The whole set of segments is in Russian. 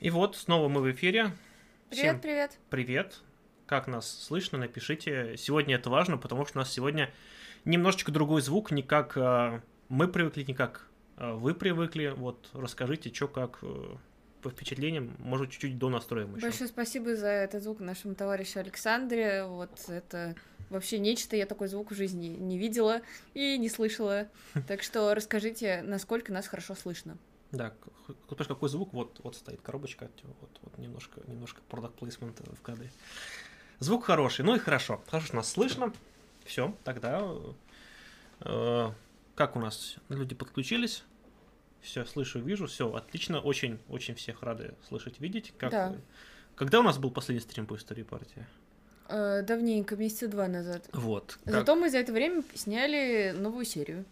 И вот, снова мы в эфире. Привет, Всем привет. привет. Как нас слышно, напишите. Сегодня это важно, потому что у нас сегодня немножечко другой звук, не как э, мы привыкли, не как э, вы привыкли. Вот расскажите, что как э, по впечатлениям, может, чуть-чуть до настроим еще. Большое спасибо за этот звук нашему товарищу Александре. Вот это вообще нечто, я такой звук в жизни не видела и не слышала. Так что расскажите, насколько нас хорошо слышно. Да, к- какой звук? Вот, вот стоит коробочка, вот, вот немножко, немножко product placement в кадре. Звук хороший, ну и хорошо. Хорошо, что нас слышно. Все, тогда э, как у нас люди подключились? Все, слышу, вижу, все, отлично, очень, очень всех рады слышать, видеть. Как, Да. Когда у нас был последний стрим по истории партии? Э, давненько, месяца два назад. Вот. как- Зато мы за это время сняли новую серию.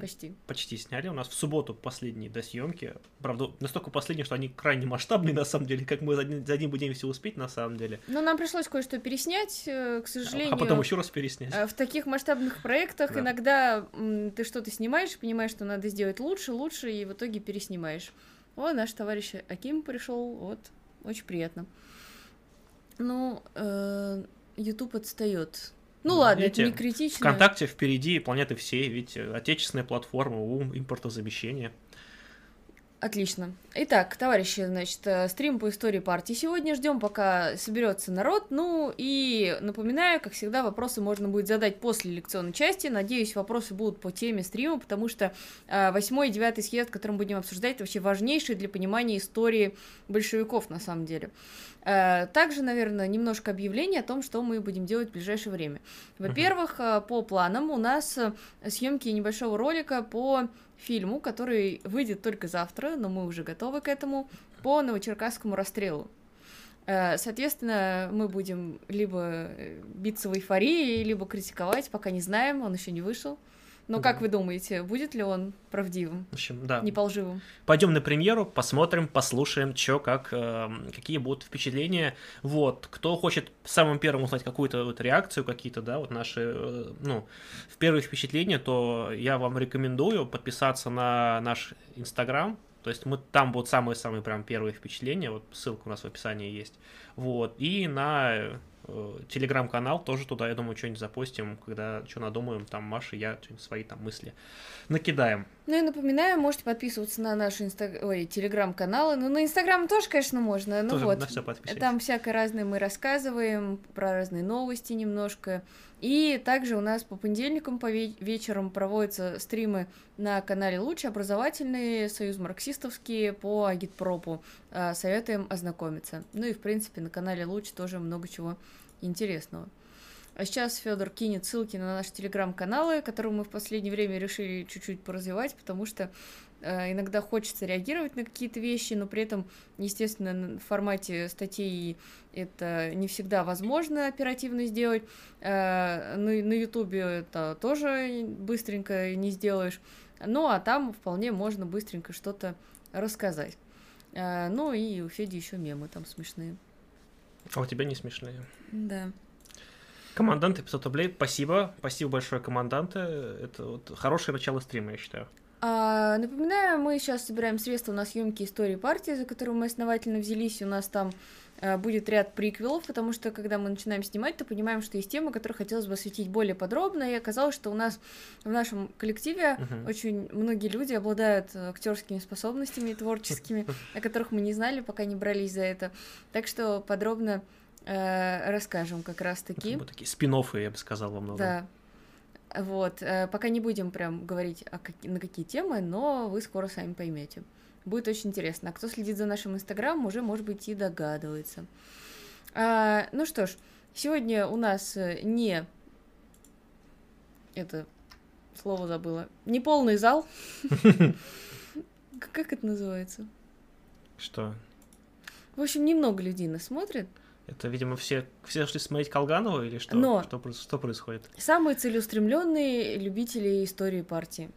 Почти. почти сняли. У нас в субботу последние до съемки. Правда, настолько последние, что они крайне масштабные, на самом деле, как мы за один, за один будем все успеть, на самом деле. Но нам пришлось кое-что переснять, э, к сожалению. А потом еще раз переснять. э, В таких масштабных проектах Да. иногда ты что-то снимаешь, понимаешь, что надо сделать лучше, лучше, и в итоге переснимаешь. О, наш товарищ Аким пришел, вот, очень приятно. Ну, э, YouTube отстает. Ну ладно, видите, это не критично. ВКонтакте впереди планеты всей, ведь э, отечественная платформа, ум, импортозамещение. Отлично. Итак, товарищи, значит, э, стрим по истории партии сегодня. Ждем, пока соберется народ. Ну и напоминаю, как всегда, вопросы можно будет задать после лекционной части. Надеюсь, вопросы будут по теме стрима, потому что э, восьмой и девятый съезд, который мы будем обсуждать, это вообще важнейший для понимания истории большевиков на самом деле. Э, Также, наверное, немножко объявлений о том, что мы будем делать в ближайшее время. Во-первых, э, по планам у нас э, съемки небольшого ролика по фильму, который выйдет только завтра, но мы уже готовы к этому, по Новочеркасскому расстрелу. Э, Соответственно, мы будем либо э, биться в эйфории, либо критиковать, пока не знаем, он еще не вышел. Но Да. как вы думаете, будет ли он правдивым, В общем, да. не полживым? Пойдем на премьеру, посмотрим, послушаем, что, как, эм, какие будут впечатления. Вот, кто хочет самым первым узнать какую-то вот реакцию, какие-то, да, вот наши, э, ну, в первые впечатления, то я вам рекомендую подписаться на наш Инстаграм. То есть мы там будут самые-самые прям первые впечатления, вот ссылка у нас в описании есть. Вот, и на э, телеграм-канал тоже туда, я думаю, что-нибудь запостим, когда что надумаем, там Маша и я что-нибудь свои там мысли накидаем. Ну и напоминаю, можете подписываться на наши инста... Ой, телеграм-каналы. Ну, на инстаграм тоже, конечно, можно. Ну Тоже вот. на подписывайтесь. Там всякое разное мы рассказываем, про разные новости немножко. И также у нас по понедельникам по ве- вечерам проводятся стримы на канале Лучше, образовательные, союз марксистовские по агитпропу. А, Советуем ознакомиться. Ну и, в принципе, на канале Луч тоже много чего интересного. А сейчас Федор кинет ссылки на наши телеграм-каналы, которые мы в последнее время решили чуть-чуть поразвивать, потому что иногда хочется реагировать на какие-то вещи, но при этом, естественно, в формате статей это не всегда возможно оперативно сделать. Э, на на Ютубе это тоже быстренько не сделаешь. Ну, а там вполне можно быстренько что-то рассказать. Э, Ну и у Феди еще мемы там смешные. А у тебя не смешные. Да. Команданты 500 рублей, спасибо, спасибо большое, команданты, это вот хорошее начало стрима, я считаю. А, напоминаю, мы сейчас собираем средства на съемки истории партии, за которую мы основательно взялись. У нас там а, будет ряд приквелов, потому что когда мы начинаем снимать, то понимаем, что есть темы, которые хотелось бы осветить более подробно. И оказалось, что у нас в нашем коллективе Мгм. очень многие люди обладают актерскими способностями творческими, о которых мы не знали, пока не брались за это. Так что подробно э, расскажем как раз-таки. Вот такие спин я бы сказал, во многом. Да. Вот. э, Пока не будем прям говорить о каки- на какие темы, но вы скоро сами поймете. Будет очень интересно. А кто следит за нашим инстаграмом, уже, может быть, и догадывается. А, ну что ж, сегодня у нас э, не... Это слово забыла. Не полный зал. Как это называется? Что? В общем, немного людей нас смотрит. Это, видимо, все, все шли смотреть Колганова или что? Но- Что, что происходит? Самые целеустремленные любители истории партии.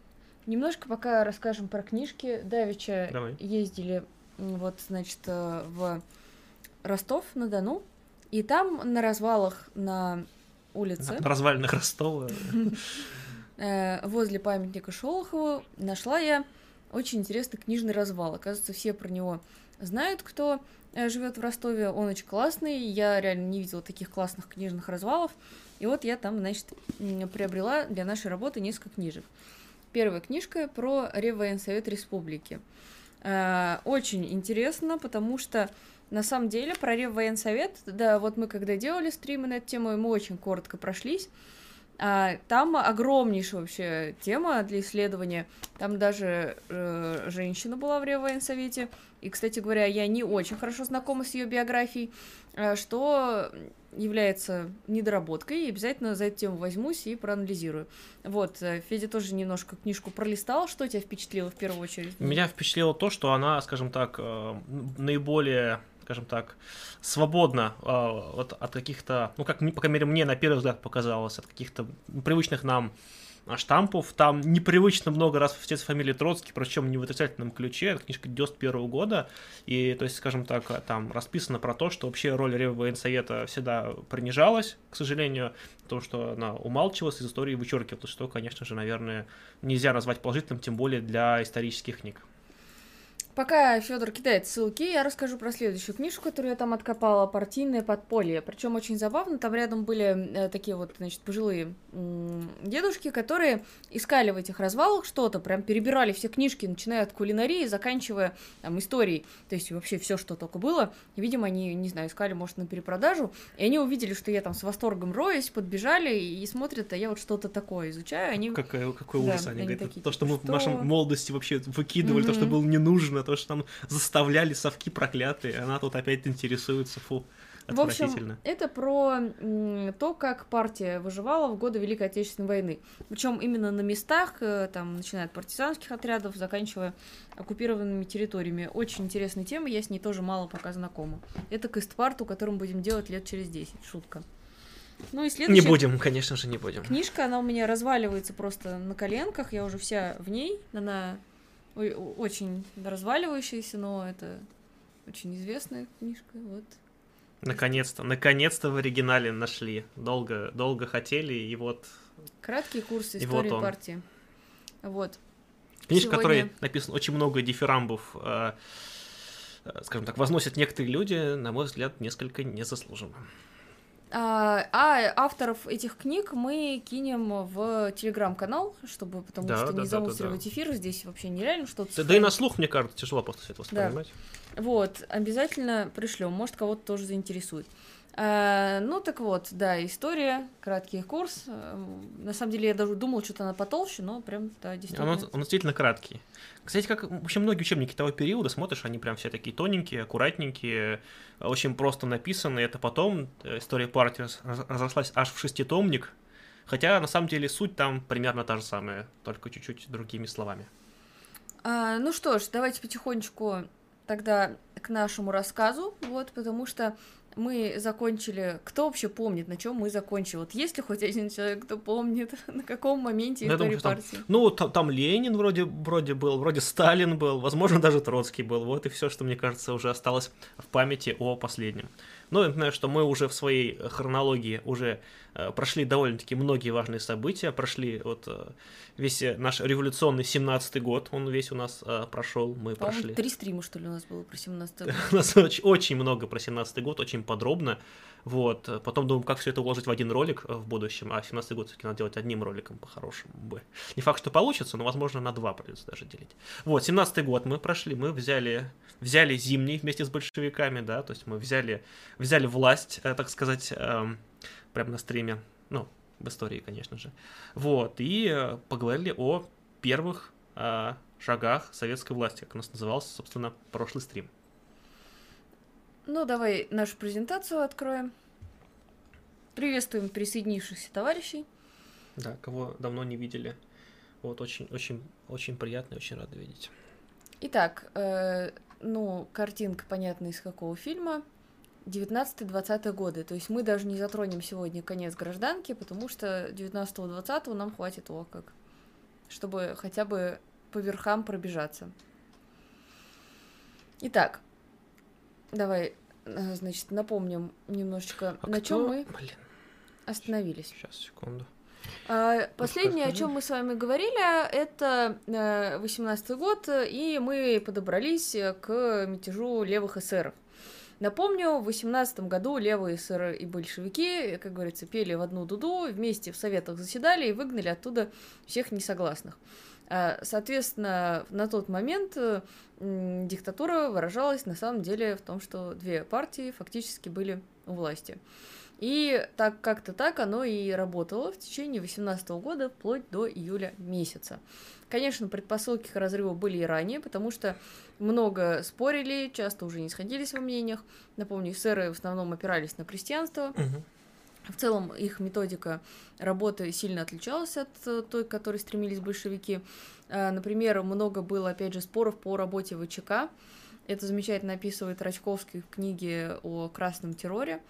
Немножко пока расскажем про книжки. Давича Давай. ездили вот, значит, э, в Ростов-на-Дону, и там на развалах на улице, На развалинах Ростова. э, возле памятника Шолохову, нашла я Очень интересный книжный развал. Оказывается, все про него знают, кто э, живет в Ростове. Он очень классный. Я реально не видела таких классных книжных развалов. И вот я там, значит, приобрела для нашей работы несколько книжек. Первая книжка про Реввоенсовет Республики. Э, очень интересно, потому что на самом деле про Реввоенсовет, да, вот мы когда делали стримы на эту тему, мы очень коротко прошлись. А, там огромнейшая вообще тема для исследования. Там даже э, женщина была в Реввоенсовете. И, кстати говоря, я не очень хорошо знакома с ее биографией, э, что является недоработкой, и обязательно за эту тему возьмусь и проанализирую. Вот, э, Федя тоже немножко книжку пролистал. Что тебя впечатлило в первую очередь? Меня впечатлило то, что она, скажем так, э, наиболее скажем так, свободно э, от, от каких-то, ну, как, по крайней мере, мне на первый взгляд показалось, от каких-то привычных нам штампов. Там непривычно много раз в отец фамилии Троцкий, причем не в отрицательном ключе. Это книжка 91 года. И, то есть, скажем так, там расписано про то, что вообще роль Реввоенсовета всегда принижалась, к сожалению, то, что она умалчивалась из истории вычеркивалась, что, конечно же, наверное, нельзя назвать положительным, тем более для исторических книг. Пока Федор кидает ссылки, я расскажу про следующую книжку, которую я там откопала, «Партийное подполье». Причем очень забавно, там рядом были э, такие вот, значит, пожилые м- дедушки, которые искали в этих развалах что-то, прям перебирали все книжки, начиная от кулинарии, заканчивая там историей, то есть вообще все, что только было. И, видимо, они, не знаю, искали, может, на перепродажу, и они увидели, что я там с восторгом роюсь, подбежали и смотрят, а я вот что-то такое изучаю. Они... Какой, какой ужас, да, они, они говорят. Такие, то, что мы что... в нашей молодости вообще выкидывали, mm-hmm. то, что было не нужно, то, что там заставляли совки проклятые, она тут опять интересуется, фу. В общем, это про то, как партия выживала в годы Великой Отечественной войны. Причем именно на местах, э, там, начиная от партизанских отрядов, заканчивая оккупированными территориями. Очень интересная тема, я с ней тоже мало пока знакома. Это квестпарту, которым будем делать лет через 10. Шутка. Ну и следующая... Не будем, конечно же, не будем. Книжка, она у меня разваливается просто на коленках, я уже вся в ней, она очень разваливающаяся, но это очень известная книжка, вот. Наконец-то, наконец-то в оригинале нашли. Долго, долго хотели, и вот... Краткий курс истории вот партии. Вот. Книжка, Сегодня... которой написано очень много дифирамбов, э, э, скажем так, возносят некоторые люди, на мой взгляд, несколько незаслуженно. А, а авторов этих книг мы кинем в телеграм-канал, чтобы, потому да, что да, не да, замусоривать да, да. эфир, здесь вообще нереально что-то. Да, да и на слух, мне кажется, тяжело просто все это воспринимать. Да. Вот, обязательно пришлем, может, кого-то тоже заинтересует. А, ну, так вот, да, история, краткий курс. На самом деле, я даже думал, что-то она потолще, но прям, да, действительно. Он, он действительно краткий. Кстати, как вообще многие учебники того периода, смотришь, они прям все такие тоненькие, аккуратненькие, очень просто написаны. Это потом э, история партии разрослась аж в шеститомник, хотя на самом деле суть там примерно та же самая, только чуть-чуть другими словами. А, ну что ж, давайте потихонечку тогда к нашему рассказу, вот, потому что мы закончили... Кто вообще помнит, на чем мы закончили? Вот есть ли хоть один человек, кто помнит, на каком моменте ну, истории думаю, партии? Там, ну, там, там Ленин вроде, вроде был, вроде Сталин был, возможно, даже Троцкий был. Вот и все, что, мне кажется, уже осталось в памяти о последнем. Но я напоминаю, что мы уже в своей хронологии уже э, прошли довольно-таки многие важные события, прошли вот э, весь наш революционный 17-й год, он весь у нас э, прошел, мы По прошли. три стрима, что ли, у нас было про 17-й год? У нас очень, очень много про 17-й год, очень подробно. Вот. Потом думаем, как все это уложить в один ролик в будущем, а 17 год все-таки надо делать одним роликом по-хорошему бы. Не факт, что получится, но, возможно, на два придется даже делить. Вот, 17 год мы прошли, мы взяли, взяли зимний вместе с большевиками, да, то есть мы взяли, взяли власть, э, так сказать, эм, прямо на стриме, ну, в истории, конечно же. Вот, и э, поговорили о первых э, шагах советской власти, как у нас назывался, собственно, прошлый стрим. Ну, давай нашу презентацию откроем. Приветствуем присоединившихся товарищей. Да, кого давно не видели. Вот, очень, очень, очень приятно и очень рада видеть. Итак, э, ну, картинка понятна из какого фильма. 19-20 годы. То есть мы даже не затронем сегодня конец гражданки, потому что 19-20 нам хватит о как. Чтобы хотя бы по верхам пробежаться. Итак, давай значит, напомним немножечко, а на чем мы Блин. остановились. Сейчас, секунду. А, последнее, о чем мы с вами говорили, это 18 год, и мы подобрались к мятежу левых эсеров. Напомню, в 18 году левые эсеры и большевики, как говорится, пели в одну дуду, вместе в советах заседали и выгнали оттуда всех несогласных. А, соответственно, на тот момент диктатура выражалась на самом деле в том, что две партии фактически были у власти. И так как-то так оно и работало в течение 18 года, вплоть до июля месяца. Конечно, предпосылки к разрыву были и ранее, потому что много спорили, часто уже не сходились во мнениях. Напомню, сэры в основном опирались на крестьянство. Угу. В целом их методика работы сильно отличалась от э, той, к которой стремились большевики. Э, например, много было, опять же, споров по работе ВЧК. Это замечательно описывает Рачковский в книге о красном терроре.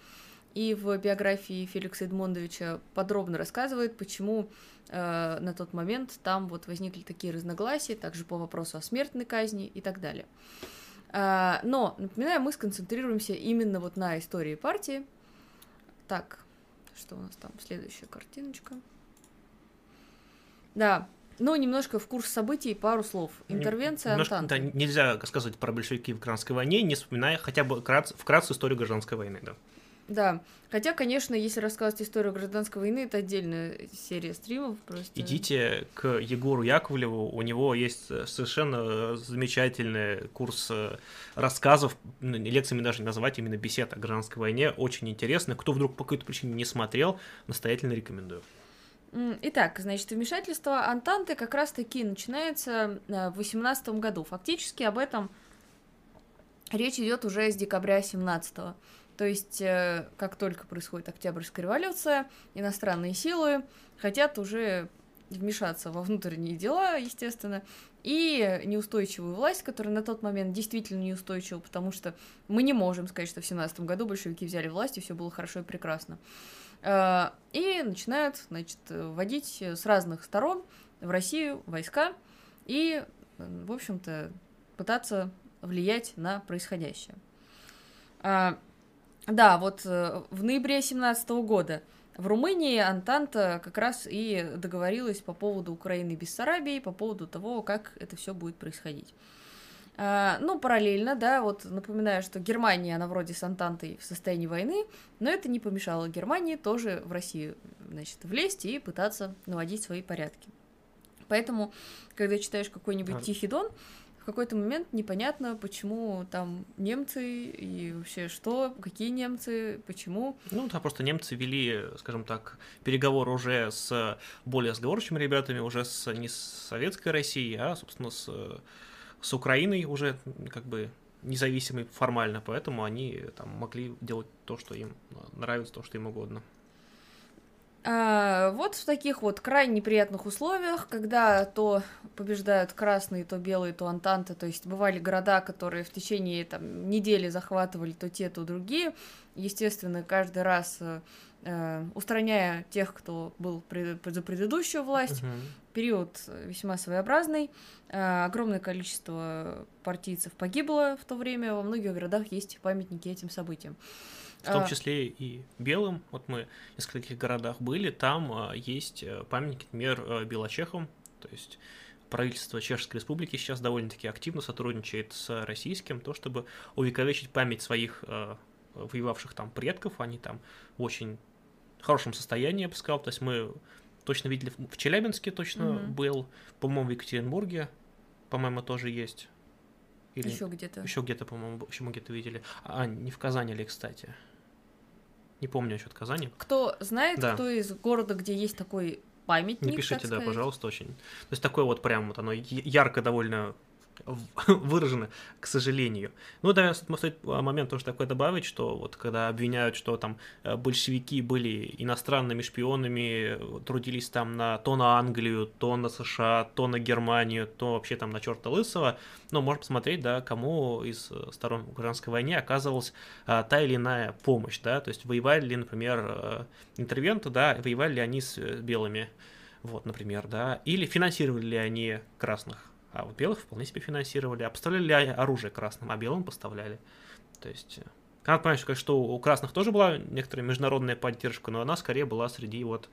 И в биографии Феликса Эдмондовича подробно рассказывает, почему э, на тот момент там вот возникли такие разногласия, также по вопросу о смертной казни и так далее. Э, но, напоминаю, мы сконцентрируемся именно вот на истории партии. Так, что у нас там? Следующая картиночка. Да, ну, немножко в курс событий, пару слов. Интервенция Немножко, Антанты. Да, нельзя сказать про большевики в гражданской войне, не вспоминая хотя бы вкратце, вкратце историю гражданской войны, да. Да, хотя, конечно, если рассказывать историю гражданской войны, это отдельная серия стримов просто. Идите к Егору Яковлеву, у него есть совершенно замечательный курс э, рассказов, лекциями даже не называть, именно бесед о гражданской войне, очень интересно. Кто вдруг по какой-то причине не смотрел, настоятельно рекомендую. Итак, значит, вмешательство Антанты как раз-таки начинается э, в 18 году. Фактически об этом речь идет уже с декабря 17 -го. То есть, э, как только происходит Октябрьская революция, иностранные силы хотят уже вмешаться во внутренние дела, естественно, и неустойчивую власть, которая на тот момент действительно неустойчива, потому что мы не можем сказать, что в 17 году большевики взяли власть, и все было хорошо и прекрасно. Э, и начинают, значит, вводить с разных сторон в Россию войска и, в общем-то, пытаться влиять на происходящее. Да, вот э, в ноябре 17 года в Румынии Антанта как раз и договорилась по поводу Украины и Бессарабии, по поводу того, как это все будет происходить. А, ну, параллельно, да, вот напоминаю, что Германия, она вроде с Антантой в состоянии войны, но это не помешало Германии тоже в Россию, значит, влезть и пытаться наводить свои порядки. Поэтому, когда читаешь какой-нибудь а... Тихий Дон, в какой-то момент непонятно, почему там немцы и вообще что, какие немцы, почему. Ну, да, просто немцы вели, скажем так, переговоры уже с более сговорчивыми ребятами, уже с, не с советской Россией, а, собственно, с, с Украиной уже как бы независимой формально, поэтому они там могли делать то, что им нравится, то, что им угодно. А, вот в таких вот крайне неприятных условиях, когда то побеждают красные, то белые, то антанты, то есть бывали города, которые в течение там, недели захватывали то те, то другие. Естественно, каждый раз э, устраняя тех, кто был при, за предыдущую власть. Uh-huh. Период весьма своеобразный. Э, огромное количество партийцев погибло в то время. Во многих городах есть памятники этим событиям. В том а. числе и белым. Вот мы в нескольких городах были, там а, есть э, памятники, например, э, белочехам, то есть правительство Чешской Республики сейчас довольно-таки активно сотрудничает с российским, то чтобы увековечить память своих э, воевавших там предков, они там в очень хорошем состоянии, я бы сказал, то есть мы точно видели в Челябинске точно mm-hmm. был, по-моему, в Екатеринбурге, по-моему, тоже есть. Или еще где-то. Еще где-то, по-моему, еще мы где-то видели. А, не в Казани ли, кстати? Не помню насчет Казани. Кто знает, да. кто из города, где есть такой памятник? Не пишите, да, пожалуйста, очень. То есть такое вот прям вот оно ярко довольно выражено, к сожалению. Ну, да, стоит момент тоже такой добавить, что вот когда обвиняют, что там э, большевики были иностранными шпионами, трудились там на, то на Англию, то на США, то на Германию, то вообще там на черта лысого, ну, можно посмотреть, да, кому из э, сторон гражданской войны оказывалась а, та или иная помощь, да, то есть воевали ли, например, а, интервенты, да, воевали ли они с белыми, вот, например, да, или финансировали ли они красных, а вот белых вполне себе финансировали. А поставляли ли оружие красным, а белым поставляли. То есть, э, надо понять, что у красных тоже была некоторая международная поддержка, но она скорее была среди вот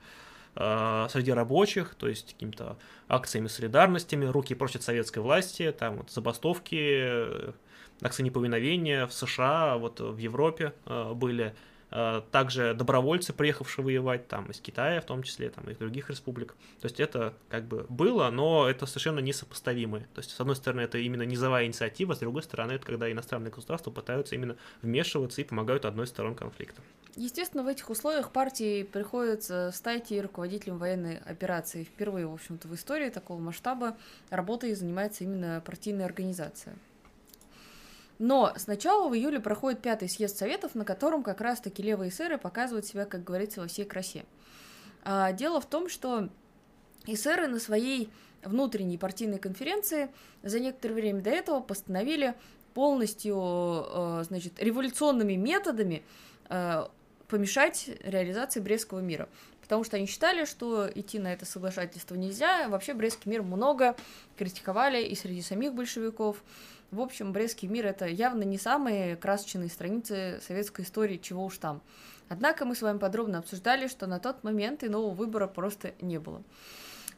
э, среди рабочих, то есть какими-то акциями солидарностями, руки просят советской власти, там вот забастовки, акции неповиновения в США, вот в Европе э, были. Э, также добровольцы, приехавшие воевать там из Китая, в том числе, там из других республик. То есть это как бы было, но это совершенно несопоставимые. То есть, с одной стороны, это именно низовая инициатива, с другой стороны, это когда иностранные государства пытаются именно вмешиваться и помогают одной из сторон конфликта. Естественно, в этих условиях партии приходится стать и руководителем военной операции. Впервые, в общем-то, в истории такого масштаба работой занимается именно партийная организация. Но сначала в июле проходит пятый съезд Советов, на котором как раз-таки левые эсеры показывают себя, как говорится, во всей красе. А, дело в том, что эсеры на своей внутренней партийной конференции за некоторое время до этого постановили полностью, э, значит, революционными методами э, помешать реализации Брестского мира. Потому что они считали, что идти на это соглашательство нельзя. Вообще Брестский мир много критиковали и среди самих большевиков. В общем, Брестский мир это явно не самые красочные страницы советской истории, чего уж там. Однако мы с вами подробно обсуждали, что на тот момент иного выбора просто не было.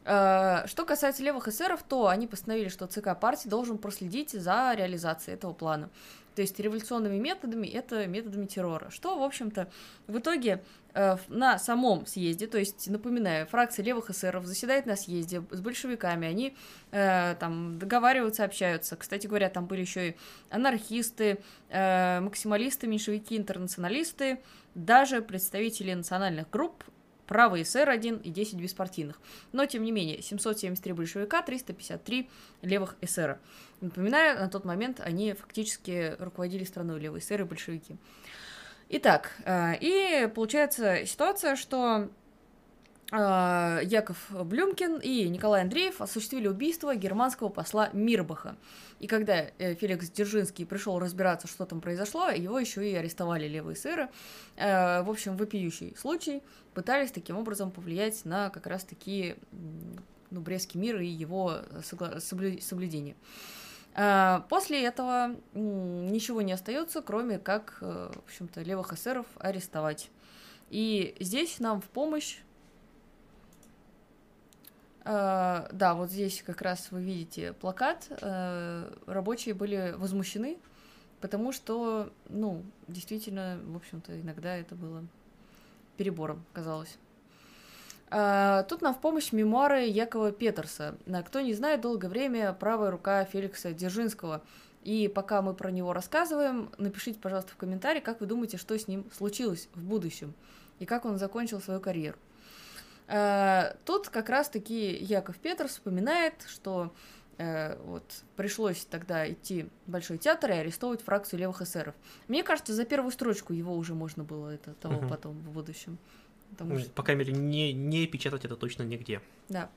Э, что касается левых эсеров, то они постановили, что ЦК партии должен проследить за реализацией этого плана. То есть революционными методами это методами террора. Что, в общем-то, в итоге э, на самом съезде, то есть, напоминаю, фракция левых эсеров заседает на съезде с большевиками, они э, там договариваются, общаются. Кстати говоря, там были еще и анархисты, э, максималисты, меньшевики, интернационалисты, даже представители национальных групп, правый СР-1 и 10 беспартийных. Но, тем не менее, 773 большевика, 353 левых эсера. Напоминаю, на тот момент они фактически руководили страной левые эсеры и большевики. Итак, э, и получается ситуация, что э, Яков Блюмкин и Николай Андреев осуществили убийство германского посла Мирбаха. И когда э, Феликс Дзержинский пришел разбираться, что там произошло, его еще и арестовали левые сыры. В общем, вопиющий случай. Пытались таким образом повлиять на как раз-таки ну, Брестский мир и его соблюдение. А, после этого ничего не остается, кроме как, э, в общем-то, левых эсеров арестовать. И здесь нам в помощь Uh, да, вот здесь как раз вы видите плакат. Рабочие были возмущены, потому что, ну, действительно, в общем-то, иногда это было перебором, казалось. А, тут нам в помощь мемуары Якова Петерса. Кто не знает, долгое время правая рука Феликса Дзержинского. И пока мы про него рассказываем, напишите, пожалуйста, в комментарии, как вы думаете, что с ним случилось в будущем и как он закончил свою карьеру. А, тут как раз-таки Яков Петерс вспоминает, что э, вот пришлось тогда идти в Большой театр и арестовывать фракцию левых эсеров. Мне кажется, за первую строчку его уже можно было это того потом в будущем. Потому что... По крайней мере, не, не печатать это точно нигде. Да.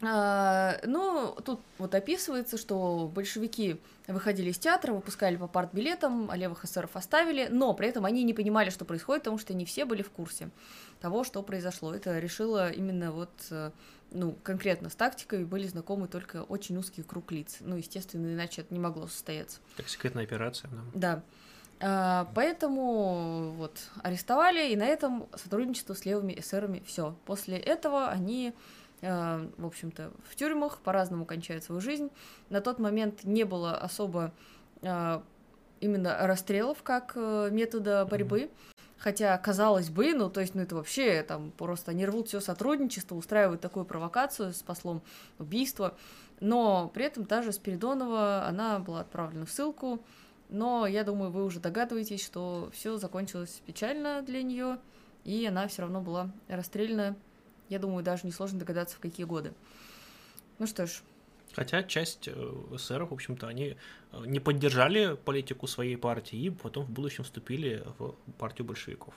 А, ну, тут вот описывается, что большевики выходили из театра, выпускали по партбилетам, а левых эсеров оставили, но при этом они не понимали, что происходит, потому что не все были в курсе того, что произошло. Это решило именно вот, э, ну, конкретно с тактикой были знакомы только очень узкий круг лиц. Ну, естественно, иначе это не могло состояться. Как секретная операция, да. Да. А, поэтому вот арестовали, и на этом сотрудничество с левыми эсерами все. После этого они, а, в общем-то, в тюрьмах по-разному кончают свою жизнь. На тот момент не было особо а, именно расстрелов как э, метода борьбы. Хотя, казалось бы, ну, то есть, ну, это вообще, там, просто они рвут все сотрудничество, устраивают такую провокацию с послом убийства. Но при этом та же Спиридонова, она была отправлена в ссылку, но я думаю, вы уже догадываетесь, что все закончилось печально для нее, и она все равно была расстреляна. Я думаю, даже несложно догадаться, в какие годы. Ну что ж. Хотя часть э, эсеров, в общем-то, они э, не поддержали политику своей партии и потом в будущем вступили в партию большевиков.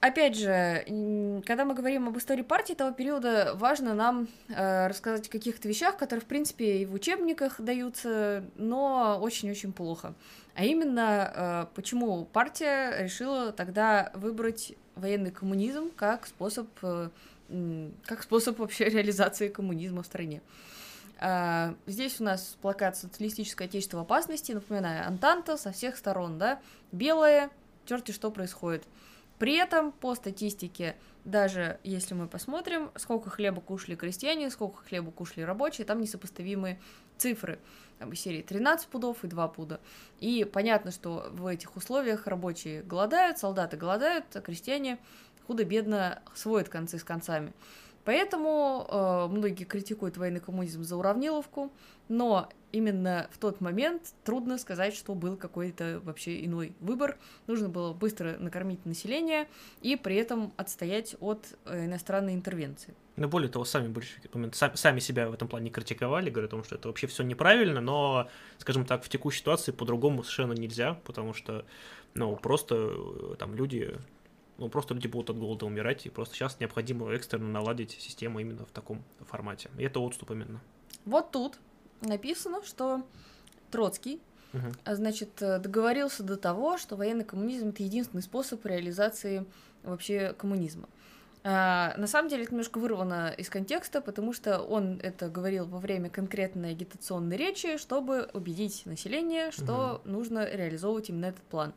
Опять же, когда мы говорим об истории партии того периода, важно нам э, рассказать о каких-то вещах, которые, в принципе, и в учебниках даются, но очень-очень плохо. А именно, э, почему партия решила тогда выбрать военный коммунизм как способ, э, как способ вообще реализации коммунизма в стране. Uh, здесь у нас плакат «Социалистическое отечество в опасности», напоминаю, Антанта со всех сторон, да, белое, черти что происходит. При этом, по статистике, даже если мы посмотрим, сколько хлеба кушали крестьяне, сколько хлеба кушали рабочие, там несопоставимые цифры. Там серии 13 пудов и 2 пуда. И понятно, что в этих условиях рабочие голодают, солдаты голодают, а крестьяне худо-бедно сводят концы с концами. Поэтому э, многие критикуют военный коммунизм за уравниловку, но именно в тот момент трудно сказать, что был какой-то вообще иной выбор. Нужно было быстро накормить население и при этом отстоять от э, иностранной интервенции. Но более того, сами большевики сами себя в этом плане критиковали, говорят о том, что это вообще все неправильно, но, скажем так, в текущей ситуации по-другому совершенно нельзя, потому что, ну, просто э, там люди ну, просто люди будут от голода умирать, и просто сейчас необходимо экстренно наладить систему именно в таком формате. И это отступ именно. Вот тут написано, что Троцкий, угу. значит, договорился до того, что военный коммунизм это единственный способ реализации вообще коммунизма. А, на самом деле это немножко вырвано из контекста, потому что он это говорил во время конкретной агитационной речи, чтобы убедить население, что угу. нужно реализовывать именно этот план.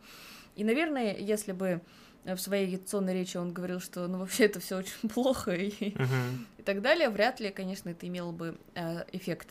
И, наверное, если бы в своей агитационной речи он говорил, что ну вообще это все очень плохо и, uh-huh. и так далее, вряд ли, конечно, это имело бы э, эффект.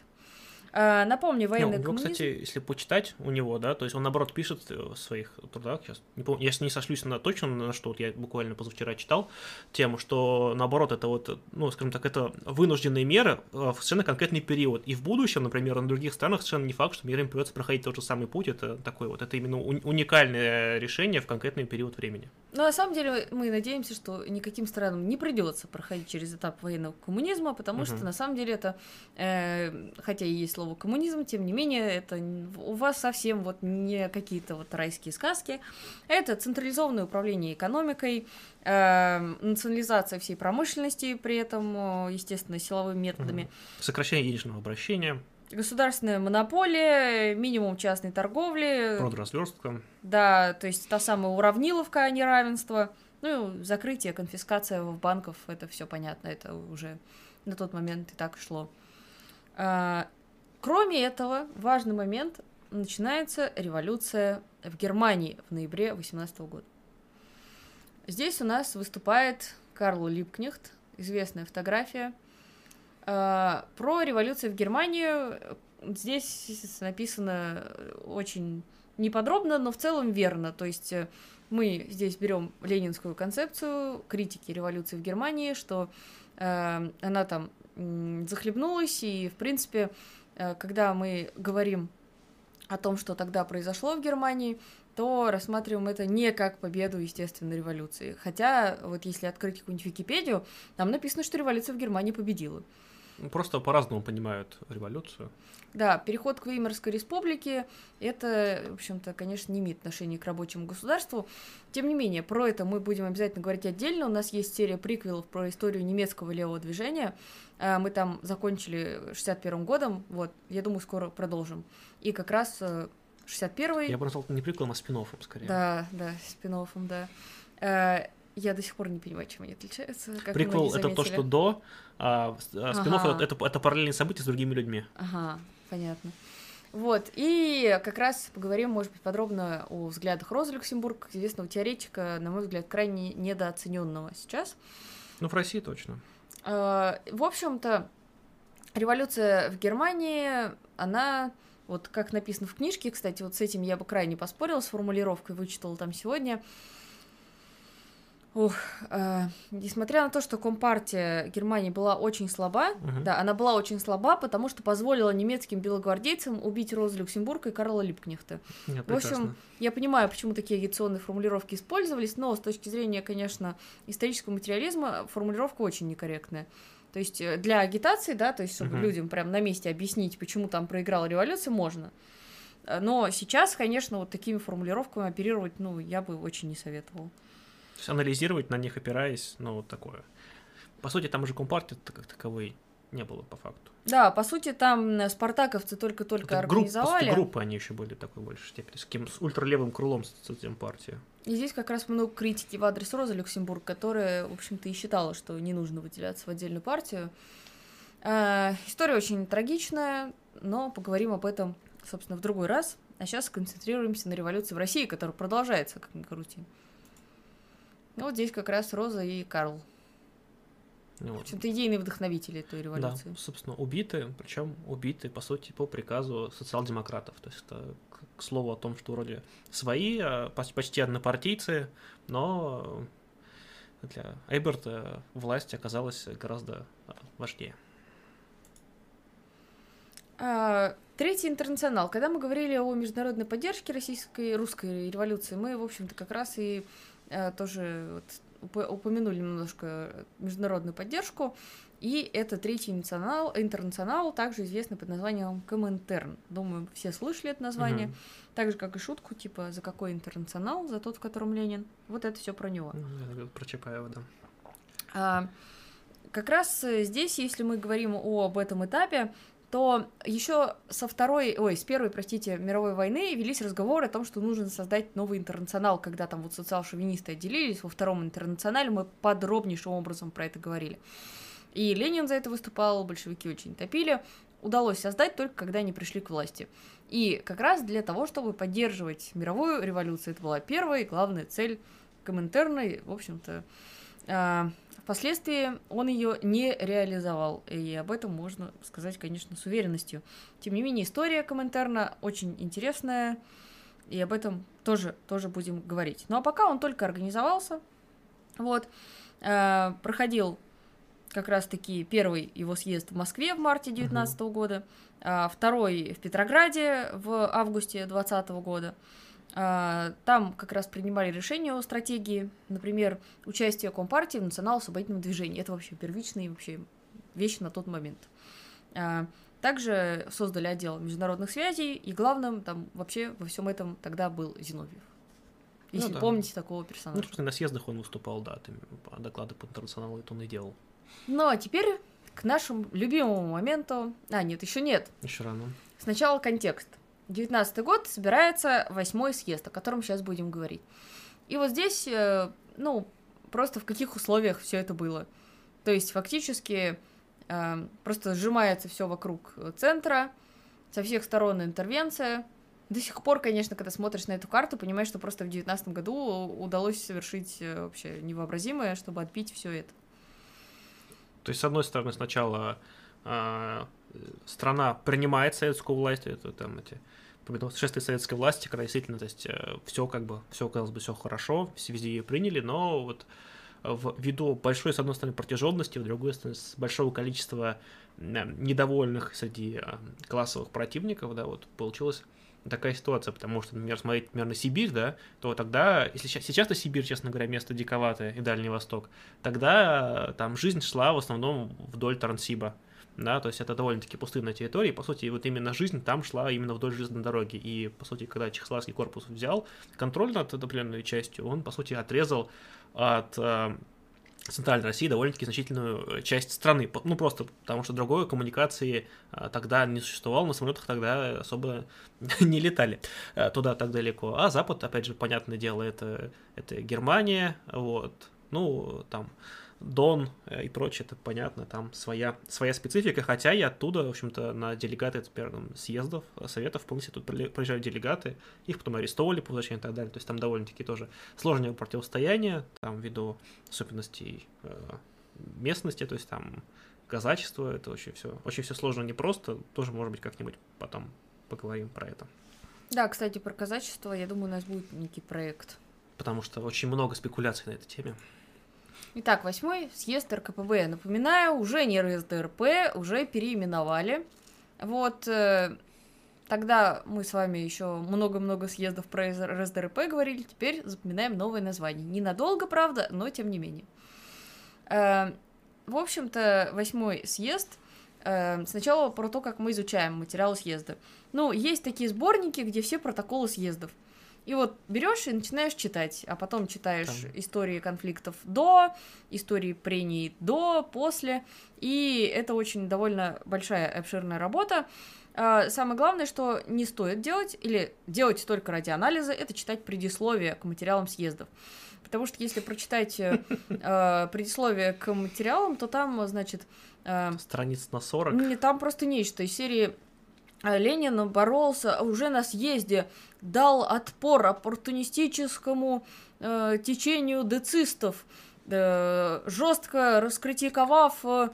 А, напомню, военный ну, коммунизм... кстати, если почитать у него, да, то есть он, наоборот, пишет в своих трудах, сейчас не помню, я не сошлюсь на точно на что, вот я буквально позавчера читал тему, что, наоборот, это вот, ну, скажем так, это вынужденные меры в совершенно конкретный период. И в будущем, например, на других странах совершенно не факт, что мир им придется проходить тот же самый путь, это такой вот, это именно уникальное решение в конкретный период времени. Ну, на самом деле, мы надеемся, что никаким странам не придется проходить через этап военного коммунизма, потому угу. что, на самом деле, это, э, хотя и есть слово коммунизм, тем не менее, это у вас совсем вот не какие-то вот райские сказки. Это централизованное управление экономикой, э, национализация всей промышленности, при этом, естественно, силовыми методами. Угу. Сокращение денежного обращения. Государственная монополия, минимум частной торговли. Продразверстка. Да, то есть та самая уравниловка, а не равенство. Ну, закрытие, конфискация в банков, это все понятно, это уже на тот момент и так шло. А, кроме этого, важный момент, начинается революция в Германии в ноябре 18 года. Здесь у нас выступает Карл Липкнехт, известная фотография – Э, про революцию в Германию здесь написано очень неподробно, но в целом верно. То есть э, мы здесь берем ленинскую концепцию критики революции в Германии, что э, она там э, захлебнулась, и, в принципе, э, когда мы говорим о том, что тогда произошло в Германии, то рассматриваем это не как победу естественной революции. Хотя, вот если открыть какую-нибудь Википедию, там написано, что революция в Германии победила. Просто по-разному понимают революцию. Да, переход к Веймарской республике, это, в общем-то, конечно, не имеет отношения к рабочему государству. Тем не менее, про это мы будем обязательно говорить отдельно. У нас есть серия приквелов про историю немецкого левого движения. А, мы там закончили 61 годом, вот, я думаю, скоро продолжим. И как раз 61-й... Э, я бы назвал не приквелом, а спин скорее. Да, да, спин да. Э, я до сих пор не понимаю, чем они отличаются. Как Приквел это то, что до, а, а спин ага. это, это параллельные события с другими людьми. Ага, понятно. Вот, и как раз поговорим, может быть, подробно о взглядах Роза Люксембург, известного теоретика, на мой взгляд, крайне недооцененного сейчас. Ну, в России точно. А, в общем-то, революция в Германии, она, вот как написано в книжке, кстати, вот с этим я бы крайне поспорила, с формулировкой вычитала там сегодня, Ух, э, несмотря на то, что Компартия Германии была очень слаба, угу. да, она была очень слаба, потому что позволила немецким белогвардейцам убить Розу Люксембурга и Карла Липкнехта. Нет, в общем, я понимаю, почему такие агитационные формулировки использовались, но с точки зрения, конечно, исторического материализма формулировка очень некорректная. То есть э, для агитации, да, то есть чтобы угу. людям прям на месте объяснить, почему там проиграла революция, можно. Но сейчас, конечно, вот такими формулировками оперировать, ну, я бы очень не советовала есть анализировать на них опираясь, ну, вот такое. По сути, там уже компартии как таковой не было по факту. Да, по сути, там спартаковцы только-только Это организовали. Групп, группы они еще были такой больше степени, с, кем, с ультралевым крылом совсем партии. И здесь как раз много критики в адрес Розы Люксембург, которая, в общем-то, и считала, что не нужно выделяться в отдельную партию. Э, история очень трагичная, но поговорим об этом, собственно, в другой раз. А сейчас сконцентрируемся на революции в России, которая продолжается, как ни крути. Ну, вот здесь как раз Роза и Карл. Ну В общем-то, идейные вдохновители той революции. Да, собственно, убиты, причем убиты, по сути, по приказу социал-демократов. То есть это к, к слову о том, что вроде свои, а, поч- почти однопартийцы, но для Эйберта власть оказалась гораздо а, важнее. А, Третий интернационал. Когда мы говорили о международной поддержке российской русской революции, мы, в общем-то, как раз и тоже вот уп- упомянули немножко международную поддержку. И это третий интернационал, интернационал, также известный под названием Коминтерн. Думаю, все слышали это название. Мгм. Так же, как и шутку, типа, за какой интернационал, за тот, в котором Ленин. Вот это все про него. Ну, Про Чапаева, да. А, как раз э, здесь, если мы говорим об этом этапе, то еще со второй, ой, с первой, простите, мировой войны велись разговоры о том, что нужно создать новый интернационал, когда там вот социал-шовинисты отделились, во втором интернационале мы подробнейшим образом про это говорили. И Ленин за это выступал, большевики очень топили. Удалось создать только когда они пришли к власти. И как раз для того, чтобы поддерживать мировую революцию, это была первая и главная цель Коминтерна, в общем-то, а, Впоследствии он ее не реализовал, и об этом можно сказать, конечно, с уверенностью. Тем не менее, история Коминтерна очень интересная, и об этом тоже, тоже будем говорить. Ну а пока он только организовался, вот, э, проходил как раз-таки первый его съезд в Москве в марте 2019 года, а второй в Петрограде в августе 2020 года. А, Там как раз принимали решения о стратегии, например, участие Компартии в национал-освободительном движении. Это вообще первичные вообще вещи на тот момент. А, Также создали отдел международных связей, и главным там вообще во всем этом тогда был Зиновьев. Ну Если да. помните такого Ну, персонажа. собственно, на съездах он выступал, да, там, по- доклады по интернационалу это он и делал. Ну а теперь к нашему любимому моменту. А, нет, еще нет. Еще рано. Сначала контекст. 19 год собирается восьмой съезд, о котором сейчас будем говорить. И вот здесь, э, ну, просто в каких условиях все это было. То есть фактически э, просто сжимается все вокруг центра, со всех сторон интервенция. До сих пор, конечно, когда смотришь на эту карту, понимаешь, что просто в 19 году удалось совершить э, вообще невообразимое, чтобы отбить все это. То есть, с одной стороны, сначала а, страна принимает советскую власть, это там эти шествие советской власти, когда действительно, то есть, все как бы, все казалось бы, все хорошо, все везде ее приняли, но вот в ввиду большой, с одной стороны, протяженности, с другой стороны, с большого количества недовольных среди а, классовых противников, да, вот получилось такая ситуация, потому что, например, смотреть, например, на Сибирь, да, то тогда, если сейчас, сейчас-то Сибирь, честно говоря, место диковатое и Дальний Восток, тогда э, там жизнь шла в основном вдоль Транссиба, да, то есть это довольно-таки пустынная территория, и, по сути, вот именно жизнь там шла именно вдоль железной дороги, и, по сути, когда Чехословацкий корпус взял контроль над определенной частью, он, по сути, отрезал от э, Центральной России довольно-таки значительную часть страны. Ну, просто потому что другой коммуникации а, тогда не существовало, на самолетах тогда особо не летали туда так далеко. А Запад, опять же, понятное дело, это, это Германия, вот, ну, там, Дон э, и прочее, это понятно, там своя, своя специфика, хотя и оттуда, в общем-то, на делегаты, там, съездов, э, советов, полностью тут прили- приезжали делегаты, их потом арестовывали по возвращению и так далее, то есть там довольно-таки тоже сложное противостояние, там, ввиду особенностей э, местности, то есть там казачество, это очень все, очень все сложно, непросто, тоже, может быть, как-нибудь потом поговорим про это. Да, кстати, про казачество, я думаю, у нас будет некий проект. Потому что очень много спекуляций на этой теме. Итак, восьмой съезд РКПБ. Напоминаю, уже не РСДРП, уже переименовали. Вот э, тогда мы с вами еще много-много съездов про РСДРП говорили, теперь запоминаем новое название. Ненадолго, правда, но тем не менее. Э, в общем-то, восьмой съезд э, сначала про то, как мы изучаем материалы съезда. Ну, есть такие сборники, где все протоколы съездов. И вот берешь и начинаешь читать, а потом читаешь Там. истории конфликтов до, истории прений до, после. И это очень довольно большая обширная работа. А, Самое главное, что не стоит делать, или делать только ради анализа, это читать предисловие к материалам съездов. Потому что если прочитать э, э, предисловие к материалам, то там, значит, э, Страниц на 40. не, там просто нечто из серии Ленин боролся уже на съезде, дал отпор оппортунистическому э, течению децистов, э, жестко раскритиковав э,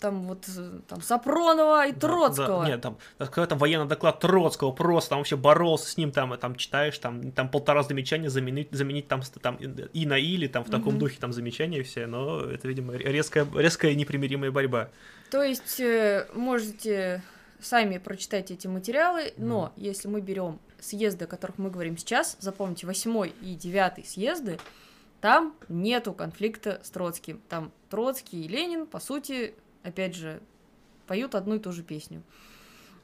там вот там Сапронова и Троцкого. Да, нет, там какой-то военный доклад Троцкого просто там вообще боролся с ним, там, там читаешь, там, там полтора замечания заменить, заменить там, там и на или, там в таком угу. духе там замечания все, но это, видимо, резкая, резкая непримиримая борьба. То есть э, можете сами прочитать эти материалы, но если мы берем съезды, о которых мы говорим сейчас, запомните, восьмой и девятый съезды, там нету конфликта с Троцким. Там Троцкий и Ленин, по сути, опять же, поют одну и ту же песню.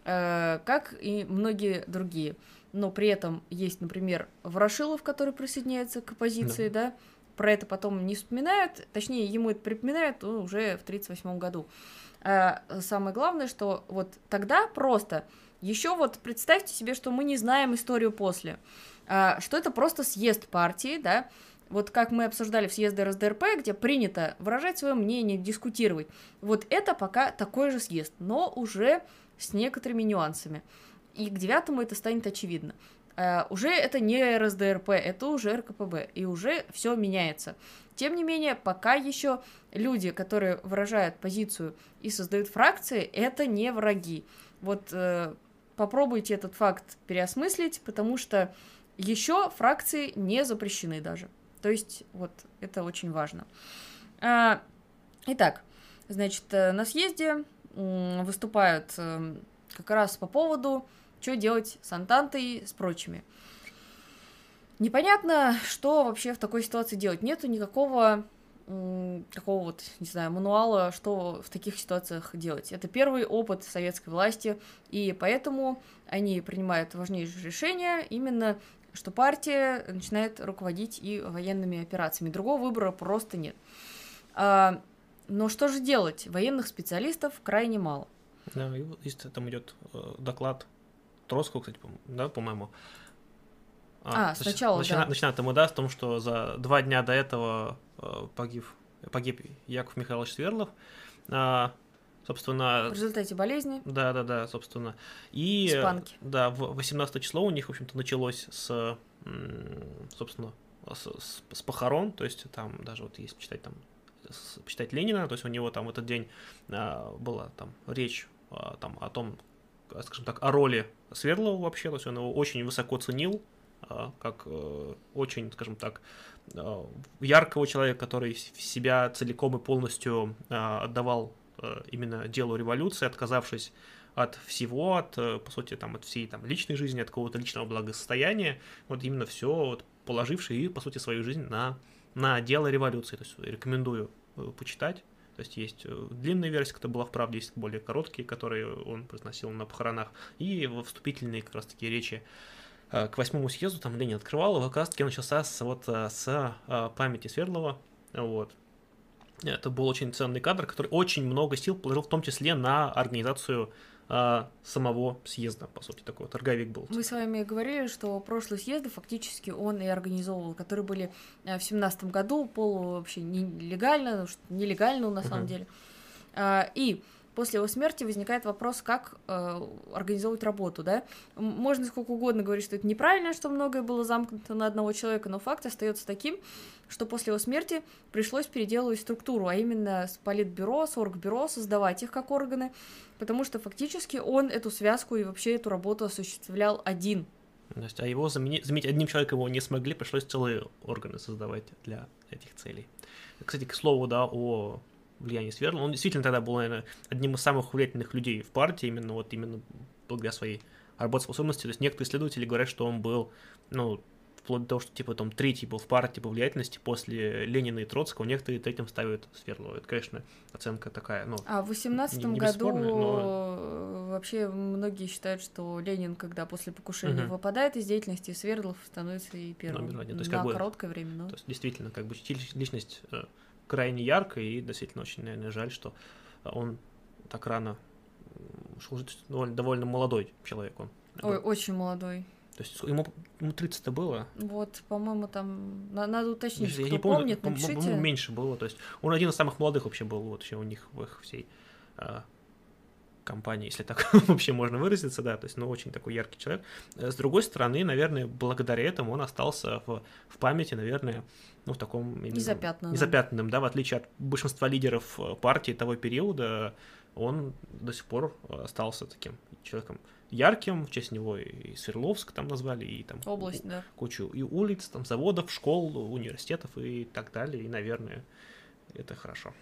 Э, как и многие другие. Но при этом есть, например, Ворошилов, который присоединяется к оппозиции, да, да? про это потом не вспоминают, точнее, ему это припоминают ну, уже в 1938 году. А самое главное, что вот тогда просто еще вот представьте себе, что мы не знаем историю после, а, что это просто съезд партии, да, вот как мы обсуждали в съезде РСДРП, где принято выражать свое мнение, дискутировать. Вот это пока такой же съезд, но уже с некоторыми нюансами. И к девятому это станет очевидно. Uh, уже это не РСДРП, это уже РКПБ, и уже все меняется. Тем не менее, пока еще люди, которые выражают позицию и создают фракции, это не враги. Вот uh, попробуйте этот факт переосмыслить, потому что еще фракции не запрещены даже. То есть, вот это очень важно. Uh, итак, значит, э, на съезде выступают э, как раз по поводу что делать с Антантой, с прочими. Непонятно, что вообще в такой ситуации делать. Нету никакого такого вот, не знаю, мануала, что в таких ситуациях делать. Это первый опыт советской власти, и поэтому они принимают важнейшие решения именно что партия начинает руководить и военными операциями. Другого выбора просто нет. А, но что же делать? Военных специалистов крайне мало. Да, и там идет э, доклад Троцкого, кстати, да, по-моему. А, а сначала, начина, да. Начинает ему, да, с том, что за два дня до этого э, погиб, погиб Яков Михайлович Сверлов. А, собственно... В результате болезни. Да, да, да, собственно. И, Испанки. Да, в 18 число у них, в общем-то, началось с, собственно, с, с, с похорон, то есть там даже вот если читать там почитать Ленина, то есть у него там в этот день а, была там речь а, там о том, скажем так, о роли Свердлова вообще, то есть он его очень высоко ценил, а, как э, очень, скажем так, а, яркого человека, который себя целиком и полностью отдавал э, именно делу революции, отказавшись от всего, от, э, по сути, там, от всей там, личной жизни, от какого-то личного благосостояния, вот именно все вот, положивший по сути, свою жизнь на, на дело революции. То есть рекомендую почитать. То есть есть э, длинная версия, которая была в правде, есть более короткие, которые он произносил на похоронах, и во вступительные как раз таки речи э, к восьмому съезду там Ленин открывал, и как раз таки начался с, вот, э, с памяти Свердлова, вот. Это был очень ценный кадр, который очень много сил положил в том числе на организацию а, самого съезда, по сути, такой торговик был. Мы с вами говорили, что прошлые съезды фактически он и организовывал, которые были э, в семнадцатом году, полу вообще нелегально, нелегально на самом uh-huh. деле. А, и после его смерти возникает вопрос, как э, организовывать работу, да? Можно сколько угодно говорить, что это неправильно, что многое было замкнуто на одного человека, но факт остается таким, что после его смерти пришлось переделывать структуру, а именно с политбюро, с оргбюро, создавать их как органы, потому что фактически он эту связку и вообще эту работу осуществлял один. То есть, а его заменить, заменить одним человеком его не смогли, пришлось целые органы создавать для этих целей. Кстати, к слову, да, о влиянии Свердлова. Он действительно тогда был, наверное, одним из самых влиятельных людей в партии, именно вот именно благодаря своей работоспособности. То есть некоторые исследователи говорят, что он был, ну, вплоть до того, что типа там третий был в партии по влиятельности после Ленина и Троцкого, некоторые третьим ставят Свердлова. Это, конечно, оценка такая, ну... А в 18 году но... вообще многие считают, что Ленин, когда после покушения угу. выпадает из деятельности, Свердлов становится и первым. Номер один. То есть, на как бы, короткое время, но... То есть, действительно, как бы личность э, крайне ярко, и действительно очень, наверное, жаль, что он так рано шел довольно, довольно молодой человек он. Ой, был. очень молодой. То есть ему, ему 30-то было? Вот, по-моему, там надо уточнить, я кто не помню, помнит, напишите. По-моему, меньше было. То есть он один из самых молодых вообще был вот еще у них в их всей а, компании, если так вообще можно выразиться, да, то есть, ну, очень такой яркий человек. С другой стороны, наверное, благодаря этому он остался в, в памяти, наверное, ну, в таком... Незапятнанном. Незапятнанном, да, в отличие от большинства лидеров партии того периода, он до сих пор остался таким человеком ярким, в честь него и Свердловск там назвали, и там область, да. кучу и улиц, там заводов, школ, университетов и так далее, и, наверное, это хорошо.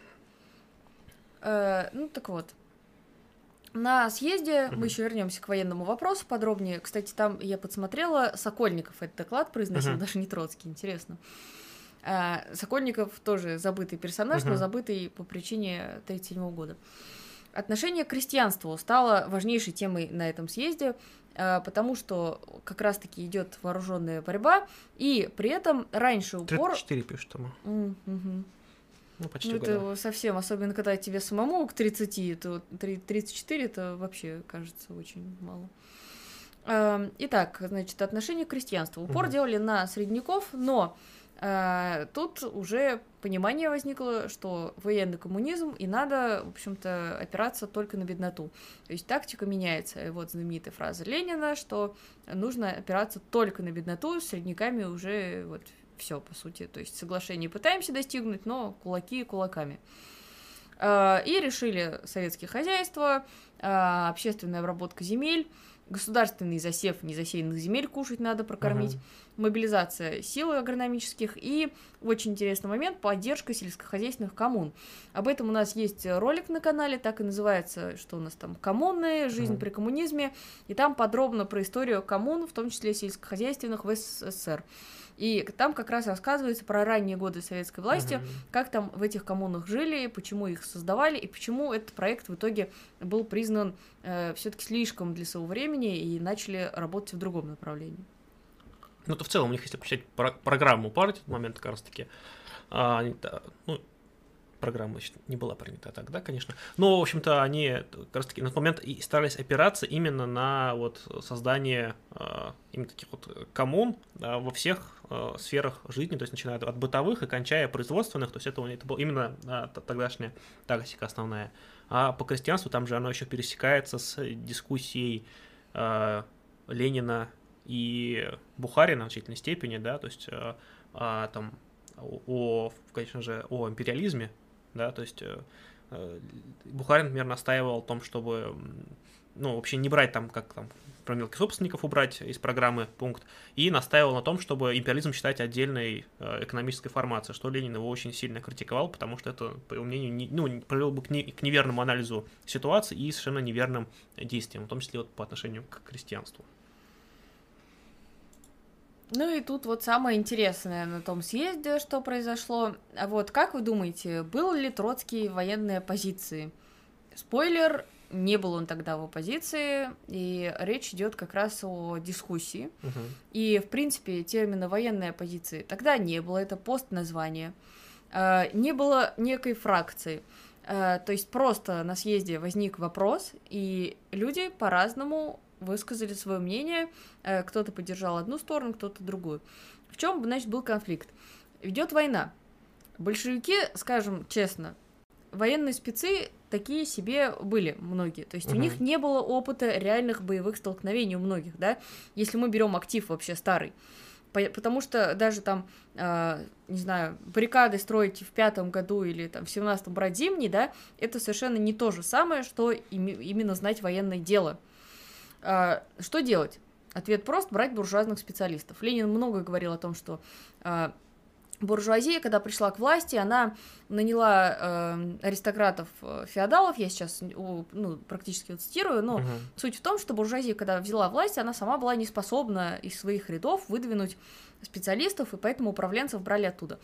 Э, ну, так вот, на съезде мы еще вернемся к военному вопросу подробнее. Кстати, там я подсмотрела, Сокольников этот доклад произносил, даже не Троцкий, интересно. А, Сокольников тоже забытый персонаж, но забытый по причине 1937 года. Отношение к крестьянству стало важнейшей темой на этом съезде, а, потому что как раз-таки идет вооруженная борьба, и при этом раньше упор... 34 пишут там. Mm-hmm. Ну, почти ну, это совсем, особенно когда тебе самому к 30, то 34 это вообще кажется очень мало. Итак, значит, отношение к крестьянству. Упор угу. делали на средняков, но а, тут уже понимание возникло, что военный коммунизм, и надо, в общем-то, опираться только на бедноту. То есть тактика меняется. И вот знаменитая фраза Ленина, что нужно опираться только на бедноту, с средняками уже вот все, по сути. То есть соглашение пытаемся достигнуть, но кулаки кулаками. А, и решили советские хозяйства, а, общественная обработка земель, государственный засев незасеянных земель кушать надо прокормить, uh-huh. мобилизация сил агрономических и очень интересный момент поддержка сельскохозяйственных коммун. Об этом у нас есть ролик на канале, так и называется, что у нас там коммуны, жизнь uh-huh. при коммунизме, и там подробно про историю коммун, в том числе сельскохозяйственных в СССР. И там как раз рассказывается про ранние годы советской власти, uh-huh. как там в этих коммунах жили, почему их создавали и почему этот проект в итоге был признан э, все-таки слишком для своего времени и начали работать в другом направлении. Ну, то в целом у них, если почитать про- программу партии, в момент как раз-таки, а, они, ну, программа еще не была принята тогда, конечно. Но, в общем-то, они как раз таки на тот момент и старались опираться именно на вот создание э, именно таких вот коммун да, во всех э, сферах жизни, то есть начиная от бытовых и кончая производственных, то есть это, это была именно да, тогдашняя тактика основная. А по крестьянству там же оно еще пересекается с дискуссией э, Ленина и Бухарина в значительной степени, да, то есть э, э, там о, конечно же, о империализме, да, то есть э, э, Бухарин, например, настаивал о том, чтобы, ну, вообще не брать там, как там, про мелких собственников убрать из программы пункт, и настаивал на том, чтобы империализм считать отдельной э, экономической формацией, что Ленин его очень сильно критиковал, потому что это, по его мнению, не, ну, привел бы к, не, к неверному анализу ситуации и совершенно неверным действиям, в том числе вот по отношению к крестьянству. Ну и тут вот самое интересное на том съезде, что произошло. А вот как вы думаете, был ли Троцкий в военной оппозиции? Спойлер, не был он тогда в оппозиции, и речь идет как раз о дискуссии. Угу. И, в принципе, термина военной оппозиции тогда не было, это пост название. А, не было некой фракции. А, то есть просто на съезде возник вопрос, и люди по-разному высказали свое мнение, э, кто-то поддержал одну сторону, кто-то другую. В чем, значит, был конфликт? Идет война. Большевики, скажем честно, военные спецы такие себе были многие. То есть угу. у них не было опыта реальных боевых столкновений у многих, да, если мы берем актив вообще старый. Потому что даже там, э, не знаю, баррикады строить в пятом году или там в семнадцатом брать зимний, да, это совершенно не то же самое, что им, именно знать военное дело. А, что делать? Ответ прост – брать буржуазных специалистов. Ленин много говорил о том, что а, буржуазия, когда пришла к власти, она наняла э, аристократов э, феодалов, я сейчас ну, практически вот цитирую, но угу. суть в том, что буржуазия, когда взяла власть, она сама была не способна из своих рядов выдвинуть специалистов, и поэтому управленцев брали оттуда.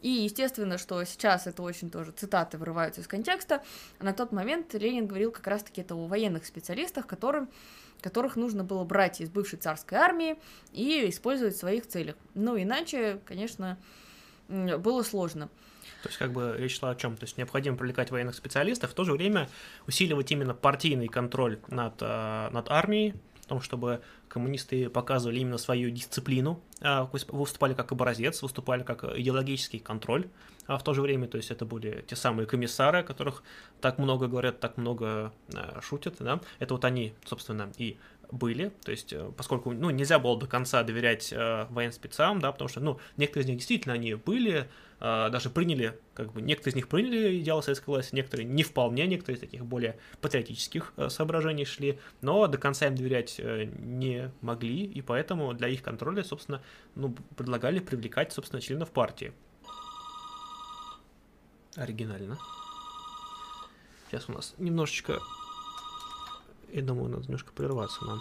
И естественно, что сейчас это очень тоже цитаты вырываются из контекста. На тот момент Ленин говорил как раз-таки это о военных специалистах, которым которых нужно было брать из бывшей царской армии и использовать в своих целях. Ну, иначе, конечно, было сложно. То есть, как бы речь шла о чем? То есть, необходимо привлекать военных специалистов, в то же время усиливать именно партийный контроль над, э, над армией, том, чтобы коммунисты показывали именно свою дисциплину, а, выступали как образец, выступали как идеологический контроль а в то же время, то есть это были те самые комиссары, о которых так много говорят, так много а, шутят, да, это вот они, собственно, и были, то есть, э, поскольку, ну, нельзя было до конца доверять э, военспецам, да, потому что, ну, некоторые из них действительно они были, э, даже приняли, как бы, некоторые из них приняли идеалы советской власти, некоторые не вполне, некоторые из таких более патриотических э, соображений шли, но до конца им доверять э, не могли, и поэтому для их контроля, собственно, ну, предлагали привлекать, собственно, членов партии. Оригинально. Сейчас у нас немножечко я думаю, надо немножко прерваться нам.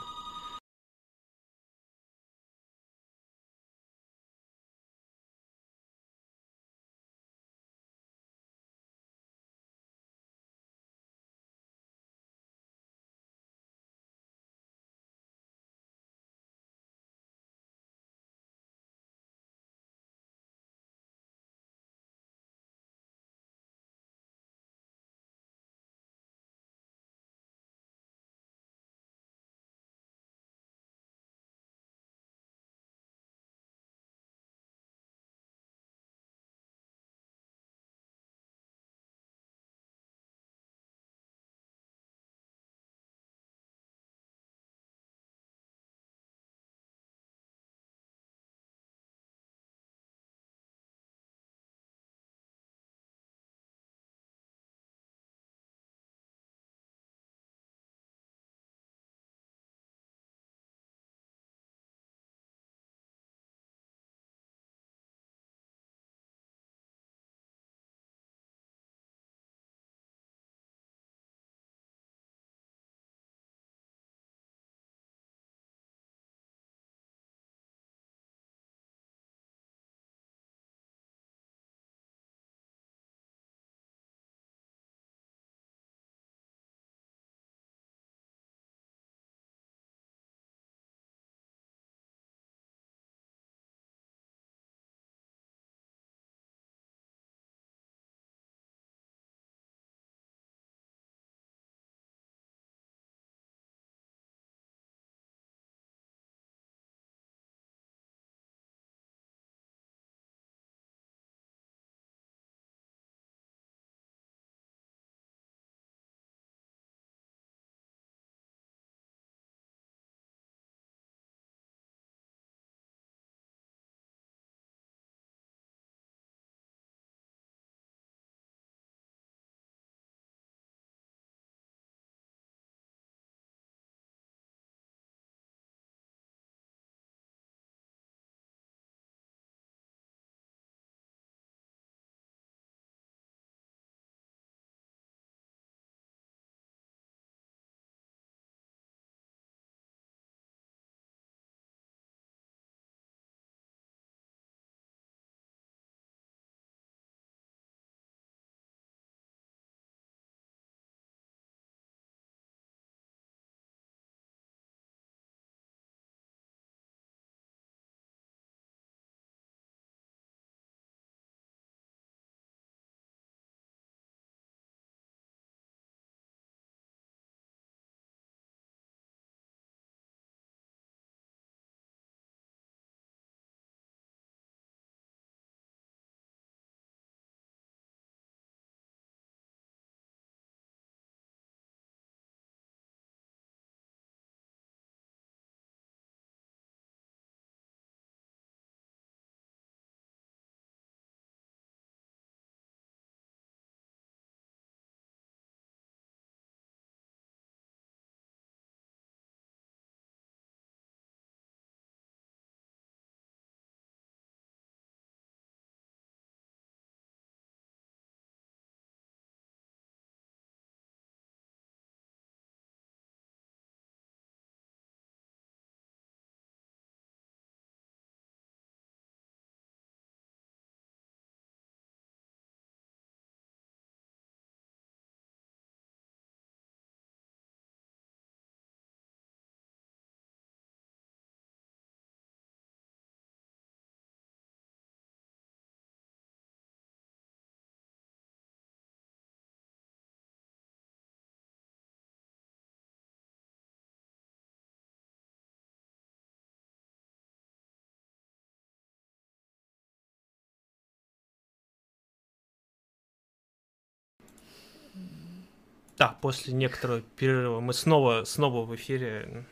Да, после некоторого перерыва мы снова, снова в эфире.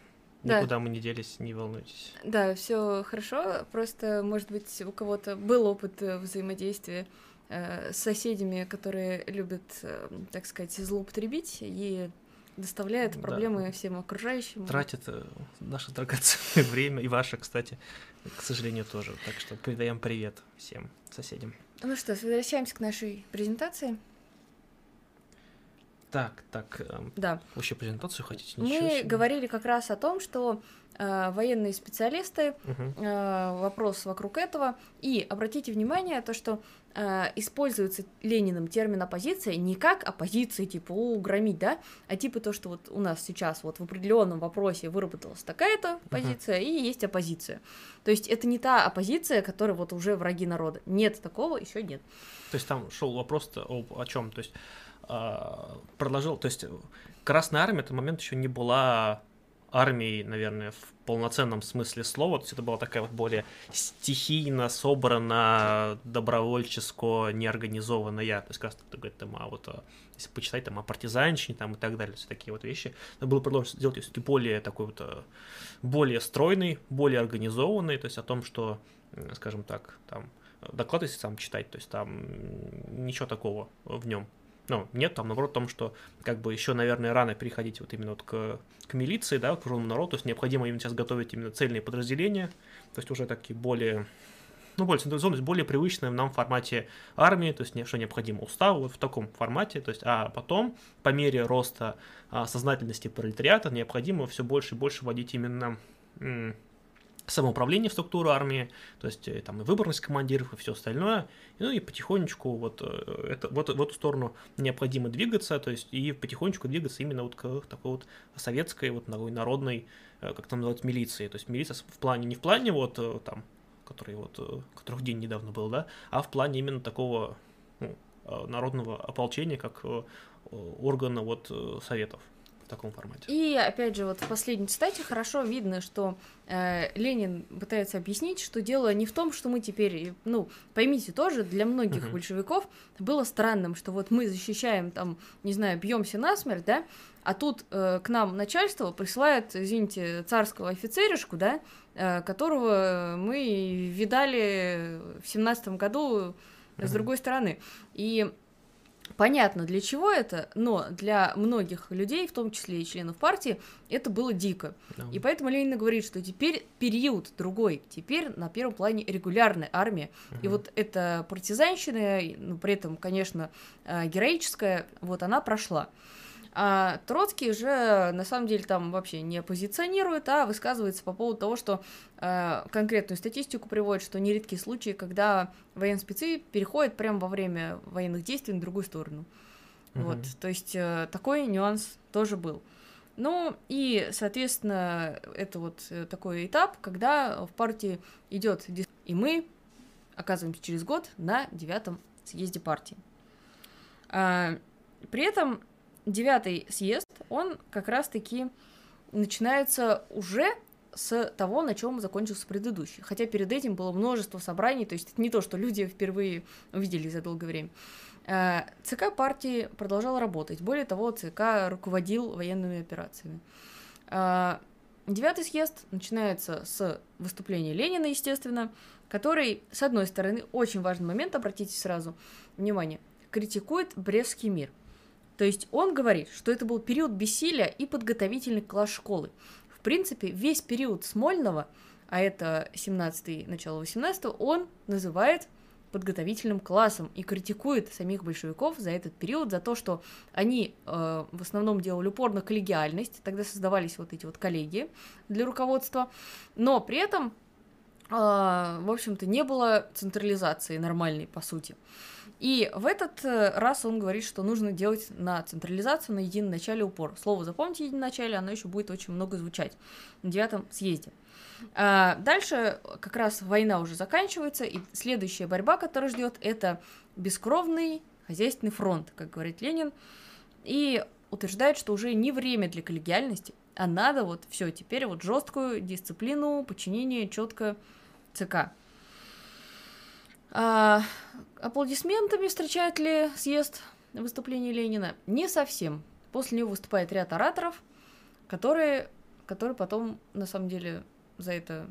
Да. Никуда мы не делись, не волнуйтесь. Да, все хорошо. Просто, может быть, у кого-то был опыт э, взаимодействия э, с соседями, которые любят, э, так сказать, злоупотребить и доставляют Да. проблемы всем окружающим. Тратит э, наше драгоценное время, и ваше, кстати, к сожалению, тоже. Так что передаем привет всем соседям. Ну что, возвращаемся к нашей презентации. Так, так, эм, Да. вообще презентацию хотите? Ничего Мы себе. говорили как раз о том, что э, военные специалисты Мгм. э, вопрос вокруг этого. И обратите внимание, то, что э, используется Лениным термин оппозиция не как оппозиция, типа, о, громить, да, а типа то, что вот у нас сейчас вот в определенном вопросе выработалась такая-то позиция, и есть оппозиция. То есть это не та оппозиция, которая вот уже враги народа. Нет такого, еще нет. То есть там шел вопрос о, о чем? То есть продолжил, то есть Красная Армия в этот момент еще не была армией, наверное, в полноценном смысле слова. То есть это была такая вот более стихийно собрана, добровольческо неорганизованная. То есть как раз ты там, а вот а, если почитать там о партизанщине там и так далее, все такие вот вещи. Надо было продолжить сделать все-таки более такой вот а, более стройный, более организованный, то есть о том, что, скажем так, там доклад, если сам читать, то есть там ничего такого в нем. Ну, нет, там, наоборот, в том, что как бы еще, наверное, рано переходить вот именно вот к, к милиции, да, к вооруженному народу, то есть необходимо именно сейчас готовить именно цельные подразделения, то есть уже такие более, ну, более централизованные, более привычные нам формате армии, то есть что необходимо устав, вот в таком формате, то есть, а потом, по мере роста а, сознательности пролетариата, необходимо все больше и больше вводить именно м, самоуправление в структуру армии, то есть э, там и выборность командиров и все остальное, ну и потихонечку вот, э, это, вот в эту сторону необходимо двигаться, то есть и потихонечку двигаться именно вот к такой вот советской вот такой народной, э, как там называют, милиции, то есть милиция в плане, не в плане вот там, который вот, которых день недавно был, да, а в плане именно такого ну, народного ополчения, как органа вот советов в таком формате. И опять же, вот в последней цитате хорошо видно, что э, Ленин пытается объяснить, что дело не в том, что мы теперь, ну, поймите тоже, для многих Мгм. большевиков было странным, что вот мы защищаем там, не знаю, бьемся насмерть, да, а тут э, к нам начальство присылает, извините, царского офицеришку, да, э, которого мы видали в семнадцатом году с Мгм. другой стороны. И понятно, для чего это, но для многих людей, в том числе и членов партии, это было дико. Да. И поэтому Ленин говорит, что теперь период другой, теперь на первом плане регулярная армия. И Мгм. вот эта партизанщина, и, ну, при этом, конечно, э, героическая, вот она прошла. А Троцкий же на самом деле там вообще не оппозиционирует, а высказывается по поводу того, что э, конкретную статистику приводит, что нередки случаи, когда военспецы переходят прямо во время военных действий на другую сторону. Вот, Мгм. то есть э, такой нюанс тоже был. Ну и, соответственно, это вот э, такой этап, когда в партии идет дис- и мы оказываемся через год на девятом съезде партии. А, при этом девятый съезд, он как раз-таки начинается уже с того, на чем закончился предыдущий. Хотя перед этим было множество собраний, то есть это не то, что люди впервые увидели за долгое время. А, ЦК партии продолжал работать. Более того, ЦК руководил военными операциями. А, Девятый съезд начинается с выступления Ленина, естественно, который, с одной стороны, очень важный момент, обратите сразу внимание, критикует Брестский мир. То есть он говорит, что это был период бессилия и подготовительный класс школы. В принципе, весь период Смольного, а это 17-й, начало 18 он называет подготовительным классом и критикует самих большевиков за этот период, за то, что они э, в основном делали упор на коллегиальность, тогда создавались вот эти вот коллегии для руководства, но при этом, в общем-то, не было централизации нормальной, по сути. И в этот э, раз он говорит, что нужно делать на централизацию, на едином начале упор. Слово запомните единое начале, оно еще будет очень много звучать на девятом съезде. А дальше как раз война уже заканчивается, и следующая борьба, которая ждет, это бескровный хозяйственный фронт, как говорит Ленин, и утверждает, что уже не время для коллегиальности, а надо вот все теперь вот жесткую дисциплину, подчинение четко ЦК. А, аплодисментами встречает ли съезд выступление Ленина? Не совсем. после него выступает ряд ораторов, которые, которые потом, на самом деле, за это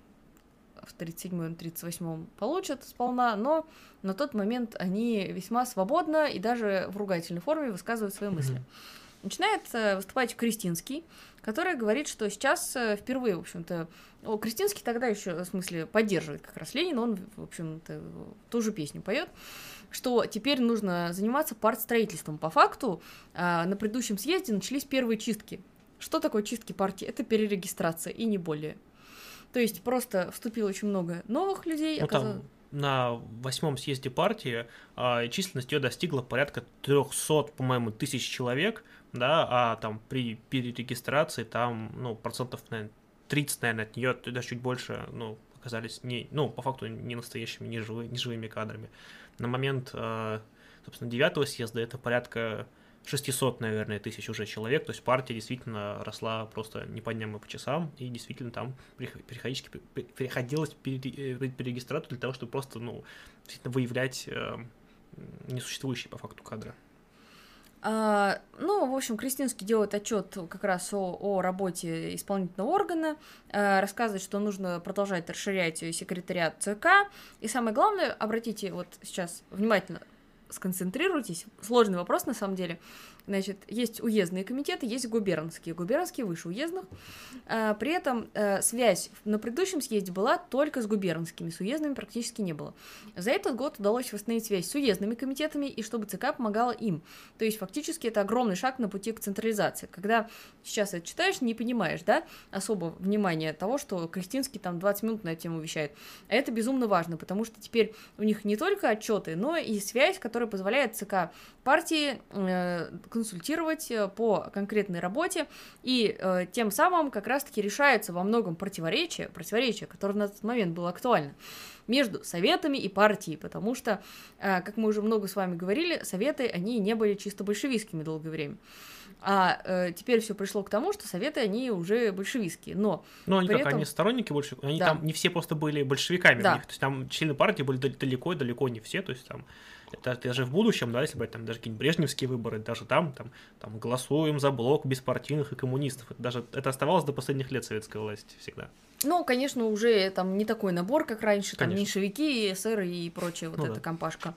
в 37-м, 38-м получат сполна, но на тот момент они весьма свободно и даже в ругательной форме высказывают свои мысли. Mm-hmm. Начинает э, выступать Кристинский, который говорит, что сейчас э, впервые, в общем-то, о, Кристинский тогда еще, в смысле, поддерживает как раз Ленина, он, в общем-то, ту же песню поет, что теперь нужно заниматься партстроительством. По факту а, на предыдущем съезде начались первые чистки. Что такое чистки партии? Это перерегистрация и не более. То есть просто вступило очень много новых людей. Ну, оказалось... там на восьмом съезде партии а, численность ее достигла порядка 300, по-моему, тысяч человек, да, а там при перерегистрации там, ну, процентов, наверное, 30, наверное, от нее, даже чуть больше, ну, оказались не, ну, по факту не настоящими, не, живы, не живыми кадрами. На момент, а, собственно, девятого съезда это порядка 600, наверное, тысяч уже человек, то есть партия действительно росла просто не по дням и по часам, и действительно там периодически приходилось перерегистрацию для того, чтобы просто, ну, действительно выявлять э, несуществующие по факту кадры. А, ну, в общем, Кристинский делает отчет как раз о, о работе исполнительного органа, а, рассказывает, что нужно продолжать расширять секретариат ЦК. И самое главное, обратите вот сейчас внимательно сконцентрируйтесь. Сложный вопрос, на самом деле. Значит, есть уездные комитеты, есть губернские. Губернские выше уездных. А, при этом а, связь на предыдущем съезде была только с губернскими, с уездными практически не было. За этот год удалось восстановить связь с уездными комитетами и чтобы ЦК помогала им. То есть фактически это огромный шаг на пути к централизации. Когда сейчас это читаешь, не понимаешь, да, особо внимания того, что Кристинский там 20 минут на эту тему вещает. А это безумно важно, потому что теперь у них не только отчеты, но и связь, которая позволяет ЦК партии э, консультировать э, по конкретной работе, и э, тем самым как раз-таки решается во многом противоречие, противоречие, которое на тот момент было актуально между советами и партией, потому что, э, как мы уже много с вами говорили, советы, они не были чисто большевистскими долгое время. А э, теперь все пришло к тому, что советы, они уже большевистские, но... Ну, они как, этом... они сторонники большевиков, они да. там не все просто были большевиками, да. них, то есть там члены партии были далеко далеко не все, то есть там это даже в будущем, да, если брать там даже какие-нибудь брежневские выборы, даже там, там, там голосуем за блок беспартийных и коммунистов. Это даже это оставалось до последних лет советской власти всегда. Ну, конечно, уже там не такой набор, как раньше, конечно. там меньшевики, эсеры и прочее, вот ну, эта да. компашка.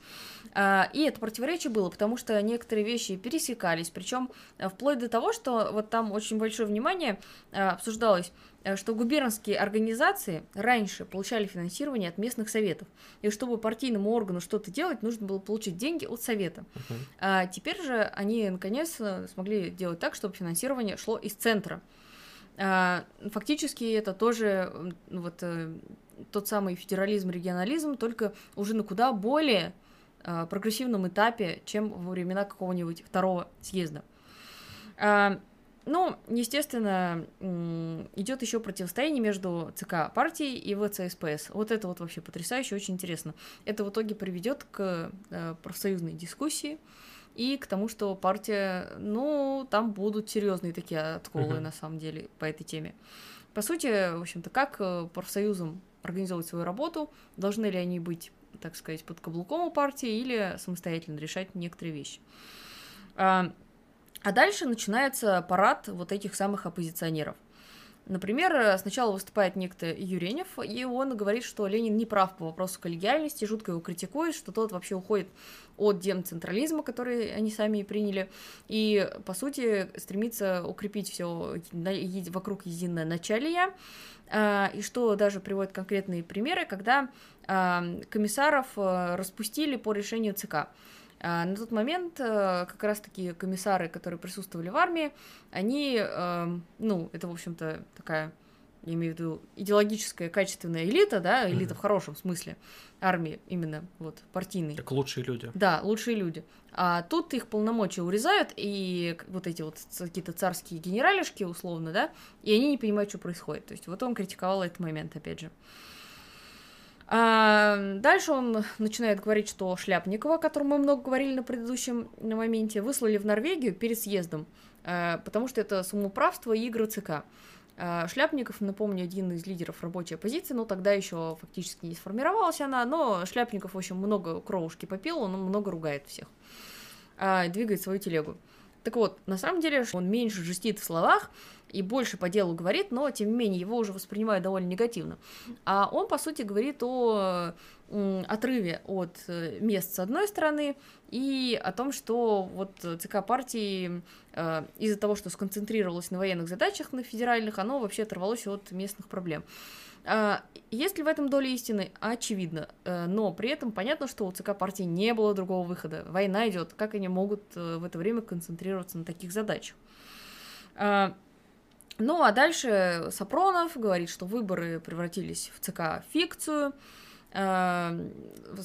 А, и это противоречие было, потому что некоторые вещи пересекались, причем а, вплоть до того, что вот там очень большое внимание а, обсуждалось Э, что губернские организации раньше получали финансирование от местных советов. И чтобы партийному органу что-то делать, нужно было получить деньги от совета. Uh-huh. А теперь же они наконец смогли делать так, чтобы финансирование шло из центра. А, фактически это тоже вот э, тот самый федерализм, регионализм, только уже на куда более а, прогрессивном этапе, чем во времена какого-нибудь второго съезда. А, ну, естественно, идет еще противостояние между ЦК партии и ВЦСПС. Вот это вот вообще потрясающе, очень интересно. Это в итоге приведет к э, профсоюзной дискуссии и к тому, что партия, ну, там будут серьезные такие отколы uh-huh. на самом деле по этой теме. По сути, в общем-то, как э, профсоюзам организовывать свою работу, должны ли они быть, так сказать, под каблуком у партии или самостоятельно решать некоторые вещи. А, дальше начинается парад вот этих самых оппозиционеров. Например, сначала выступает некто Юренев, и он говорит, что Ленин не прав по вопросу коллегиальности, жутко его критикует, что тот вообще уходит от демцентрализма, который они сами и приняли, и, по сути, стремится укрепить все вокруг единое началия, а, и что даже приводит конкретные примеры, когда комиссаров а, распустили по решению ЦК. А, на тот момент э, как раз-таки комиссары, которые присутствовали в армии, они, эм, ну, это, в общем-то, такая, я имею в виду, идеологическая качественная элита, да, элита mm-hmm. в хорошем смысле армии, именно вот партийной. Так лучшие люди. Да, лучшие люди. А тут их полномочия урезают, и вот эти вот какие-то царские генералишки, условно, да, и они не понимают, что происходит. То есть вот он критиковал этот момент, опять же. А дальше он начинает говорить, что Шляпникова, о котором мы много говорили на предыдущем моменте, выслали в Норвегию перед съездом, э, потому что это самоуправство и игры ЦК. А Шляпников, напомню, один из лидеров рабочей оппозиции, но тогда еще фактически не сформировалась она, но Шляпников, в общем, много кровушки попил, он много ругает всех, а, двигает свою телегу. Так вот, на самом деле, он меньше жестит в словах и больше по делу говорит, но, тем не менее, его уже воспринимают довольно негативно. А он, по сути, говорит о отрыве от э, мест с одной стороны и о том, что вот ЦК партии э, из-за того, что сконцентрировалось на военных задачах, на федеральных, оно вообще оторвалось от местных проблем. А, есть ли в этом доля истины? Очевидно. Э, но при этом понятно, что у ЦК партии не было другого выхода. Война идет. Как они могут в это время концентрироваться на таких задачах? Ну а дальше Сапронов говорит, что выборы превратились в ЦК фикцию. Эм,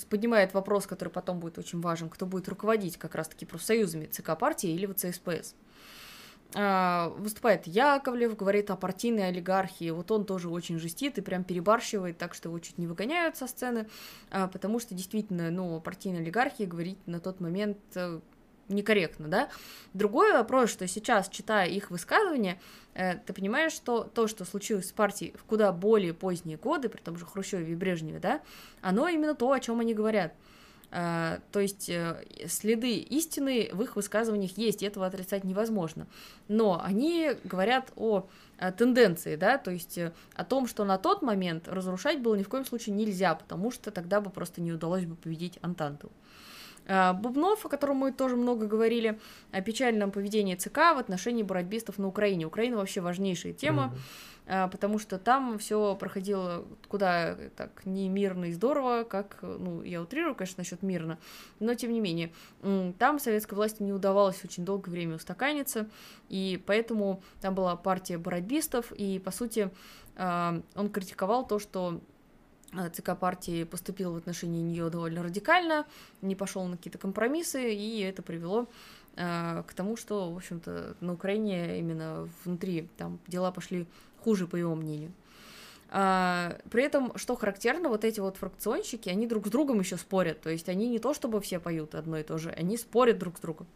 поднимает вопрос, который потом будет очень важен, кто будет руководить как раз-таки профсоюзами ЦК партии или ВЦСПС. Э, выступает Яковлев, говорит о партийной олигархии. Вот он тоже очень жестит и прям перебарщивает, так что его чуть не выгоняют со сцены, э, потому что действительно, ну, о партийной олигархии говорить на тот момент э, некорректно, да. Другой вопрос, что сейчас, читая их высказывания, э, ты понимаешь, что то, что случилось с партией в куда более поздние годы, при том же Хрущеве и Брежневе, да, оно именно то, о чем они говорят. Uh, то есть uh, следы истины в их высказываниях есть, и этого отрицать невозможно. Но они говорят о, тенденции, да, то есть о том, что на тот момент разрушать было ни в коем случае нельзя, потому что тогда бы просто не удалось бы победить Антанту. А, Бубнов, о котором мы тоже много говорили, о печальном поведении ЦК в отношении барабистов на Украине. Украина вообще важнейшая тема, mm-hmm. потому что там все проходило куда так не мирно и здорово, как, ну, я утрирую, конечно, насчет мирно, но тем не менее, там советской власти не удавалось очень долгое время устаканиться, и поэтому там была партия барабистов, и, по сути, а, он критиковал то, что Э, ЦК партии поступил в отношении нее довольно радикально, не пошел на какие-то компромиссы, и это привело э, к тому, что, в общем-то, на Украине именно внутри там дела пошли хуже, по его мнению. А, при этом, что характерно, вот эти вот фракционщики, они друг с другом еще спорят, то есть они не то чтобы все поют одно и то же, они спорят друг с другом.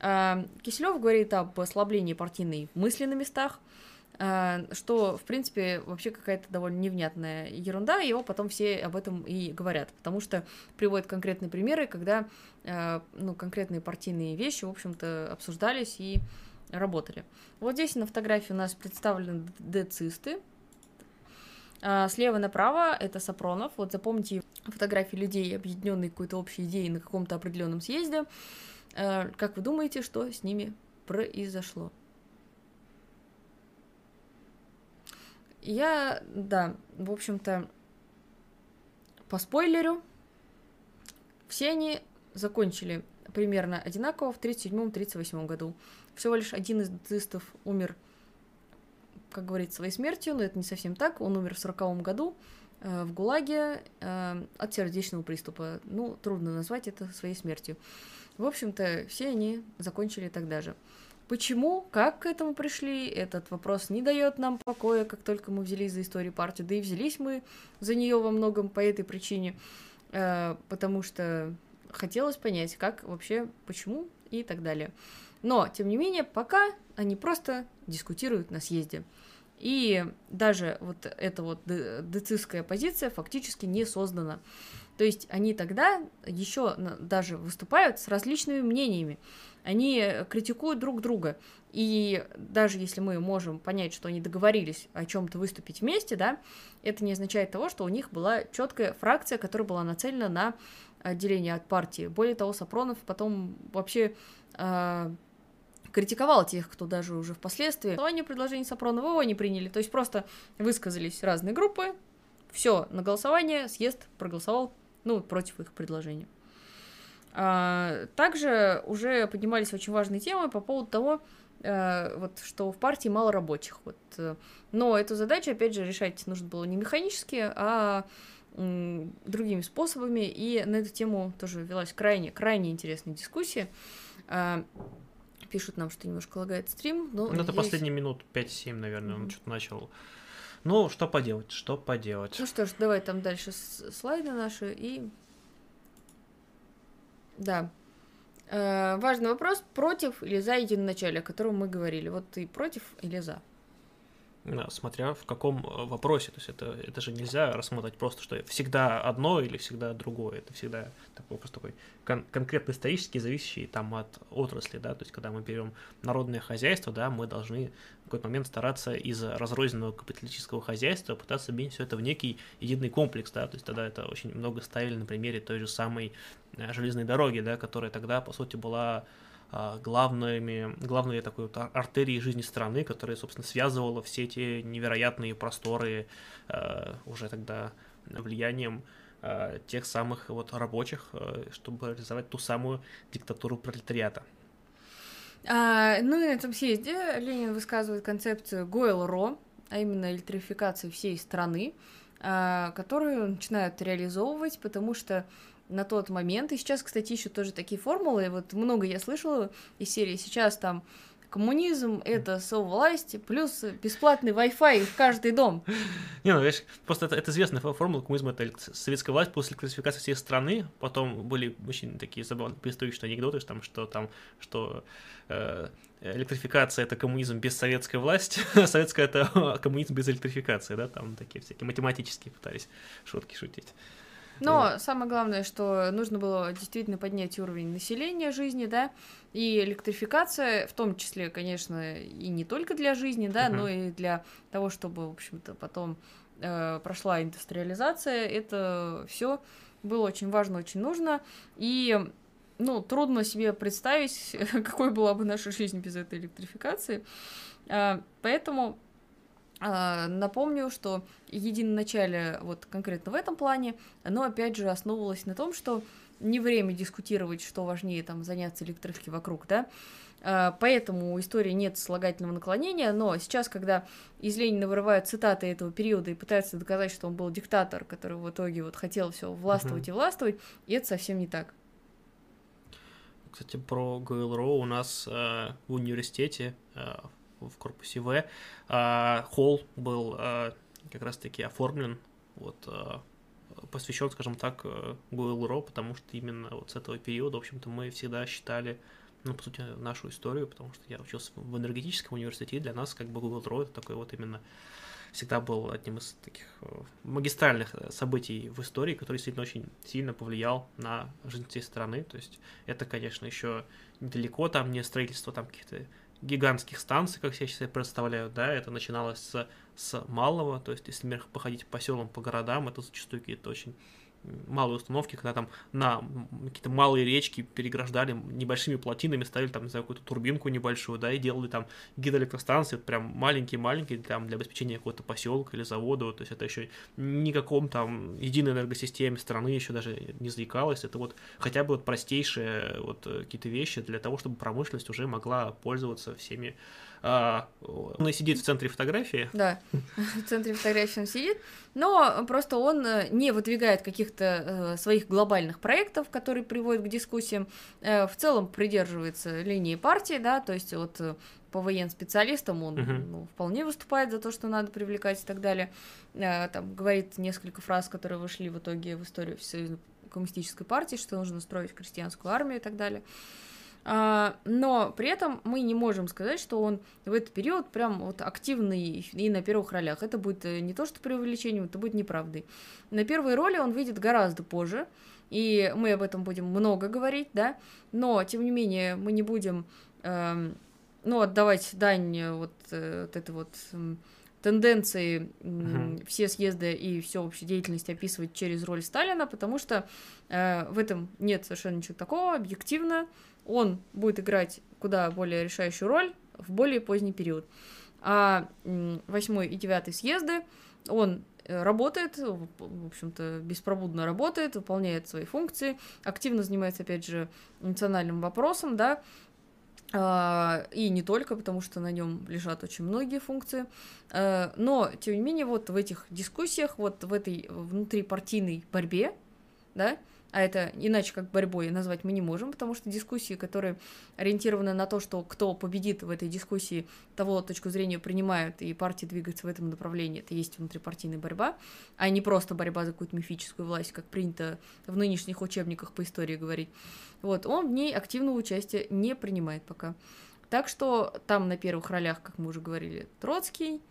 А, Киселев говорит об ослаблении партийной мысли на местах, что, в принципе, вообще какая-то довольно невнятная ерунда, его потом все об этом и говорят, потому что приводят конкретные примеры, когда, а, ну, конкретные партийные вещи, в общем-то, обсуждались и работали. Вот здесь на фотографии у нас представлены децисты, а, Слева направо это Сапронов. Вот запомните фотографии людей, объединенные какой-то общей идеей на каком-то определенном съезде. Как вы думаете, что с ними произошло? Я, да, в общем-то, по спойлеру, все они закончили примерно одинаково в 37-38 году. Всего лишь один из децистов умер, как говорится, своей смертью, но это не совсем так. Он умер в 40 году э, в ГУЛАГе э, от сердечного приступа. Ну, трудно назвать это своей смертью. В общем-то, все они закончили тогда же. Почему, как к этому пришли, этот вопрос не дает нам покоя, как только мы взялись за историю партии, да и взялись мы за нее во многом по этой причине, э, потому что хотелось понять, как вообще, почему и так далее. Но, тем не менее, пока они просто дискутируют на съезде. И даже вот эта вот децистская позиция фактически не создана. То есть они тогда еще даже выступают с различными мнениями они критикуют друг друга. И даже если мы можем понять, что они договорились о чем-то выступить вместе, да, это не означает того, что у них была четкая фракция, которая была нацелена на отделение от партии. Более того, Сапронов потом вообще э, критиковал тех, кто даже уже впоследствии они предложение Сапронова его не приняли. То есть просто высказались разные группы, все, на голосование съезд проголосовал ну, против их предложения. А, также уже поднимались очень важные темы по поводу того, э, вот, что в партии мало рабочих. Вот. Э, но эту задачу, опять же, решать нужно было не механически, а другими способами, и на эту тему тоже велась крайне, крайне интересная дискуссия. А, пишут нам, что немножко лагает стрим. Но ну, это последние минут 5-7, наверное, mm-hmm. он что-то начал. Ну, что поделать, что поделать. Ну что ж, давай там дальше слайды наши и да. Э, важный вопрос, против или за единоначалие, о котором мы говорили. Вот ты против или за? Смотря в каком э, вопросе. То есть это, это же нельзя рассматривать просто, что всегда одно или всегда другое. Это всегда такой просто такой кон- конкретно исторически зависящий там от отрасли, да. То есть когда мы берем народное хозяйство, да, мы должны в какой-то момент стараться из разрозненного капиталистического хозяйства пытаться объединить все это в некий единый комплекс, да. То есть тогда это очень много ставили на примере той же самой э, железной дороги, да, которая тогда, по сути, была главными, главной такой вот артерией жизни страны, которая, собственно, связывала все эти невероятные просторы а, уже тогда влиянием а, тех самых вот рабочих, чтобы реализовать ту самую диктатуру пролетариата. А, ну и на этом съезде Ленин высказывает концепцию Гойл-Ро, а именно электрификации всей страны, которую начинают реализовывать, потому что на тот момент. И сейчас, кстати, еще тоже такие формулы. Вот много я слышала из серии. Сейчас там коммунизм — это совласть, плюс бесплатный Wi-Fi в каждый дом. Не, ну, видишь, просто это, это известная формула коммунизма, это советская власть после классификации всей страны, потом были очень такие забавные преисторические анекдоты, что там, что там, что э, электрификация — это коммунизм без советской власти, а советская — это коммунизм без электрификации, да, там такие всякие математические пытались шутки шутить. Но вот. самое главное, что нужно было действительно поднять уровень населения жизни, да, и электрификация, в том числе, конечно, и не только для жизни, да, uh-huh. но и для того, чтобы, в общем-то, потом э, прошла индустриализация, это все было очень важно, очень нужно, и ну, трудно себе представить, какой была бы наша жизнь без этой электрификации. Э, поэтому а, напомню, что единоначалие вот конкретно в этом плане, оно опять же основывалось на том, что не время дискутировать, что важнее там заняться электрички вокруг, да, а, Поэтому у истории нет слагательного наклонения, но сейчас, когда из Ленина вырывают цитаты этого периода и пытаются доказать, что он был диктатор, который в итоге вот хотел все властвовать uh-huh. и властвовать, и это совсем не так. Кстати, про ГЛРО у нас э, в университете э, в корпусе В. А, холл был а, как раз-таки оформлен, вот, а, посвящен, скажем так, Гуэлро, потому что именно вот с этого периода, в общем-то, мы всегда считали, ну, по сути, нашу историю, потому что я учился в энергетическом университете, для нас как бы Гуэлро это такой вот именно всегда был одним из таких магистральных событий в истории, который действительно очень сильно повлиял на жизнь всей страны. То есть это, конечно, еще недалеко, там не строительство там каких-то гигантских станций, как сейчас представляю, да, это начиналось с, с малого, то есть если, например, походить по селам, по городам, это зачастую какие-то очень малые установки, когда там на какие-то малые речки переграждали небольшими плотинами, ставили там, не знаю, какую-то турбинку небольшую, да, и делали там гидроэлектростанции, прям маленькие-маленькие, там, для обеспечения какого-то поселка или завода, то есть это еще никаком там единой энергосистеме страны еще даже не заикалось, это вот хотя бы вот простейшие вот какие-то вещи для того, чтобы промышленность уже могла пользоваться всеми а, он сидит в центре фотографии. Да, в центре фотографии он сидит, но просто он э, не выдвигает каких-то э, своих глобальных проектов, которые приводят к дискуссиям. Э, в целом придерживается линии партии, да, то есть вот по военспециалистам он uh-huh. ну, вполне выступает за то, что надо привлекать и так далее. Там говорит несколько фраз, которые вошли в итоге в историю Всесоюзной коммунистической партии, что нужно строить крестьянскую армию и так далее. Но при этом мы не можем сказать, что он в этот период прям вот активный и на первых ролях. Это будет э, не то, что преувеличением, это будет неправдой. На первой роли он выйдет гораздо позже, и мы об этом будем много говорить, да, но, тем не менее, мы не будем, э, ну, отдавать дань вот, э, вот этой вот тенденции uh-huh. все съезды и всю общую деятельность описывать через роль Сталина, потому что э, в этом нет совершенно ничего такого, объективно он будет играть куда более решающую роль в более поздний период. А восьмой и девятый съезды он э, работает, в общем-то, беспробудно работает, выполняет свои функции, активно занимается, опять же, национальным вопросом, да, а, и не только, потому что на нем лежат очень многие функции. А, но, тем не менее, вот в этих дискуссиях, вот в этой внутрипартийной борьбе, да, а это иначе как борьбой назвать мы не можем, потому что дискуссии, которые ориентированы на то, что кто победит в этой дискуссии, того точку зрения принимают, и партии двигаются в этом направлении, это есть внутрипартийная борьба, а не просто борьба за какую-то мифическую власть, как принято в нынешних учебниках по истории говорить. Вот, он в ней активного участия не принимает пока. Так что там на первых ролях, как мы уже говорили, Троцкий,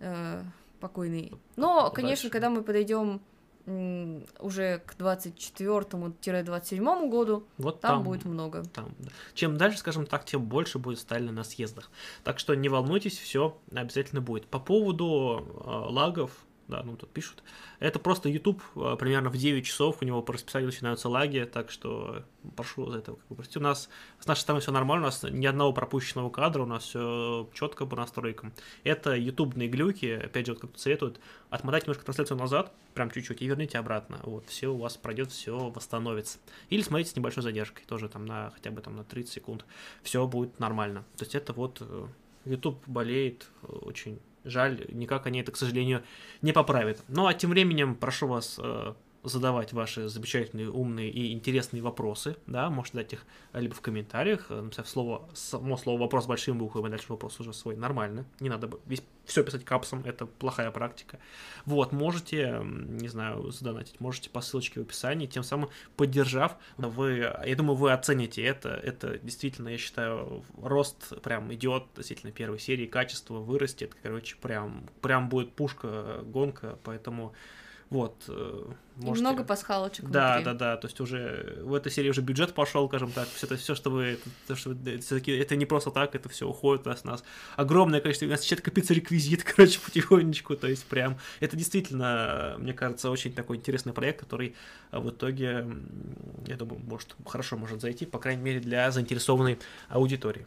э, покойный. Но, конечно, когда мы подойдем уже к 24-27 году, вот там, там будет много. Там, да. Чем дальше, скажем так, тем больше будет стали на съездах. Так что не волнуйтесь, все обязательно будет. По поводу э, лагов, да, ну тут пишут. Это просто YouTube а, примерно в 9 часов, у него по расписанию начинаются лаги, так что прошу за это простите. У нас с нашей стороны все нормально, у нас ни одного пропущенного кадра, у нас все четко по настройкам. Это ютубные глюки, опять же, вот как советуют, отмотать немножко трансляцию назад, прям чуть-чуть, и верните обратно. Вот, все у вас пройдет, все восстановится. Или смотрите с небольшой задержкой, тоже там на хотя бы там на 30 секунд. Все будет нормально. То есть это вот э, YouTube болеет э, очень Жаль, никак они это, к сожалению, не поправят. Ну а тем временем прошу вас э, задавать ваши замечательные, умные и интересные вопросы, да, можете дать их либо в комментариях, э, написав слово, само слово вопрос большим буквами, а дальше вопрос уже свой, нормально, не надо весь все писать капсом, это плохая практика. Вот, можете, не знаю, задонатить, можете по ссылочке в описании, тем самым поддержав, вы, я думаю, вы оцените это, это действительно, я считаю, рост прям идет, действительно, первой серии, качество вырастет, короче, прям, прям будет пушка, гонка, поэтому вот. Э, можете... И много пасхалочек Да, внутри. да, да. То есть уже в этой серии уже бюджет пошел, скажем так. Все это все, что вы, то, что вы, все-таки это не просто так, это все уходит у нас, у нас огромное количество, у нас сейчас копится реквизит, короче, потихонечку. То есть прям это действительно, мне кажется, очень такой интересный проект, который в итоге, я думаю, может хорошо может зайти, по крайней мере, для заинтересованной аудитории.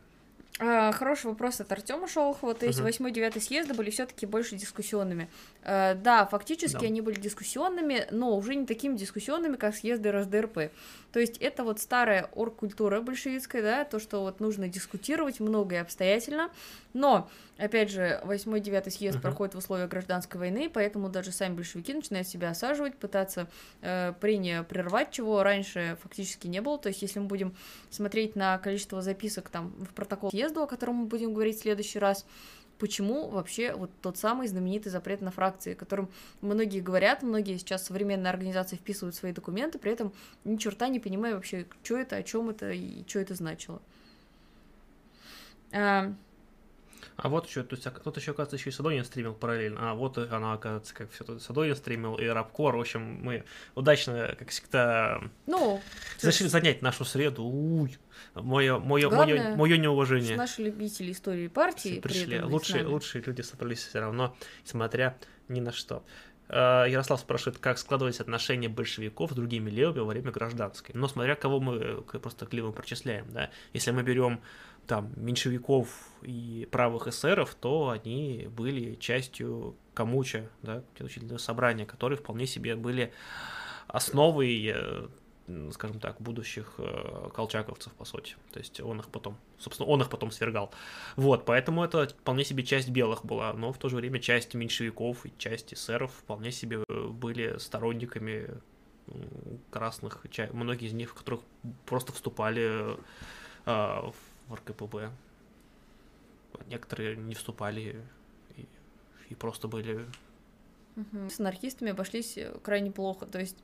А, хороший вопрос от Артема Шолохова. То есть восьмой, девятый съезды были все-таки больше дискуссионными. А, да, фактически да. они были дискуссионными, но уже не такими дискуссионными, как съезды РСДРП. То есть это вот старая оргкультура большевистская, да, то, что вот нужно дискутировать много и обстоятельно. Но, опять же, 8-9 съезд uh-huh. проходит в условиях гражданской войны, поэтому даже сами большевики начинают себя осаживать, пытаться э, прения прервать, чего раньше фактически не было. То есть, если мы будем смотреть на количество записок там в протокол съезду, о котором мы будем говорить в следующий раз, почему вообще вот тот самый знаменитый запрет на фракции, о котором многие говорят, многие сейчас современные организации вписывают свои документы, при этом ни черта не понимая вообще, что это, о чем это и что это значило. А, вот еще, то есть, кто-то еще, оказывается, еще и Садонин стримил параллельно. А вот она, оказывается, как все тут Садонин стримил и Рабкор. В общем, мы удачно, как всегда, ну, зашли занять нашу среду. Уй, мое, мое, мое, мое неуважение. Наши любители истории партии пришли. Лучшие, лучшие люди собрались все равно, несмотря ни на что. А, Ярослав спрашивает, как складывались отношения большевиков с другими левыми во время гражданской. Но смотря кого мы просто к левым причисляем, да. Если мы берем там меньшевиков и правых эсеров, то они были частью Камуча, да, учительного собрания, которые вполне себе были основой, э, скажем так, будущих э, колчаковцев, по сути. То есть он их потом, собственно, он их потом свергал. Вот, поэтому это вполне себе часть белых была, но в то же время часть меньшевиков и часть эсеров вполне себе были сторонниками красных, многие из них, которых просто вступали э, в РКПБ. Некоторые не вступали и, и просто были... С анархистами обошлись э, крайне плохо, то есть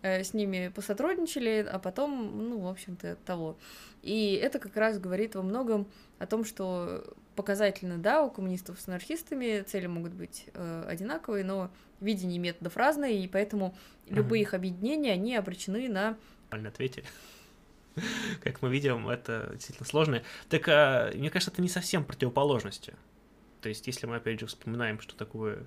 э, с ними посотрудничали, а потом, ну, в общем-то, того. И это как раз говорит во многом о том, что показательно, да, у коммунистов с анархистами цели могут быть э, одинаковые, но видение методов разные, и поэтому любые их объединения, они обречены на... Правильно ответили. как мы видим, это действительно сложно. Так, а, мне кажется, это не совсем противоположности. То есть, если мы, опять же, вспоминаем, что такое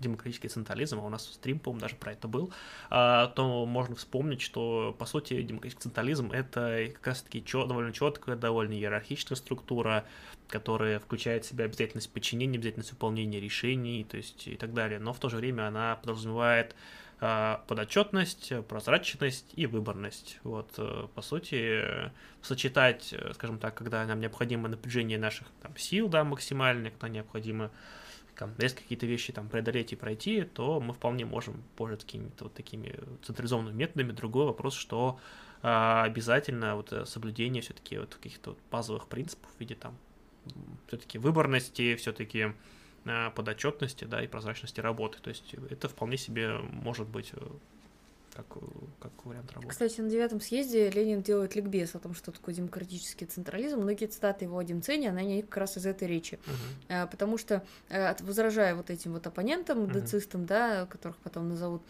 демократический централизм, а у нас стрим, по-моему, даже про это был, а, то можно вспомнить, что, по сути, демократический централизм — это как раз-таки довольно четкая, довольно иерархичная структура, которая включает в себя обязательность подчинения, обязательность выполнения решений, то есть и так далее, но в то же время она подразумевает подотчетность, прозрачность и выборность. Вот, э, по сути, сочетать, э, скажем так, когда нам необходимо напряжение наших там, сил, да, максимальное, когда необходимо там, резко какие-то вещи там преодолеть и пройти, то мы вполне можем пользоваться какими-то вот такими централизованными методами. Другой вопрос, что обязательно вот э, соблюдение все-таки вот каких-то вот базовых принципов в виде там все-таки выборности, все-таки подотчетности, да, и прозрачности работы. То есть это вполне себе может быть э, как, как вариант работы. Кстати, на девятом съезде Ленин делает ликбез о том, что такое демократический централизм. Многие цитаты его о Демцене, они как раз из этой речи. Uh-huh. Потому что, э, возражая вот этим вот оппонентам, децистам, да, которых потом назовут,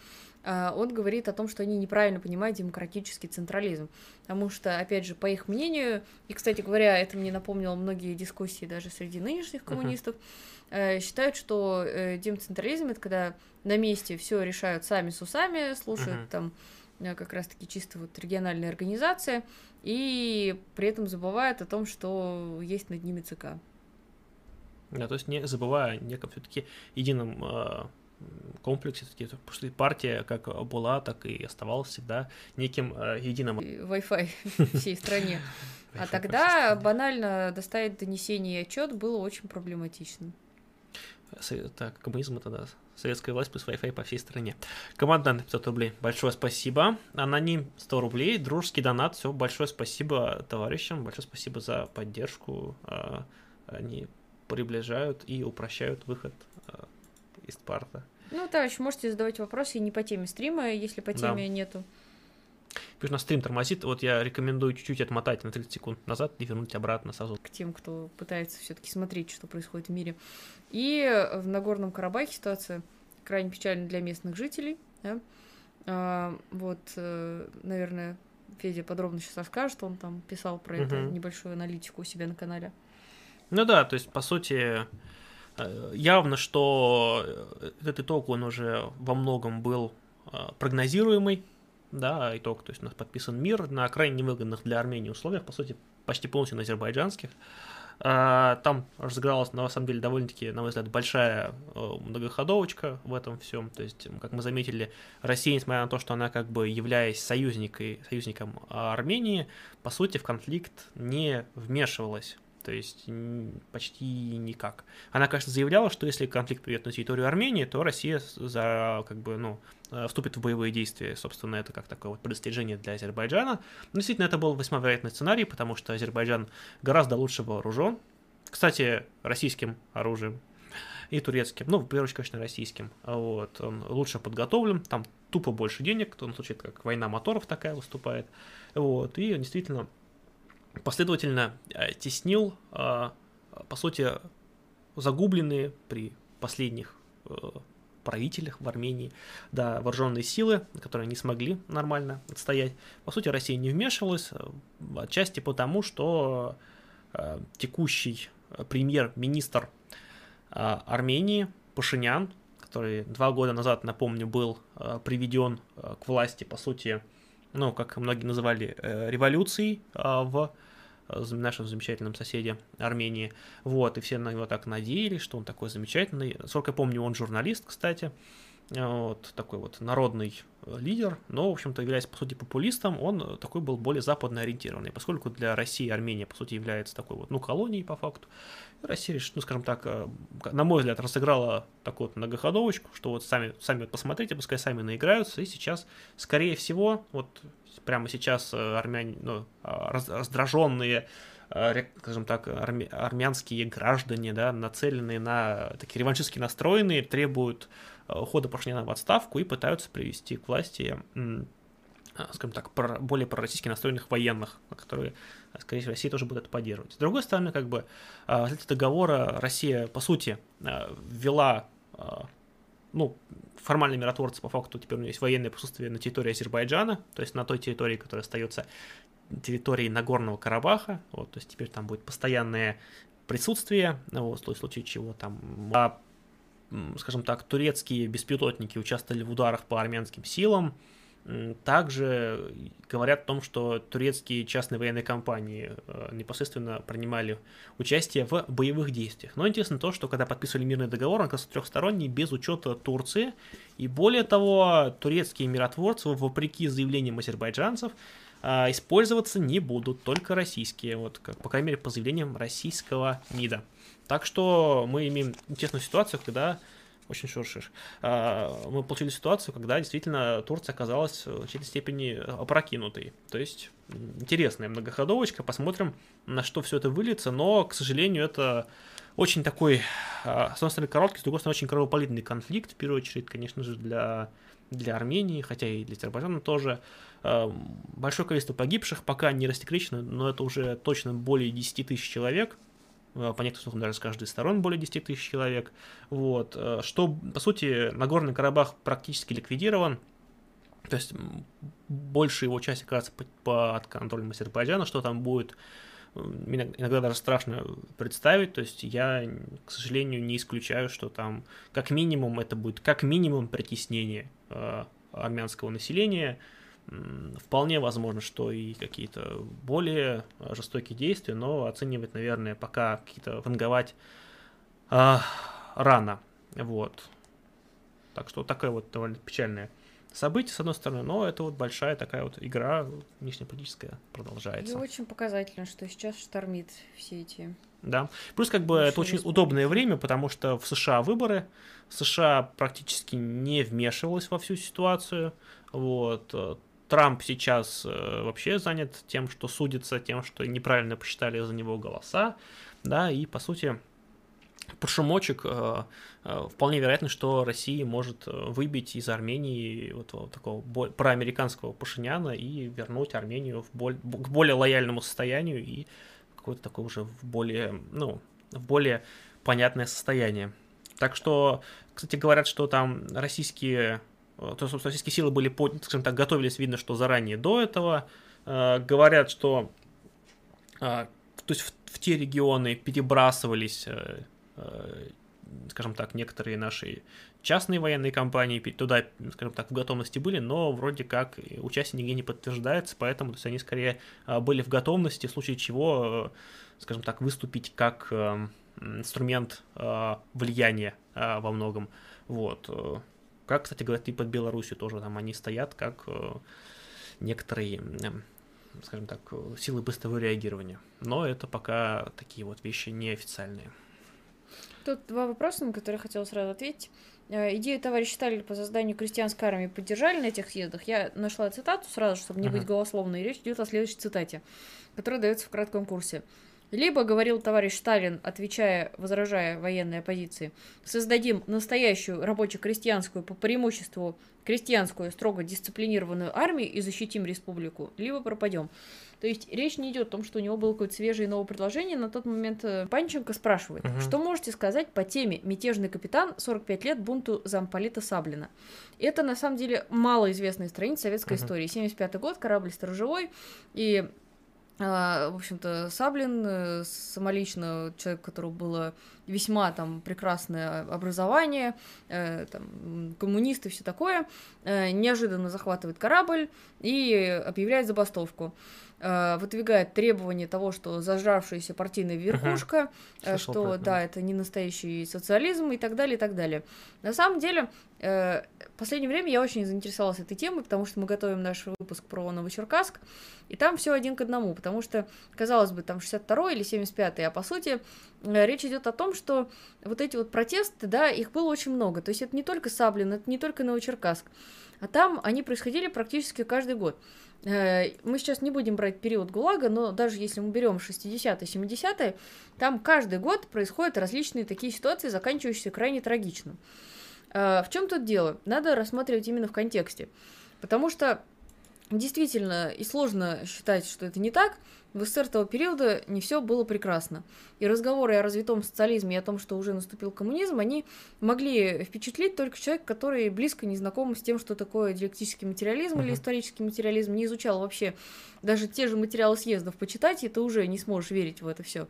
он говорит о том, что они неправильно понимают демократический централизм. Потому что, опять же, по их мнению, и, кстати говоря, это мне напомнило многие дискуссии даже среди нынешних коммунистов, uh-huh. Считают, что э, демцентрализм это когда на месте все решают сами с усами, слушают uh-huh. там э, как раз-таки чисто вот региональная организация, и при этом забывают о том, что есть над ними ЦК. Да, то есть не забывая о неком все-таки едином э, комплексе, потому что партия как была, так и оставалась всегда неким э, единым. Wi-Fi всей стране. А тогда банально доставить донесение и отчет было очень проблематично. Так, коммунизм это да. Советская власть плюс Wi-Fi по всей стране. Командант 500 рублей. Большое спасибо. Аноним 100 рублей. Дружеский донат. Все, большое спасибо товарищам. Большое спасибо за поддержку. А, они приближают и упрощают выход а, из парта. Ну, товарищ, можете задавать вопросы не по теме стрима, если по теме да. нету. Пусть на стрим тормозит, вот я рекомендую чуть-чуть отмотать на 30 секунд назад и вернуть обратно сразу. К тем, кто пытается все-таки смотреть, что происходит в мире. И в Нагорном Карабахе ситуация крайне печальна для местных жителей. Да? А, вот, э, наверное, Федя подробно сейчас расскажет, он там писал про угу. это небольшую аналитику у себя на канале. Ну да, то есть, по сути, Э, явно, что э, этот итог, он уже во многом был прогнозируемый, да, итог, то есть у нас подписан мир на крайне невыгодных для Армении условиях, по сути, почти полностью на азербайджанских. Там разыгралась, на самом деле, довольно-таки, на мой взгляд, большая многоходовочка в этом всем. То есть, как мы заметили, Россия, несмотря на то, что она как бы являясь союзникой, союзником Армении, по сути, в конфликт не вмешивалась то есть почти никак. Она, конечно, заявляла, что если конфликт придет на территорию Армении, то Россия за, как бы, ну, э, вступит в боевые действия. Собственно, это как такое вот предостережение для Азербайджана. Но действительно, это был весьма вероятный сценарий, потому что Азербайджан гораздо лучше вооружен. Кстати, российским оружием и турецким. Ну, в первую очередь, конечно, российским. Вот. Он лучше подготовлен, там тупо больше денег, в том случае, как война моторов такая выступает. Вот. И действительно последовательно э, теснил, э, по сути, загубленные при последних э, правителях в Армении, да, вооруженные силы, которые не смогли нормально отстоять. По сути, Россия не вмешивалась, отчасти потому, что текущий премьер-министр Армении Пашинян, который два года назад, напомню, был приведен к власти, по сути, ну, как многие называли, э, революцией а, в э, нашем замечательном соседе Армении. Вот, и все на него так надеялись, что он такой замечательный. Сколько я помню, он журналист, кстати. Вот, такой вот народный э, лидер, но, в общем-то, являясь, по сути, популистом, он такой был более западно ориентированный, поскольку для России Армения, по сути, является такой вот, ну, колонией по факту. Россия, ну, скажем так, на мой взгляд, разыграла такую вот многоходовочку, что вот сами, сами посмотрите, пускай сами наиграются, и сейчас, скорее всего, вот прямо сейчас армяне, ну, а, раздраженные скажем так, армянские граждане, да, нацеленные на такие реваншистски настроенные, требуют ухода Пашиняна в отставку и пытаются привести к власти, скажем так, более пророссийски настроенных военных, которые, скорее всего, Россия тоже будет это поддерживать. С другой стороны, как бы, после договора Россия, по сути, ввела ну, формальный миротворцы, по факту, теперь у него есть военное присутствие на территории Азербайджана, то есть на той территории, которая остается территорией Нагорного Карабаха, вот, то есть теперь там будет постоянное присутствие, вот, в случае чего там а скажем так, турецкие беспилотники участвовали в ударах по армянским силам. Также говорят о том, что турецкие частные военные компании э, непосредственно принимали участие в боевых действиях. Но интересно то, что когда подписывали мирный договор, он оказался трехсторонний, без учета Турции. И более того, турецкие миротворцы, вопреки заявлениям азербайджанцев, э, использоваться не будут, только российские, вот, как, по крайней мере, по заявлениям российского МИДа. Так что мы имеем интересную ситуацию, когда очень шуршишь. А, мы получили ситуацию, когда действительно Турция оказалась в значительной степени опрокинутой. То есть интересная многоходовочка, посмотрим, на что все это выльется, но, к сожалению, это очень такой, с одной стороны, короткий, с другой стороны, очень кровопролитный конфликт, в первую очередь, конечно же, для, для Армении, хотя и для Азербайджана тоже. Большое количество погибших, пока не рассекречено, но это уже точно более 10 тысяч человек, по некоторым слухам даже с каждой сторон более 10 тысяч человек. Вот. Что, по сути, Нагорный Карабах практически ликвидирован, то есть большая его часть оказывается под контролем Азербайджана, что там будет иногда даже страшно представить, то есть я, к сожалению, не исключаю, что там как минимум это будет как минимум притеснение э, армянского населения, вполне возможно, что и какие-то более жестокие действия, но оценивать, наверное, пока какие-то ванговать э, рано, вот. Так что такая вот довольно печальная событие, с одной стороны, но это вот большая такая вот игра внешнеполитическая продолжается. И очень показательно, что сейчас штормит все эти... Да. Плюс как бы это очень удобное время, потому что в США выборы, США практически не вмешивалась во всю ситуацию, вот. Трамп сейчас э, вообще занят тем, что судится, тем, что неправильно посчитали за него голоса, да, и по сути по шумочек э, э, вполне вероятно, что Россия может выбить из Армении вот, вот такого проамериканского Пашиняна и вернуть Армению в боль, к более лояльному состоянию и какое-то такое уже в более, ну, в более понятное состояние. Так что, кстати, говорят, что там российские, то есть российские силы были, скажем так, готовились, видно, что заранее до этого. Говорят, что то есть в, в те регионы перебрасывались Э, скажем так, некоторые наши частные военные компании туда, скажем так, в готовности были, но вроде как участие нигде не подтверждается, поэтому то есть они скорее были в готовности, в случае чего, э, скажем так, выступить как э, инструмент влияния во многом. Вот. Как, кстати, говорят, и под Беларусью тоже там они стоят как некоторые скажем так, силы быстрого реагирования. Но это пока такие вот вещи неофициальные. Тут два вопроса, на которые я хотела сразу ответить. Э, идею товарища Сталина по созданию крестьянской армии поддержали на этих съездах. Я нашла цитату сразу, чтобы не uh-huh. быть голословной. Речь идет о следующей цитате, которая дается в кратком курсе. Либо, говорил товарищ Сталин, отвечая, возражая военной оппозиции, создадим настоящую рабоче-крестьянскую, по преимуществу крестьянскую, строго дисциплинированную армию и защитим республику, либо пропадем. То есть речь не идет о том, что у него было какое-то свежее новое предложение. На тот момент э, Панченко спрашивает, угу. что можете сказать по теме «Мятежный капитан. 45 лет бунту замполита Саблина». Это, на самом деле, малоизвестная страница советской угу. истории. 75 год, корабль сторожевой, и в общем-то, Саблин э, самолично, человек, которого было весьма там прекрасное образование, э, там, коммунисты, все такое, неожиданно захватывает корабль и объявляет забастовку. Э, выдвигает требование того, что зажравшаяся партийная верхушка, uh-huh. что да, это не настоящий социализм и так далее, и так далее. На самом деле, э, в последнее время я очень заинтересовалась этой темой, потому что мы готовим наш выпуск про Новочеркасск, и там все один к одному, потому что, казалось бы, там 62 или 75 а по сути речь идет о том, что вот эти вот протесты, да, их было очень много. То есть это не только Саблин, это не только Новочеркасск, а там они происходили практически каждый год. Э, мы сейчас не будем брать период ГУЛАГа, но даже если мы берем 60-е, 70-е, там каждый год происходят различные такие ситуации, заканчивающиеся крайне трагично. Э, в чем тут дело? Надо рассматривать именно в контексте. Потому что действительно и сложно считать, что это не так, в СССР того периода не все было прекрасно. И разговоры о развитом социализме и о том, что уже наступил коммунизм, они могли впечатлить только человек, который близко не знаком с тем, что такое диалектический материализм uh-huh. или исторический материализм, не изучал вообще даже те же материалы съездов почитать, и ты уже не сможешь верить в это все.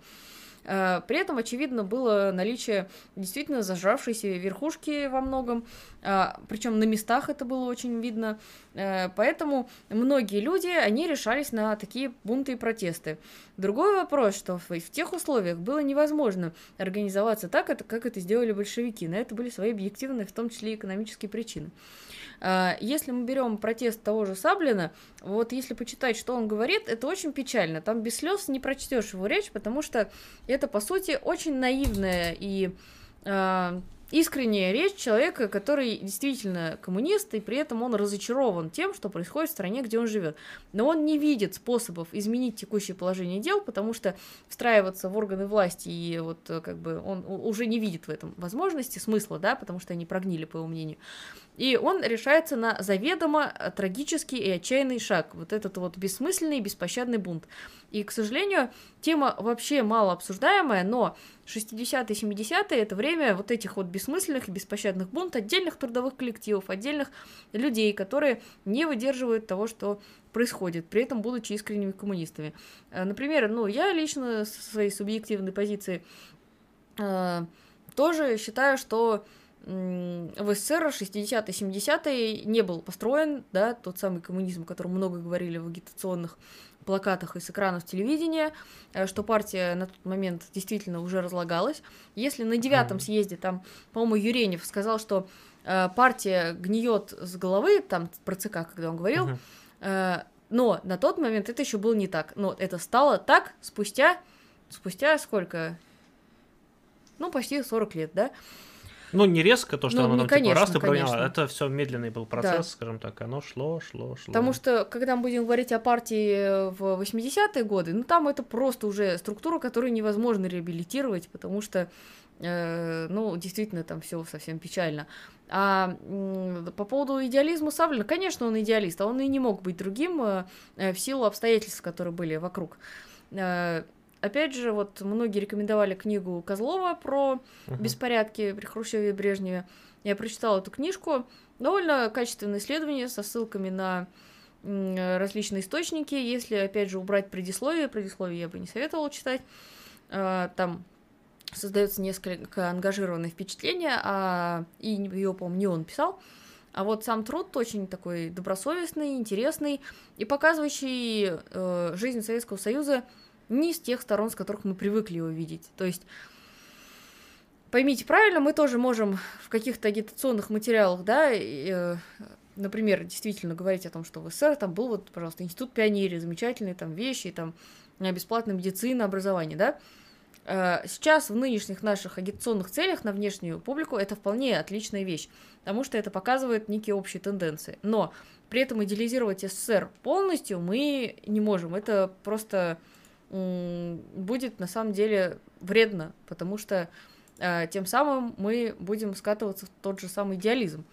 Э, при этом, очевидно, было наличие действительно зажравшейся верхушки во многом, э, причем на местах это было очень видно, э, поэтому многие люди, они решались на такие бунты и протесты. Другой вопрос, что в тех условиях было невозможно организоваться так, как это сделали большевики. На это были свои объективные, в том числе экономические причины. А, если мы берем протест того же Саблина, вот если почитать, что он говорит, это очень печально. Там без слез не прочтешь его речь, потому что это, по сути, очень наивная и а, искренняя речь человека, который действительно коммунист, и при этом он разочарован тем, что происходит в стране, где он живет. Но он не видит способов изменить текущее положение дел, потому что встраиваться в органы власти, и вот э, как бы он уже не видит в этом возможности, смысла, да, потому что они прогнили, по его мнению. И он решается на заведомо трагический и отчаянный шаг. Вот этот вот бессмысленный беспощадный бунт. И, к сожалению, тема вообще мало обсуждаемая, но 60-е, 70-е это время вот этих вот бессмысленных и беспощадных бунт отдельных трудовых коллективов, отдельных людей, которые не выдерживают того, что происходит, при этом будучи искренними коммунистами. Э, например, ну, я лично со своей субъективной позиции э, тоже считаю, что в СССР 60-е, 70-е не был построен, да, тот самый коммунизм, о котором много говорили в агитационных плакатах и с экранов телевидения, э, что партия на тот момент действительно уже разлагалась. Если на девятом съезде там, по-моему, Юренев сказал, что э, партия гниет с головы, там про ЦК, когда он говорил, э, но на тот момент это еще было не так. Но это стало так спустя, спустя сколько? Ну, почти 40 лет, да? Ну, не резко, то, что ну, оно там конечно, типа раз ты поменяло, это все медленный был процесс, да. скажем так, оно шло, шло, шло. Потому что, когда мы будем говорить о партии в 80-е годы, ну, там это просто уже структура, которую невозможно реабилитировать, потому что, э, ну, действительно, там все совсем печально. А по поводу идеализма Савлина, конечно, он идеалист, а он и не мог быть другим э, в силу обстоятельств, которые были вокруг. Э, Опять же, вот многие рекомендовали книгу Козлова про uh-huh. беспорядки при Хрущеве и Брежневе. Я прочитала эту книжку. Довольно качественное исследование со ссылками на различные источники. Если, опять же, убрать предисловие, предисловие я бы не советовала читать, а, там создается несколько ангажированное впечатление, а и ее, по-моему, не он писал. А вот сам труд очень такой добросовестный, интересный и показывающий э, жизнь Советского Союза не с тех сторон, с которых мы привыкли его видеть. То есть, поймите правильно, мы тоже можем в каких-то агитационных материалах, да, э, например, действительно говорить о том, что в СССР там был вот, пожалуйста, институт пионерии, замечательные там вещи, там бесплатная медицина, образование, да. Э, сейчас в нынешних наших агитационных целях на внешнюю публику это вполне отличная вещь, потому что это показывает некие общие тенденции. Но при этом идеализировать СССР полностью мы не можем. Это просто будет на самом деле вредно, потому что э, тем самым мы будем скатываться в тот же самый идеализм.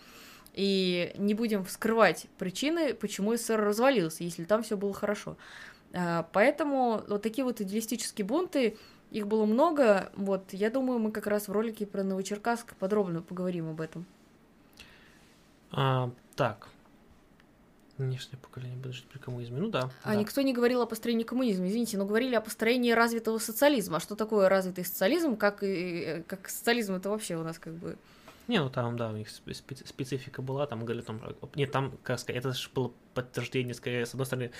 И не будем вскрывать причины, почему СССР развалился, если там все было хорошо. Э, поэтому вот такие вот идеалистические бунты, их было много. Вот, я думаю, мы как раз в ролике про Новочеркасск подробно поговорим об этом. А, так, Нынешнее поколение будет жить при коммунизме. Ну да. А да. никто не говорил о построении коммунизма, извините, но говорили о построении развитого социализма. А что такое развитый социализм? Как, и, как социализм это вообще у нас как бы... Не, ну там, да, у них специфика была, там говорили там, нет, там, как сказать, это же было подтверждение, скорее, с одной стороны,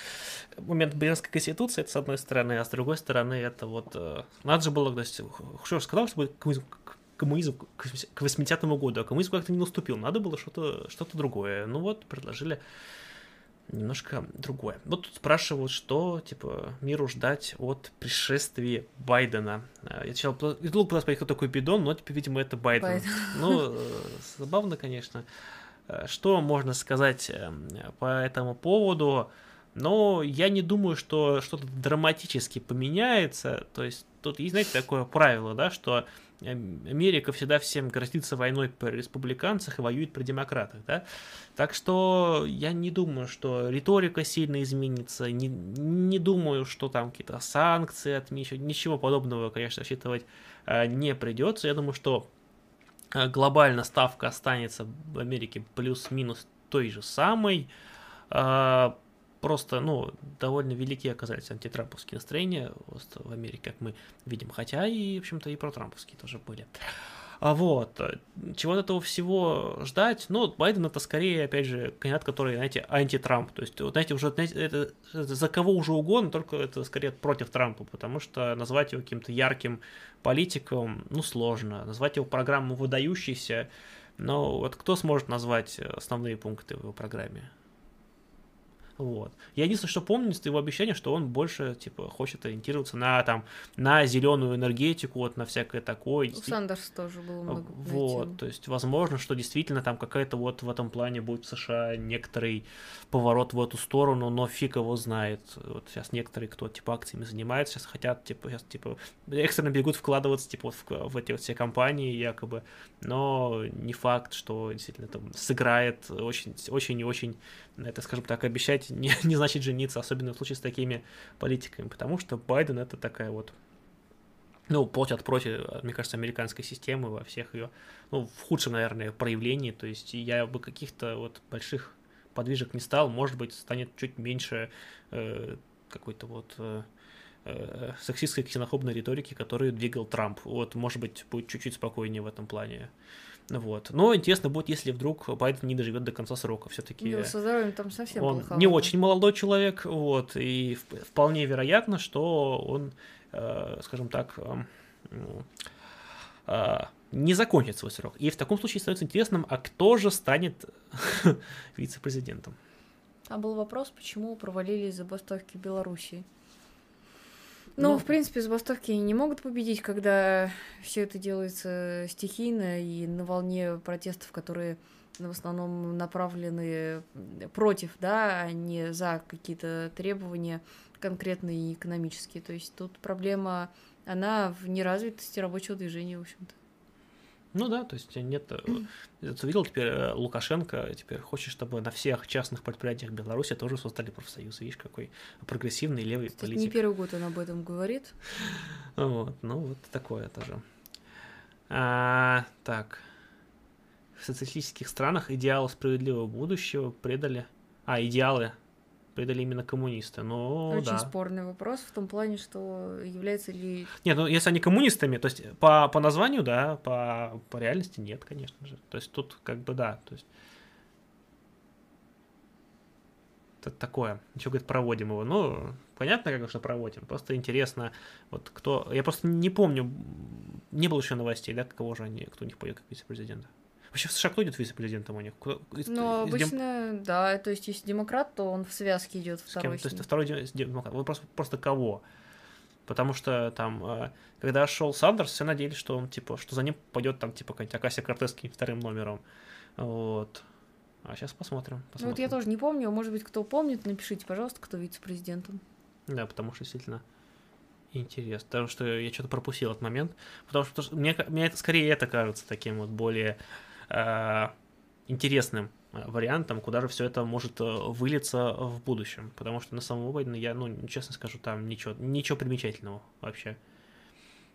момент Брестской конституции, это с одной стороны, а с другой стороны, это вот, э, надо же было, то есть, Хрущев сказал, что будет коммунизм, коммунизм к 80-му году, а коммунизм как-то не наступил, надо было что-то что другое. Ну вот, предложили немножко другое. Вот тут спрашивают, что, типа, миру ждать от пришествия Байдена. Э, я сначала думал пытался кто такой Бидон, но, типа, видимо, это Байден. Байден. Ну, э, забавно, конечно. Э, что можно сказать по этому поводу? Но я не думаю, что что-то драматически поменяется. То есть тут есть, знаете, такое правило, да, что Америка всегда всем грозится войной при республиканцах и воюет при демократах, да? Так что я не думаю, что риторика сильно изменится, не, не думаю, что там какие-то санкции отмечают, ничего подобного, конечно, рассчитывать э, не придется. Я думаю, что э, глобально ставка останется в Америке плюс-минус той же самой. Просто, ну, довольно велики оказались антитрамповские настроения в Америке, как мы видим, хотя и, в общем-то, и протрамповские тоже были. А вот, чего от этого всего ждать? Ну, Байден это скорее, опять же, кандидат, который, знаете, анти-Трамп. То есть, вот, знаете, уже, знаете, это, это за кого уже угодно, только это скорее против Трампа, потому что назвать его каким-то ярким политиком, ну, сложно. Назвать его программу выдающейся, но вот кто сможет назвать основные пункты в его программе? Вот. Я единственное, что помню из его обещания, что он больше, типа, хочет ориентироваться на, там, на зеленую энергетику, вот, на всякое такое. У Сандерс тоже было много. Вот, то есть, возможно, что действительно там какая-то вот в этом плане будет в США некоторый поворот в эту сторону, но фиг его знает. Вот сейчас некоторые, кто, типа, акциями занимается, сейчас хотят, типа, сейчас, типа, экстренно бегут вкладываться, типа, в, в эти вот все компании, якобы, но не факт, что действительно там сыграет очень, очень и очень это, скажем так, обещать не, не значит жениться, особенно в случае с такими политиками, потому что Байден это такая вот, ну, платят против, мне кажется, американской системы во всех ее, ну, в худшем, наверное, проявлении, то есть я бы каких-то вот больших подвижек не стал, может быть, станет чуть меньше э, какой-то вот э, э, сексистской ксенофобной риторики, которую двигал Трамп. Вот, может быть, будет чуть-чуть спокойнее в этом плане. Вот. Но интересно будет, если вдруг Байден не доживет до конца срока. Все-таки да, со здоровьем там совсем он не очень молодой человек, вот, и вполне вероятно, что он, э, скажем так, э, э, не закончит свой срок. И в таком случае становится интересным, а кто же станет вице-президентом? А был вопрос, почему провалились забастовки в Беларуси? Ну, ну, в принципе, забастовки не могут победить, когда все это делается стихийно и на волне протестов, которые в основном направлены против, да, а не за какие-то требования конкретные и экономические. То есть тут проблема, она в неразвитости рабочего движения, в общем-то. Ну да, то есть нет... Э, ты видел теперь э, Лукашенко, теперь хочет, чтобы на всех частных предприятиях Беларуси тоже создали профсоюз. Видишь, какой прогрессивный левый Кстати, политик. не первый год он об этом говорит. Вот, ну вот такое тоже. А, так. В социалистических странах идеалы справедливого будущего предали... А, идеалы предали именно коммунисты. Но, Очень да. спорный вопрос в том плане, что является ли... Нет, ну если они коммунистами, то есть по, по названию, да, по, по реальности нет, конечно же. То есть тут как бы да, то есть это такое. Еще говорит, проводим его. Ну, понятно, как что проводим. Просто интересно, вот кто... Я просто не помню, не было еще новостей, да, кого же они, кто у них пойдет как вице-президента. Вообще в США кто идет вице-президентом у них? Кто, ну, обычно, дем... да, то есть если демократ, то он в связке идет второй. С кем? То есть второй демократ. Вопрос просто кого? Потому что там, э, когда шел Сандерс, все надеялись, что он, типа, что за ним пойдет там, типа, какая-нибудь Акасия Кортес вторым номером. Вот. А сейчас посмотрим, посмотрим. Ну вот я тоже не помню, может быть, кто помнит, напишите, пожалуйста, кто вице-президентом. Да, потому что действительно интересно. Потому что я что-то пропустил этот момент. Потому что, потому что мне, мне это скорее это кажется таким вот более интересным э, вариантом, куда же все это может э, вылиться в будущем. Потому что на самом Байдена я, ну, честно скажу, там ничего, ничего примечательного вообще.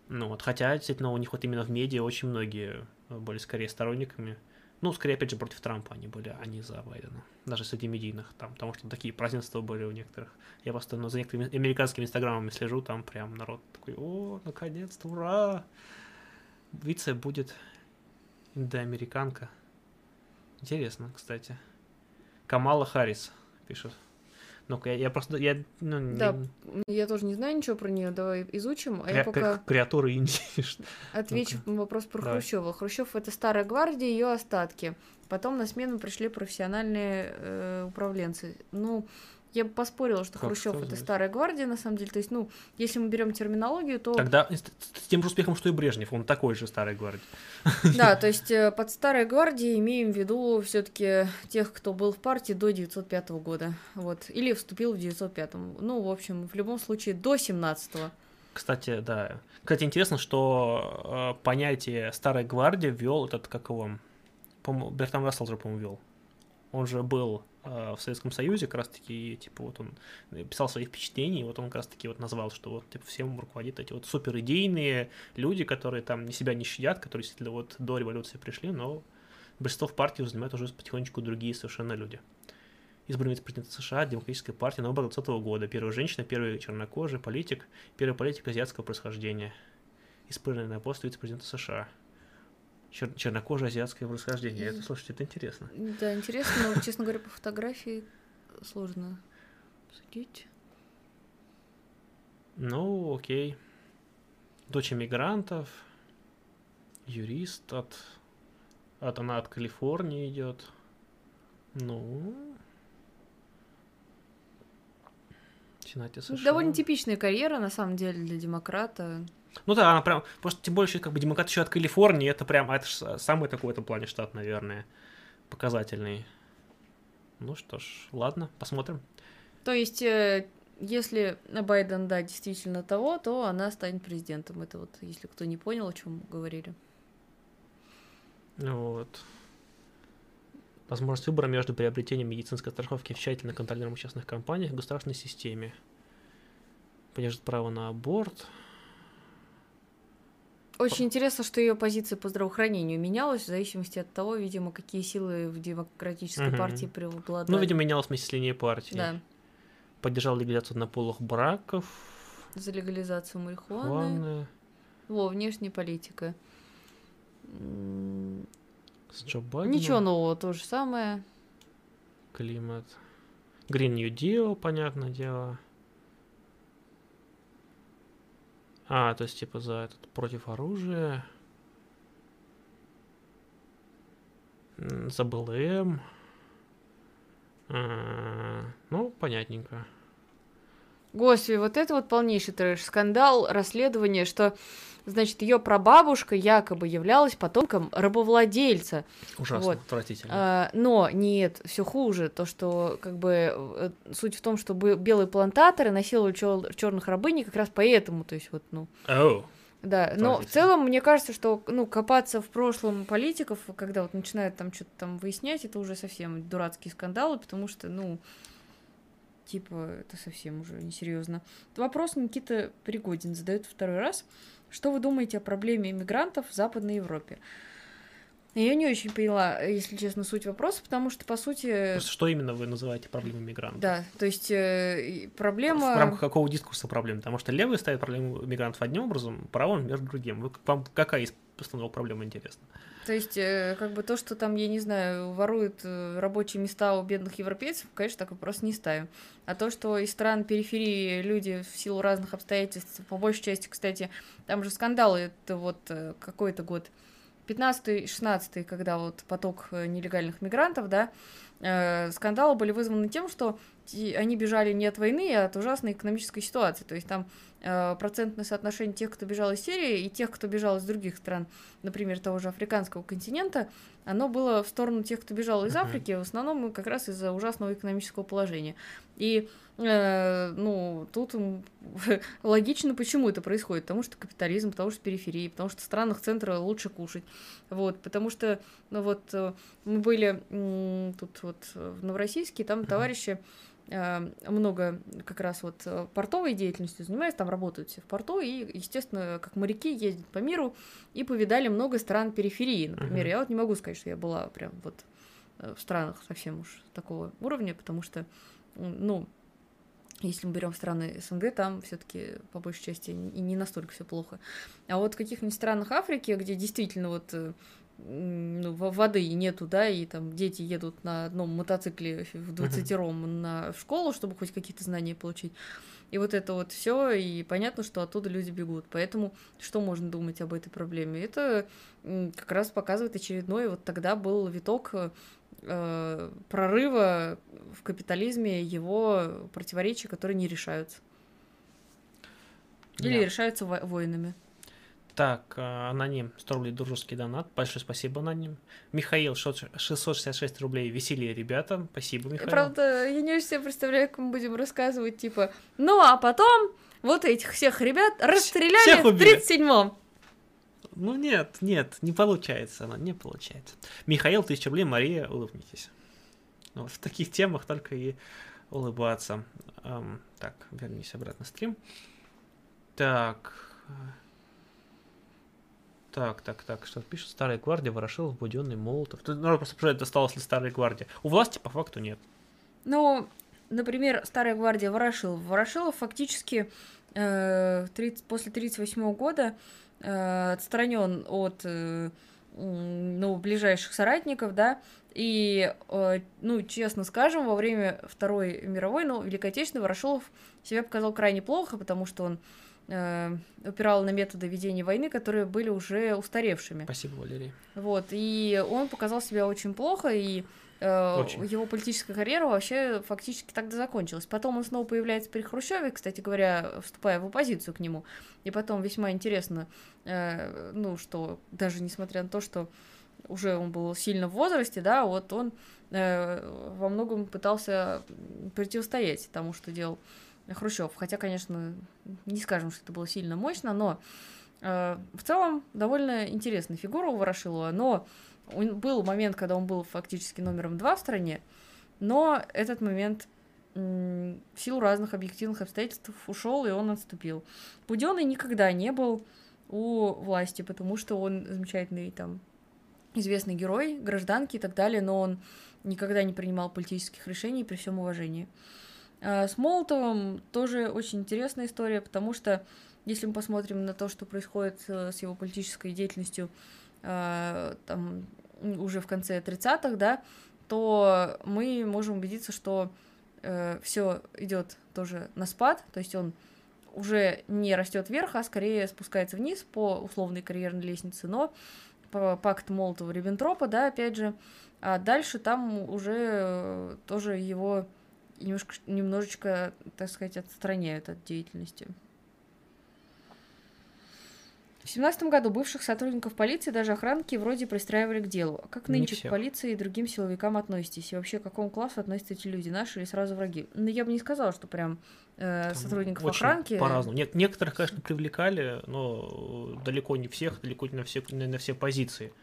Ну вот, хотя, действительно, у них вот именно в медиа очень многие были скорее сторонниками. Ну, скорее, опять же, против Трампа они были, а не за Байдена. Даже среди медийных там, потому что такие празднества были у некоторых. Я просто ну, за некоторыми американскими инстаграмами слежу, там прям народ такой, о, наконец-то, ура! Вице будет да, американка. Интересно, кстати. Камала Харрис пишет. Ну-ка, я, я просто... Я, ну, да, не... я тоже не знаю ничего про нее. Давай изучим. А Кре- я пока... Креатура Индии. Отвечу на вопрос про Давай. Хрущева. Хрущев — это старая гвардия, ее остатки. Потом на смену пришли профессиональные э, управленцы. Ну, я бы поспорила, что как Хрущев это старая гвардия, на самом деле. То есть, ну, если мы берем терминологию, то. Тогда с тем же успехом, что и Брежнев, он такой же старой гвардии. Да, то есть э, под старой гвардией имеем в виду все-таки тех, кто был в партии до 905 года. Вот. Или вступил в 905. Ну, в общем, в любом случае, до 17 -го. Кстати, да. Кстати, интересно, что э, понятие старой гвардии ввел этот, как его, по-моему, Бертам Рассел же, по-моему, ввел. Он же был в Советском Союзе, как раз таки, типа, вот он писал свои впечатления, вот он как раз таки вот назвал, что вот, типа, всем руководит эти вот супер идейные люди, которые там себя не щадят, которые действительно вот до революции пришли, но большинство в партию занимают уже потихонечку другие совершенно люди. Избранный вице-президент США, Демократическая партия, нового 20 года. Первая женщина, первый чернокожий политик, первый политик азиатского происхождения. Избранный на пост вице-президента США чер чернокожее азиатское происхождение. Это, слушайте, это интересно. Да, интересно, но, честно говоря, по фотографии сложно судить. Ну, окей. Дочь иммигрантов, юрист от, от она от Калифорнии идет. Ну, Сенате США. Довольно типичная карьера, на самом деле, для демократа. Ну да, она прям, просто тем более, как бы демократ еще от Калифорнии, это прям, это ж самый такой в этом плане штат, наверное, показательный. Ну что ж, ладно, посмотрим. То есть, э, если Байден, да, действительно того, то она станет президентом. Это вот, если кто не понял, о чем говорили. Вот. Возможность выбора между приобретением медицинской страховки в тщательно контролируемых частных компаниях в государственной системе. Поддержит право на аборт. Очень интересно, что ее позиция по здравоохранению менялась в зависимости от того, видимо, какие силы в демократической Мгм. партии преобладали. Ну, видимо, менялось вместе партии. Да, Поддержал легализацию однополых браков. за легализацию марихуаны. Главное, Во, внешняя политика. С Джо Байденом. Ничего нового, то же самое. Климат. Green New Deal, понятное дело. А, то есть, типа, за этот против оружия. За БЛМ. А, Ну, понятненько. Господи, вот это вот полнейший трэш. Скандал, расследование, что, значит, ее прабабушка якобы являлась потомком рабовладельца. Ужасно, Вот. отвратительно. А, но нет, все хуже. То, что как бы э, суть в том, что белые плантаторы насиловали черных рабыней как раз поэтому. То есть вот, ну, Оу. да. Но в целом, мне кажется, что, ну, копаться в прошлом политиков, когда вот начинают там что-то там выяснять, это уже совсем дурацкие скандалы, потому что, ну, типа, это совсем уже несерьезно. Вопрос Никита Пригодин задает второй раз. Что вы думаете о проблеме иммигрантов в Западной Европе? Я не очень поняла, если честно, суть вопроса, потому что, по сути, Что именно вы называете проблемой мигрантов? да, то есть э, проблема... В рамках какого дискурса проблем? Потому что левые ставят проблему мигрантов одним образом, правым между другим. Вы, вам какая из постановок проблема интересна? То есть, э, как бы то, что там, я не знаю, воруют э, рабочие места у бедных европейцев, конечно, такой вопрос не ставим. А то, что из стран периферии люди в силу разных обстоятельств, по большей части, кстати, там же скандалы, это вот какой-то год, 15-16, когда вот поток э, нелегальных мигрантов, да, э, скандалы были вызваны тем, что они бежали не от войны, а от ужасной экономической ситуации. То есть там э, процентное соотношение тех, кто бежал из Сирии, и тех, кто бежал из других стран, например, того же африканского континента, оно было в сторону тех, кто бежал из. Африки, в основном как раз из-за ужасного экономического положения. И э, ну, тут логично, почему это происходит. Потому что капитализм, потому что периферии, потому что в странах центра лучше кушать. Вот, потому что, ну вот, мы были тут вот э, в Новороссийске, там товарищи э, много как раз вот э, портовой деятельностью занимаются, там работают все в порту, и, естественно, как моряки ездят по миру и повидали много стран периферии. Например, я вот не могу сказать, что я была прям вот в странах совсем уж такого уровня, потому что, ну, если мы берем страны СНГ, там все-таки по большей части и не настолько все плохо. А вот в каких-нибудь странах Африки, где действительно вот воды нету, да, и там дети едут на одном мотоцикле в двадцатером на в школу, чтобы хоть какие-то знания получить. И вот это вот все, и понятно, что оттуда люди бегут. Поэтому что можно думать об этой проблеме? Это как раз показывает очередной, вот тогда был виток э, прорыва в капитализме его противоречия, которые не решаются. Или Да. решаются во- войнами. Так, э, аноним, 100 рублей дружеский донат. Большое спасибо, аноним. Михаил, шо- 666 рублей. Веселье, ребята. Спасибо, Михаил. Правда, я не очень себе представляю, как мы будем рассказывать, типа, ну а потом вот этих всех ребят расстреляли всех в убили. 37-м. Ну нет, нет, не получается она, не получается. Михаил, 1000 рублей, Мария, улыбнитесь. Вот в таких темах только и улыбаться. Ам, так, вернись обратно в стрим. Так. Так, так, так, что пишет? Старая гвардия, Ворошилов, Буденный, Молотов. Тут надо просто обсуждать, осталась ли старая гвардия. У власти по факту нет. Ну, например, Старая гвардия Ворошилов. Ворошилов фактически э, 30 после 38 года э, отстранен от э, ну, ближайших соратников, да, и, э, ну, честно скажем, во время Второй мировой, ну, Великой Отечественной Ворошилов себя показал крайне плохо, потому что он упирал на методы ведения войны, которые были уже устаревшими. Спасибо, Валерий. Вот, и он показал себя очень плохо, и э, Очень. его политическая карьера вообще фактически тогда закончилась. Потом он снова появляется при Хрущеве, кстати говоря, вступая в оппозицию к нему. И потом весьма интересно, э, ну, что даже несмотря на то, что уже он был сильно в возрасте, да, вот он э, во многом пытался противостоять тому, что делал Хрущев. Хотя, конечно, не скажем, что это было сильно мощно, но э, в целом довольно интересная фигура у Ворошилова, но он, был момент, когда он был фактически номером два в стране, но этот момент в силу разных объективных обстоятельств ушел, и он отступил. Буденный никогда не был у власти, потому что он замечательный там известный герой, гражданки и так далее, но он никогда не принимал политических решений при всем уважении. А с Молотовым тоже очень интересная история, потому что если мы посмотрим на то, что происходит э, с его политической деятельностью а, там, уже в конце 30-х, да, то мы можем убедиться, что э, все идет тоже на спад, то есть он уже не растет вверх, а скорее спускается вниз по условной карьерной лестнице, но пакт Молотова-Риббентропа, да, опять же, а дальше там уже э, тоже его немножко, немножечко, так сказать, отстраняют от деятельности. В семнадцатом году бывших сотрудников полиции даже охранки вроде пристраивали к делу. А как нынче к полиции и другим силовикам относитесь? И вообще к какому классу относятся эти люди, наши или сразу враги? Ну, я бы не сказала, что прям э, сотрудников охранки... По-разному. Нет, некоторых, конечно, привлекали, но далеко не всех, далеко не на все, не на все позиции.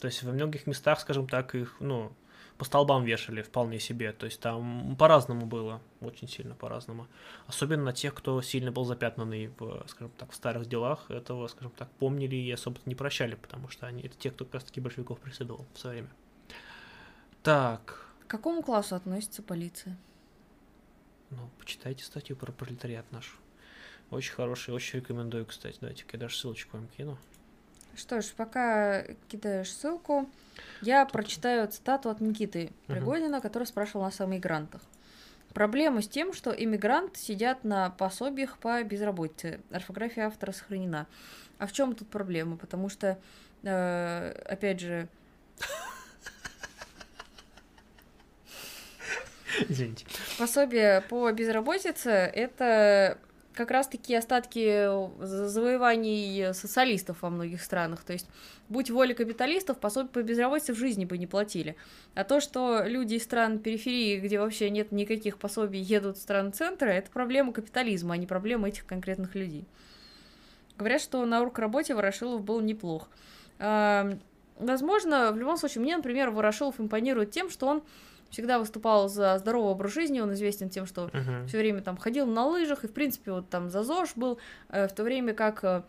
То есть во многих местах, скажем так, их, ну, по столбам вешали вполне себе. То есть там по-разному было, очень сильно по-разному. Особенно тех, кто сильно был запятнанный в, скажем так, в старых делах, этого, скажем так, помнили и особо не прощали, потому что они это те, кто как раз таки большевиков преследовал в свое время. Так. К какому классу относится полиция? Ну, почитайте статью про пролетариат нашу. Очень хороший, очень рекомендую, кстати. Давайте-ка я даже ссылочку вам кину. Что ж, пока кидаешь ссылку, я прочитаю цитату от Никиты Пригодина, угу. который спрашивал нас о мигрантах. Проблема с тем, что иммигранты сидят на пособиях по безработице. Орфография автора сохранена. А в чем тут проблема? Потому что, э, опять же... Извините. Пособие по безработице – это как раз-таки остатки завоеваний социалистов во многих странах. То есть, будь воля капиталистов, пособие по безработице в жизни бы не платили. А то, что люди из стран периферии, где вообще нет никаких пособий, едут в страны центра, это проблема капитализма, а не проблема этих конкретных людей. Говорят, что на работе Ворошилов был неплох. Возможно, в любом случае, мне, например, Ворошилов импонирует тем, что он всегда выступал за здоровый образ жизни, он известен тем, что uh-huh. все время там ходил на лыжах, и, в принципе, вот там за ЗОЖ был, э, в то время как, э,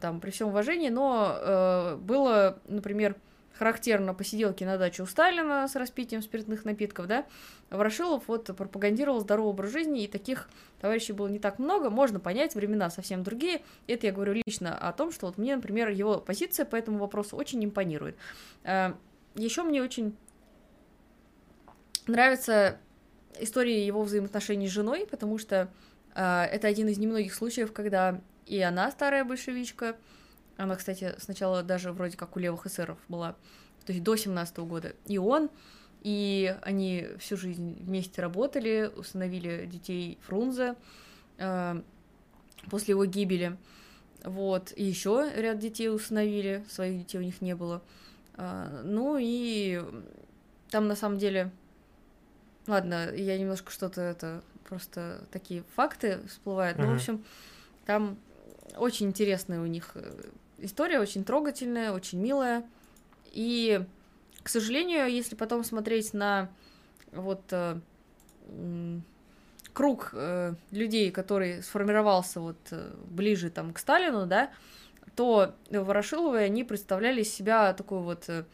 там, при всем уважении, но э, было, например, характерно посиделки на даче у Сталина с распитием спиртных напитков, да, Ворошилов вот пропагандировал здоровый образ жизни, и таких товарищей было не так много, можно понять, времена совсем другие, это я говорю лично о том, что вот мне, например, его позиция по этому вопросу очень импонирует. Еще мне очень Нравится история его взаимоотношений с женой, потому что э, это один из немногих случаев, когда и она старая большевичка, она, кстати, сначала даже вроде как у левых эсеров была, то есть до 17 -го года, и он, и они всю жизнь вместе работали, установили детей Фрунзе э, после его гибели. Вот, и еще ряд детей установили, своих детей у них не было. Э, ну и там на самом деле Ладно, я немножко что-то это просто такие факты всплывают. Mm-hmm. Ну, в общем, там очень интересная у них э, история, очень трогательная, очень милая. И, к сожалению, если потом смотреть на вот э, круг э, людей, который сформировался вот э, ближе там к Сталину, да, то Ворошиловы, они представляли из себя такую вот э,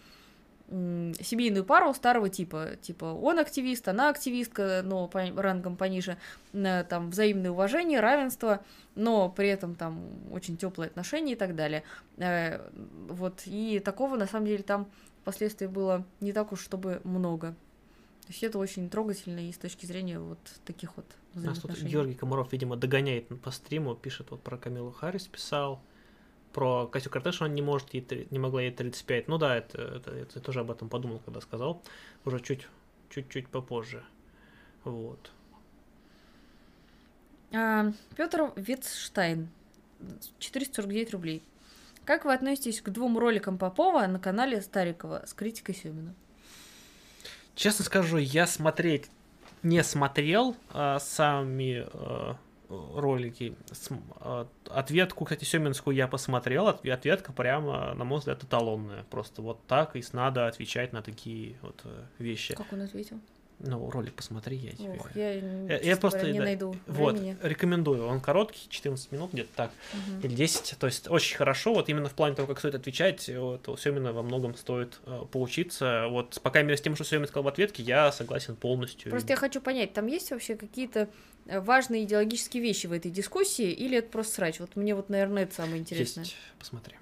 семейную пару старого типа. Типа он активист, она активистка, но по рангам пониже, там взаимное уважение, равенство, но при этом там очень теплые отношения и так далее. Э, вот, и такого на самом деле там впоследствии было не так уж чтобы много. То есть это очень трогательно и с точки зрения вот таких вот Нас тут Георгий Комаров, видимо, догоняет по стриму, пишет вот про Камилу Харрис, писал, про Катю Картеш, не может, ей, не могла ей 35. Ну да, это, это, это я тоже об этом подумал, когда сказал. Уже чуть, чуть-чуть попозже. Вот. А, Петр Витштайн. 449 рублей. Как вы относитесь к двум роликам Попова на канале Старикова с критикой Семина? Честно скажу, я смотреть не смотрел а, сами а, ролики. Ответку, кстати, Семинскую я посмотрел. Ответка прямо, на мой взгляд, эталонная. Просто вот так и надо отвечать на такие вот э, вещи. Как он ответил? Ну, ролик посмотри, я тебе. Ох, я, я, я просто не да, найду Вот, времени. рекомендую. Он короткий, 14 минут где-то так, Мгм. или 10. То есть очень хорошо, вот именно в плане того, как стоит отвечать, вот, у Семина во многом стоит э, поучиться. Вот, по крайней мере, с тем, что Семин сказал в ответке, я согласен полностью. Просто я хочу понять, там есть вообще какие-то э, важные идеологические вещи в этой дискуссии, или это просто срач? Вот мне вот, наверное, это самое интересное. Есть, посмотри.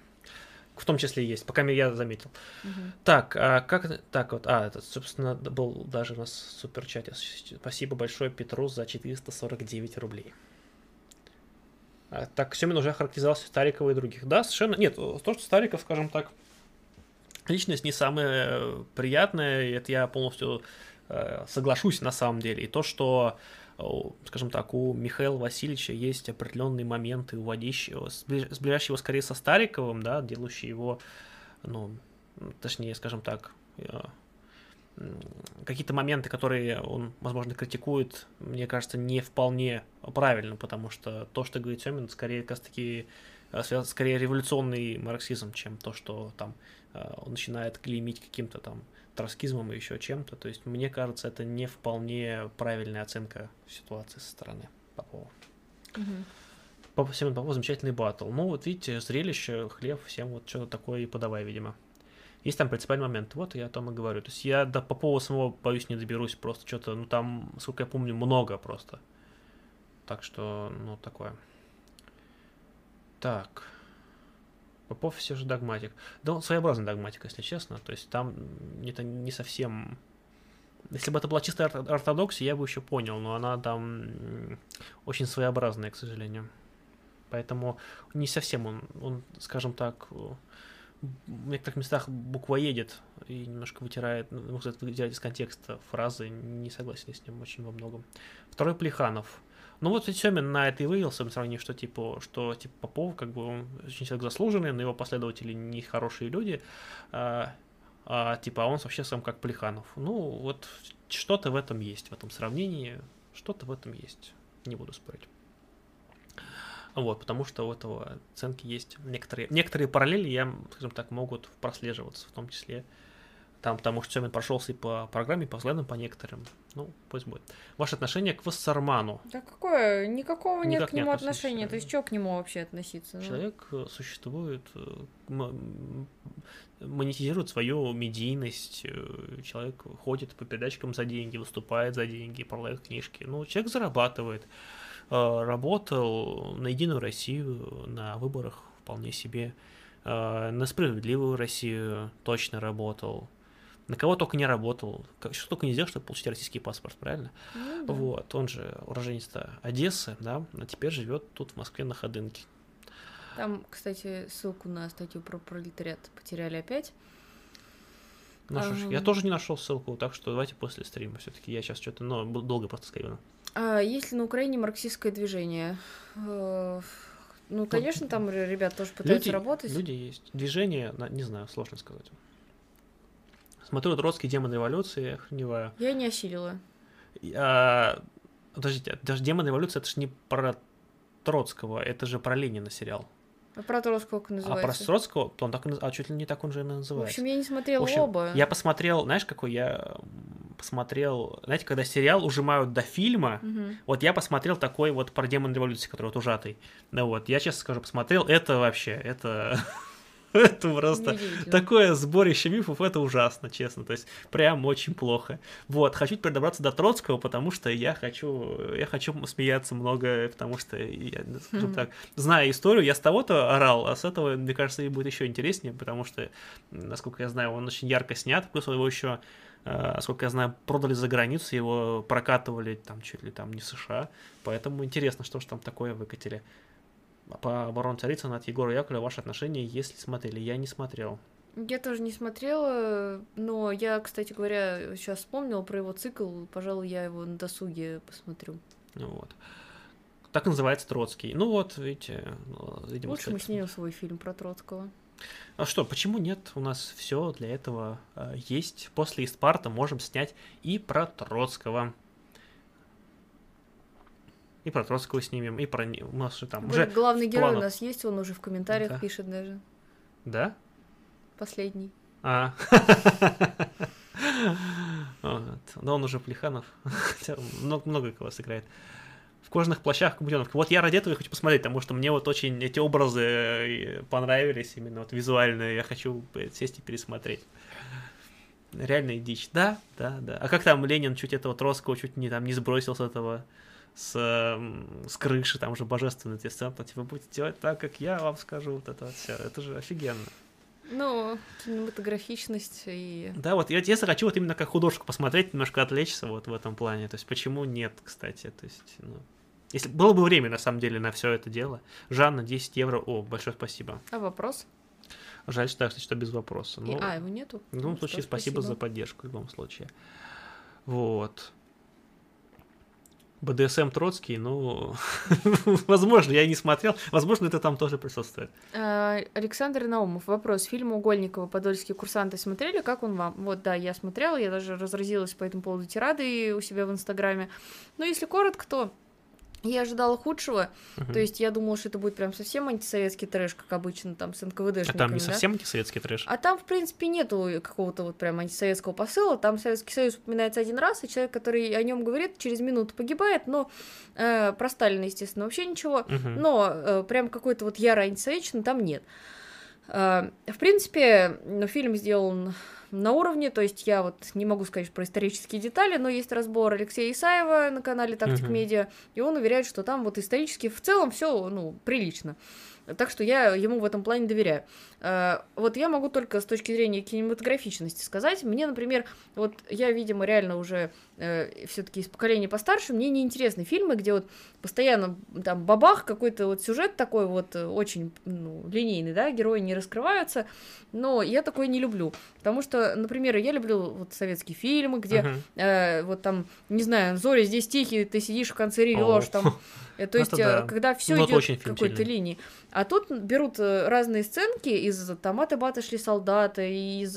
В том числе есть, пока я заметил. Мгм. Так, а как так вот, а, это, собственно, был даже у нас в суперчате. Спасибо большое Петру за 449 рублей. А, так, Семин уже характеризовался Старикова и других. Да, совершенно. Нет, то, что Стариков, скажем так, личность не самая э, приятная, и это я полностью э, соглашусь на самом деле. И то, что, скажем так, у Михаила Васильевича есть определенные моменты, уводящие, сбли- сближающие его скорее со Стариковым, да, делающие его, ну, точнее, скажем так, э, какие-то моменты, которые он, возможно, критикует, мне кажется, не вполне правильно, потому что то, что говорит Семин, скорее, как раз таки, э, скорее революционный марксизм, чем то, что там э, он начинает клеймить каким-то там троцкизмом и еще чем-то. То есть, мне кажется, это не вполне правильная оценка ситуации со стороны Попова. Мгм. Папа Семен Попов замечательный батл. Ну, вот видите, зрелище, хлеб, всем вот что-то такое и подавай, видимо. Есть там принципиальный момент. Вот я о том и говорю. То есть я до Попова самого, боюсь, не доберусь. Просто что-то, ну там, сколько я помню, много просто. Так что, ну, такое. Так. Попов все же догматик. Да он своеобразный догматик, если честно. То есть там это не совсем... Если бы это была чистая орто- ортодоксия, я бы еще понял, но она там очень своеобразная, к сожалению. Поэтому не совсем он, он, скажем так, э, в некоторых местах буквоедет и немножко вытирает, ну, вытирает из контекста фразы, не согласен с ним очень во многом. Второй Плеханов. Ну вот Семин на это и вывелся, в сравнении, что типа, что типа Попов, как бы он очень человек заслуженный, но его последователи не хорошие люди, а, а, типа а он вообще сам как Плеханов. Ну вот что-то в этом есть, в этом сравнении, что-то в этом есть, не буду спорить. Вот, потому что у этого оценки есть некоторые, некоторые параллели, я, скажем так, могут прослеживаться, в том числе там, потому что Семин прошелся и по программе, и по взглядам, по некоторым. Ну, пусть будет. Ваше отношение к Вассарману. Да какое? Никакого нет Никак к не нему относишься. отношения. То есть, что к нему вообще относиться? Ну, Человек э, существует, э, монетизирует свою медийность, э, человек ходит по передачкам за деньги, выступает за деньги, продает книжки. Ну, человек зарабатывает. Работал на Единую Россию, на выборах вполне себе. На Справедливую Россию точно работал. На кого только не работал. Как- Что только не сделал, чтобы получить российский паспорт, правильно? ну да. Вот, он же уроженец Одессы, да, а теперь живет тут, в Москве, на Ходынке. Там, кстати, ссылку на статью про пролетариат потеряли опять. Ну что ж, я тоже не нашел ссылку, так что давайте после стрима все-таки. Я сейчас что-то, ну, буду долго просто скривно. А есть ли на Украине марксистское движение? Э, Ну, конечно, там ребят тоже пытаются Люди, работать. люди есть. Движение, не знаю, сложно сказать. Смотрю, Троцкий демон революции, охреневаю. Я не осилила. А, подождите, даже демон революции это же не про Троцкого, это же про Ленина сериал. А про Троцкого как А называется? про Троцкого, то он так а чуть ли не так он же и В называется. общем, я не смотрела В общем, оба. Я посмотрел, знаешь, какой я посмотрел, знаете, когда сериал ужимают до фильма, Мгм. вот я посмотрел такой вот про демон революции, который вот ужатый. Ну вот, я честно скажу, посмотрел, это вообще, это, это просто Неудивительно. такое сборище мифов, это ужасно, честно, то есть прям очень плохо. Вот, хочу теперь добраться до Троцкого, потому что я хочу, я хочу смеяться много, потому что, я, скажем Мгм. так, зная историю, я с того-то орал, а с этого, мне кажется, и будет еще интереснее, потому что, насколько я знаю, он очень ярко снят, плюс его еще, э, насколько я знаю, продали за границу, его прокатывали там чуть ли там не США, поэтому интересно, что же там такое выкатили. По обороне Царицына от Егора Яковлева ваши отношения, если смотрели? Я не смотрел. Я тоже не смотрела, но я, кстати говоря, сейчас вспомнила про его цикл. Пожалуй, я его на досуге посмотрю. Вот. Так называется Троцкий. Ну вот, видите, ну, видимо, Лучше кстати. мы снимем свой фильм про Троцкого. А что, почему нет? У нас все для этого э, есть. После Испарта можем снять и про Троцкого. И про Троцкого снимем, и про... У нас же там Вот уже... главный герой планах. у нас есть, он уже в комментариях Да. пишет даже. Да? Последний. А. Да он уже Плеханов. Хотя много, кого сыграет. В кожаных плащах Кубуденовка. Вот я ради этого и хочу посмотреть, потому что мне вот очень эти образы э, понравились именно вот визуально. Я хочу сесть и пересмотреть. Реальная дичь. Да, да, да. А как там Ленин чуть этого Троцкого чуть не там не сбросил с этого с, с крыши, там же божественный сцены, типа, будете делать так, как я вам скажу, вот это вот все. Это же офигенно. Ну, кинематографичность и... Да, вот я, я захочу вот именно как художку посмотреть, немножко отвлечься вот в этом плане. То есть почему нет, кстати, то есть, ну, если было бы время, на самом деле, на все это дело. Жанна, 10 евро. О, большое спасибо. А вопрос? Жаль, что, что без вопроса. И- Ну, А, его нету? в любом Ну, случае, что, спасибо, за поддержку, в любом случае. Вот. БДСМ Троцкий, ну, возможно, я не смотрел, возможно, это там тоже присутствует. А, Александр Наумов, вопрос. Фильм Угольникова «Подольские курсанты» смотрели? Как он вам? Вот, да, я смотрела, я даже разразилась по этому поводу тирадой у себя в Инстаграме. Но если коротко, то я ожидала худшего. Мгм. То есть я думала, что это будет прям совсем антисоветский трэш, как обычно, там, с НКВДшниками, А там не да? совсем антисоветский трэш? А там, в принципе, нету какого-то вот прям антисоветского посыла. Там Советский Союз упоминается один раз, и человек, который о нем говорит, через минуту погибает. Но э, про Сталина, естественно, вообще ничего. Мгм. Но э, прям какой-то вот ярой антисоветчины там нет. Э, в принципе, ну, фильм сделан на уровне, то есть я вот не могу сказать про исторические детали, но есть разбор Алексея Исаева на канале Тактик. Медиа, и он уверяет, что там вот исторически в целом все ну, прилично. Так что я ему в этом плане доверяю. Э, Вот я могу только с точки зрения кинематографичности сказать. Мне, например, вот я, видимо, реально уже все-таки из поколения постарше, мне неинтересны фильмы, где вот постоянно там бабах, какой-то вот сюжет такой вот э, очень ну, линейный, да, герои не раскрываются, но я такое не люблю. Потому что, например, я люблю вот советские фильмы, где Мгм. э, вот там, не знаю, Зори здесь тихий, ты сидишь в конце ревешь, О. там. Э, То Это есть, э, да. когда все идет очень фильм какой-то сильный. линии. А тут берут э, разные сценки из там от бата шли солдаты, из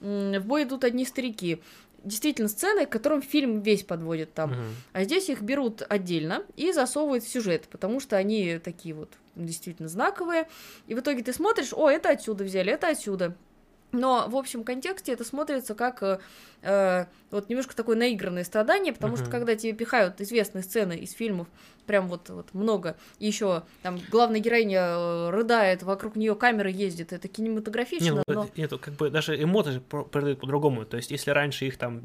в бой идут одни старики. Действительно, сцены, к которым фильм весь подводит там. Мгм. А здесь их берут отдельно и засовывают в сюжет, потому что они такие вот действительно знаковые. И в итоге ты смотришь, о, это отсюда взяли, это отсюда. Но в общем контексте это смотрится как э, вот немножко такое наигранное страдание, потому что Мгм. когда тебе пихают известные сцены из фильмов, прям вот, вот много, и еще там главная героиня э, рыдает, вокруг нее камера ездит, это Не, кинематографично, ну, но... нет, как бы даже эмоции передают по-другому. То есть, если раньше их там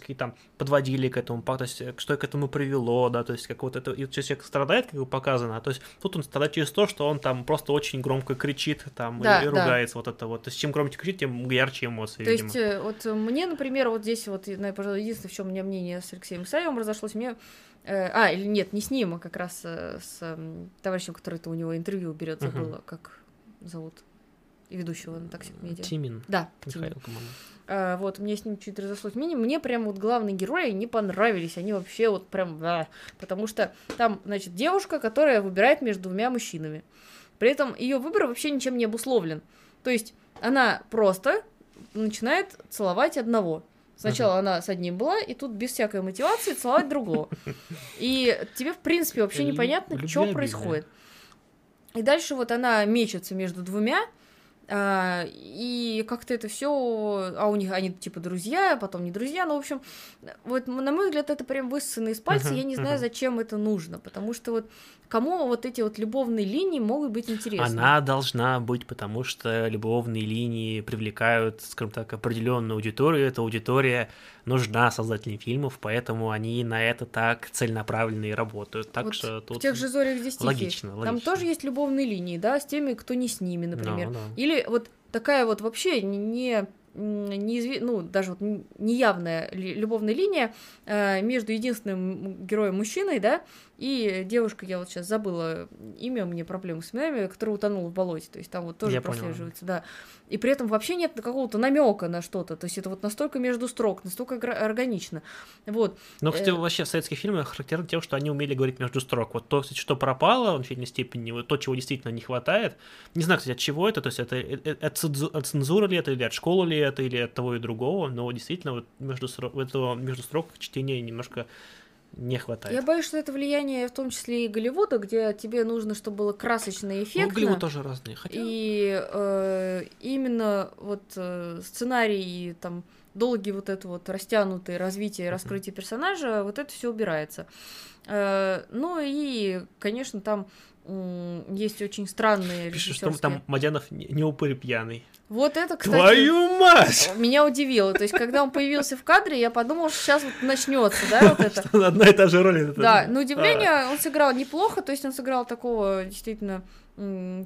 какие там подводили к этому, то есть, э, что к этому привело, да, то есть, как вот это, и человек страдает, как бы показано, а то есть, тут он страдает через то, что он там просто очень громко кричит, там, Да, и, и да. ругается, вот это вот. То есть, чем громче кричит, тем ярче эмоции, То видимо. есть, э, вот мне, например, вот здесь вот, наверное, пожалуй, единственное, в чем у меня мнение с Алексеем Исаевым разошлось, мне... э, а, или нет, не с ним, а как раз э, с м, товарищем, который у него интервью берет, забыла, как зовут, ведущего на Токсик Медиа. Тимин. Да, Тимин. Михаил, по-моему. А, вот, мне с ним чуть разошлось мнение. Мне прям вот главные герои не понравились. Они вообще вот прям... а, потому что там, значит, девушка, которая выбирает между двумя мужчинами. При этом ее выбор вообще ничем не обусловлен. То есть она просто начинает целовать одного. Сначала она с одним была, и тут без всякой мотивации целовать другого. И тебе, в принципе, вообще непонятно, что происходит. И дальше вот она мечется между двумя, и как-то это все, а у них они типа друзья, а потом не друзья, ну, в общем, вот на мой взгляд, это прям высосано из пальца, Мгм, я не знаю, мгм. зачем это нужно, потому что вот кому вот эти вот любовные линии могут быть интересны? Она должна быть, потому что любовные линии привлекают, скажем так, определенную аудиторию. Эта аудитория нужна создателям фильмов, поэтому они на это так целенаправленно и работают. Так Вот что тут В тех же зорях здесь тихие. логично, Там логично. тоже есть любовные линии, да, с теми, кто не с ними, например. Ну, да. Или вот такая вот вообще не неизв... ну, даже вот неявная любовная линия э, между единственным героем мужчиной, да, и девушка, я вот сейчас забыла имя, у меня проблемы с именами, которая утонула в болоте, то есть там вот тоже я прослеживается, понял. да. И при этом вообще нет какого-то намека на что-то, то есть это вот настолько между строк, настолько органично, вот. Но, кстати, э... вообще в советских фильмах характерно тем, что они умели говорить между строк, вот то, кстати, что пропало в значительной степени, вот то, чего действительно не хватает, не знаю, кстати, от чего это, то есть это, это, это от цензуры ли это, или от школы ли это, или от того и другого, но действительно вот между, строк, этого, между строк чтения немножко не хватает. Я боюсь, что это влияние в том числе и Голливуда, где тебе нужно, чтобы было красочно и эффектно. Ну, Голливуд тоже разные. Хотя... И э, именно вот э, сценарий и там долгий вот это вот растянутое развитие, раскрытие персонажа, вот это все убирается. Э, ну и, конечно, там есть очень странные Пишешь, что там Мадянов не упырь пьяный. Вот это, кстати, Твою мать! Меня удивило. То есть, когда он появился в кадре, я подумала, что сейчас вот начнется, да, вот это. Одна и та же роль. Да, на удивление а. он сыграл неплохо, то есть он сыграл такого действительно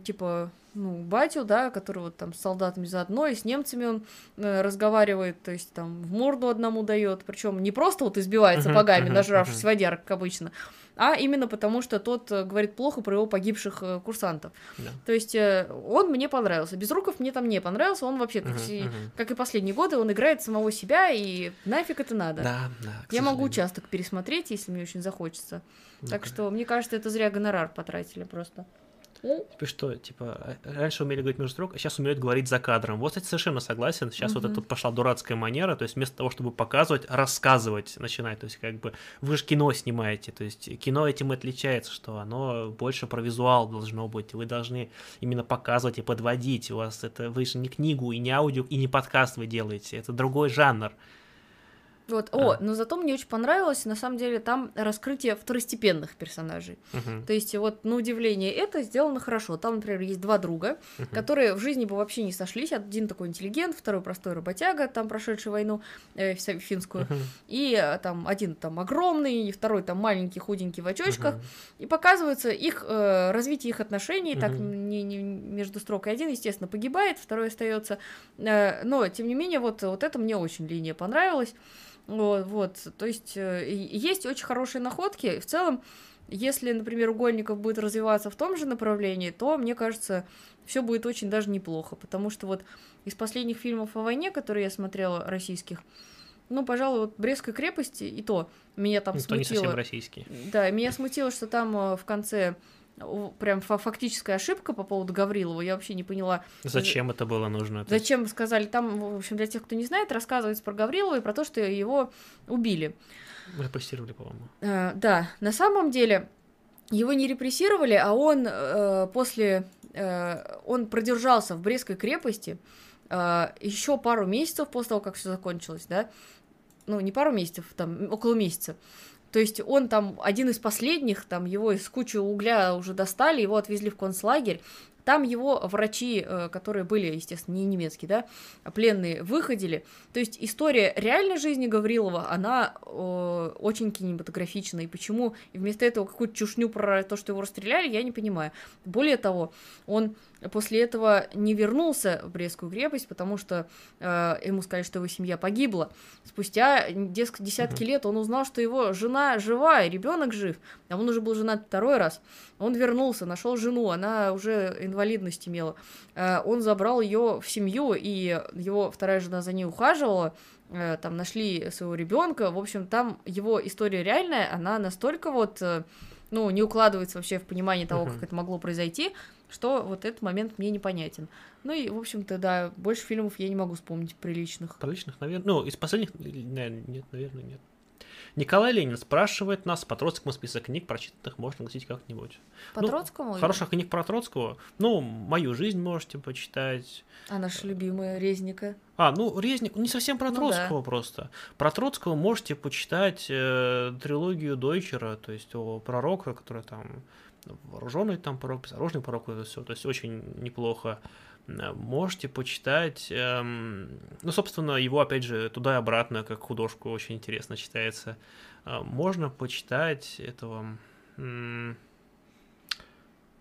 типа ну, батю, да, который вот там с солдатами заодно, и с немцами он э, разговаривает, то есть там в морду одному дает, причем не просто вот избивает сапогами, нажравшись водяр, как обычно, а именно потому, что тот э, говорит плохо про его погибших э, курсантов. Да. То есть э, он мне понравился. Безруков мне там не понравился, он вообще, uh-huh, uh-huh. как и последние годы, он играет самого себя, и нафиг это надо. Да, да. Я могу участок пересмотреть, если мне очень захочется. Okay. Так что, мне кажется, это зря гонорар потратили просто. Типа что, типа, раньше умели говорить между строк, а сейчас умеют говорить за кадром. Вот, кстати, совершенно согласен. Сейчас mm-hmm. вот это пошла дурацкая манера, то есть вместо того, чтобы показывать, рассказывать начинать. То есть, как бы, вы же кино снимаете, то есть кино этим и отличается, что оно больше про визуал должно быть. Вы должны именно показывать и подводить. У вас это, вы же не книгу, и не аудио, и не подкаст вы делаете. Это другой жанр. Вот, а. о, но зато мне очень понравилось, на самом деле, там раскрытие второстепенных персонажей. Uh-huh. То есть, вот, на удивление, это сделано хорошо. Там, например, есть два друга, uh-huh. которые в жизни бы вообще не сошлись. Один такой интеллигент, второй простой работяга, там прошедший войну э, финскую. Uh-huh. И э, там один там огромный, и второй там маленький, худенький в очочках. Uh-huh. И показывается их э, развитие их отношений, uh-huh. так не, не между строкой. Один, естественно, погибает, второй остается. Э, но, тем не менее, вот, вот это мне очень линия понравилась. Вот, вот. То есть э, есть очень хорошие находки. В целом, если, например, угольников будет развиваться в том же направлении, то, мне кажется, все будет очень даже неплохо. Потому что вот из последних фильмов о войне, которые я смотрела, российских, ну, пожалуй, вот Брестской крепости, и то меня там ну, смутило. не совсем российский. Да, меня смутило, что там э, в конце прям фактическая ошибка по поводу Гаврилова. Я вообще не поняла. Зачем это было нужно? Зачем сказали? Там, в общем, для тех, кто не знает, рассказывается про Гаврилова и про то, что его убили. Репрессировали, по-моему. А, да, на самом деле его не репрессировали, а он э, после... Э, он продержался в Брестской крепости э, еще пару месяцев после того, как все закончилось, да? Ну, не пару месяцев, там, около месяца. То есть он там один из последних, там его из кучи угля уже достали, его отвезли в концлагерь, там его врачи, э, которые были, естественно, не немецкие, да, пленные, выходили. То есть история реальной жизни Гаврилова, она э, очень кинематографична. И почему вместо этого какую-то чушню про то, что его расстреляли, я не понимаю. Более того, он после этого не вернулся в Брестскую крепость, потому что э, ему сказали, что его семья погибла. Спустя десятки лет он узнал, что его жена жива, ребенок жив, а он уже был женат второй раз. Он вернулся, нашел жену, она уже инвалидность имела. Э, он забрал ее в семью, и его вторая жена за ней ухаживала, э, там нашли своего ребенка. В общем, там его история реальная, она настолько вот, э, ну, не укладывается вообще в понимание того, uh-huh. как это могло произойти, что вот этот момент мне непонятен. Ну и, в общем-то, да, больше фильмов я не могу вспомнить приличных. Приличных, наверное. Ну, из последних, наверное, нет, наверное, нет. Николай Ленин спрашивает нас, по Троцкому список книг, прочитанных можно носить как-нибудь. По ну, Троцкому? Хороших книг про Троцкого. Ну, «Мою жизнь» можете почитать. А наша любимая Резника? А, ну, Резник, не совсем про ну, Троцкого да. просто. Про Троцкого можете почитать э, трилогию Дойчера, то есть о пророка, который там вооруженный там порог, безоружный порог, это все, то есть очень неплохо. Э, можете почитать, эм, ну, собственно, его, опять же, туда и обратно, как художку, очень интересно читается. Э, можно почитать этого... М-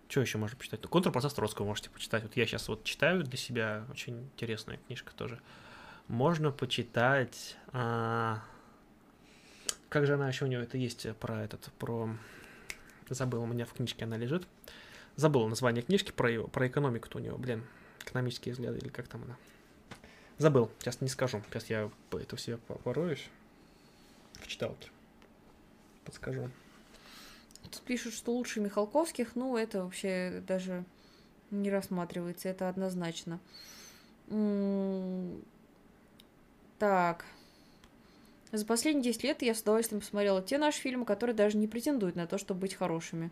что еще можно почитать? Контрпроцесс Троцкого можете почитать. Вот я сейчас вот читаю для себя, очень интересная книжка тоже. можно почитать... А... Как же она еще у нее это есть про этот, про... Забыл, у меня в книжке она лежит. Забыл название книжки про, ее, про экономику-то у него, блин. Экономические взгляды или как там она. Забыл, сейчас не скажу. Сейчас я это все пороюсь в читалке. Подскажу. Тут пишут, что лучше Михалковских, ну, это вообще даже не рассматривается, это однозначно. Так. За последние 10 лет я с удовольствием посмотрела те наши фильмы, которые даже не претендуют на то, чтобы быть хорошими.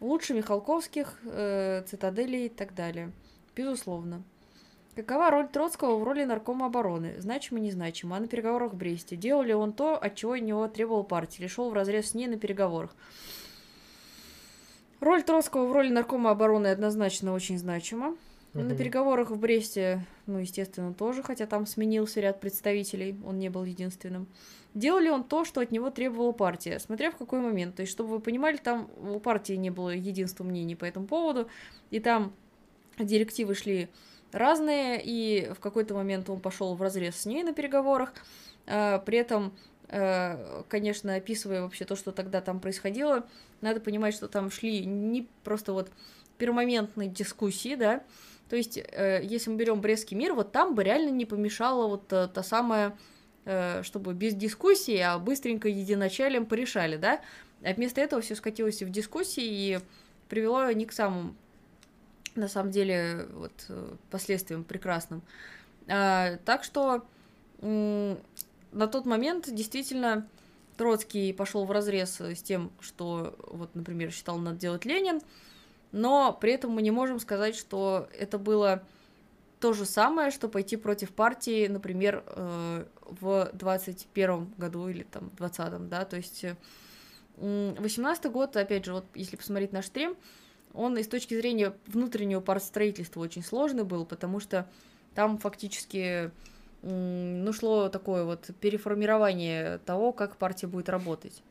Лучше Михалковских, э, Цитаделей и так далее. Безусловно. Какова роль Троцкого в роли наркома обороны? Значимо, незначимо. А на переговорах в Бресте? Делал ли он то, от чего от него требовал партия? Или шел в разрез с ней на переговорах? Роль Троцкого в роли наркома обороны однозначно очень значима. Угу. На переговорах в Бресте, ну, естественно, тоже, хотя там сменился ряд представителей, он не был единственным. Делал ли он то, что от него требовала партия, смотря в какой момент. То есть, чтобы вы понимали, там у партии не было единства мнений по этому поводу, и там директивы шли разные, и в какой-то момент он пошел в разрез с ней на переговорах. А, при этом, а, конечно, описывая вообще то, что тогда там происходило, надо понимать, что там шли не просто вот пермоментные дискуссии, да, то есть, э, если мы берем Брестский мир, вот там бы реально не помешала вот э, та самая, э, чтобы без дискуссии, а быстренько единачалием порешали, да, а вместо этого все скатилось в дискуссии и привело не к самым на самом деле, вот, э, последствиям прекрасным. А, так что на тот момент действительно Троцкий пошел в разрез с тем, что, вот, например, считал надо делать Ленин, но при этом мы не можем сказать, что это было то же самое, что пойти против партии, например, э, в 21 году или там 20 да, то есть 18 год, опять же, вот если посмотреть наш стрим, он и с точки зрения внутреннего партстроительства очень сложный был, потому что там фактически ну, шло такое вот переформирование того, как партия будет работать.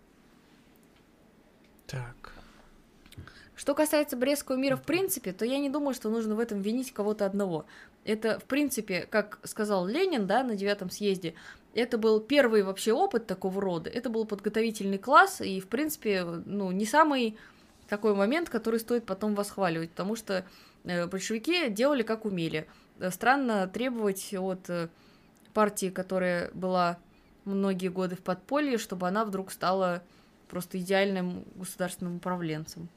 Так. Что касается Брестского мира в принципе, то я не думаю, что нужно в этом винить кого-то одного. Это, в принципе, как сказал Ленин, да, на девятом съезде, это был первый вообще опыт такого рода. Это был подготовительный класс, и, в принципе, ну, не самый такой момент, который стоит потом восхваливать, потому что э, большевики делали как умели. Странно требовать от э, партии, которая была многие годы в подполье, чтобы она вдруг стала просто идеальным государственным управленцем.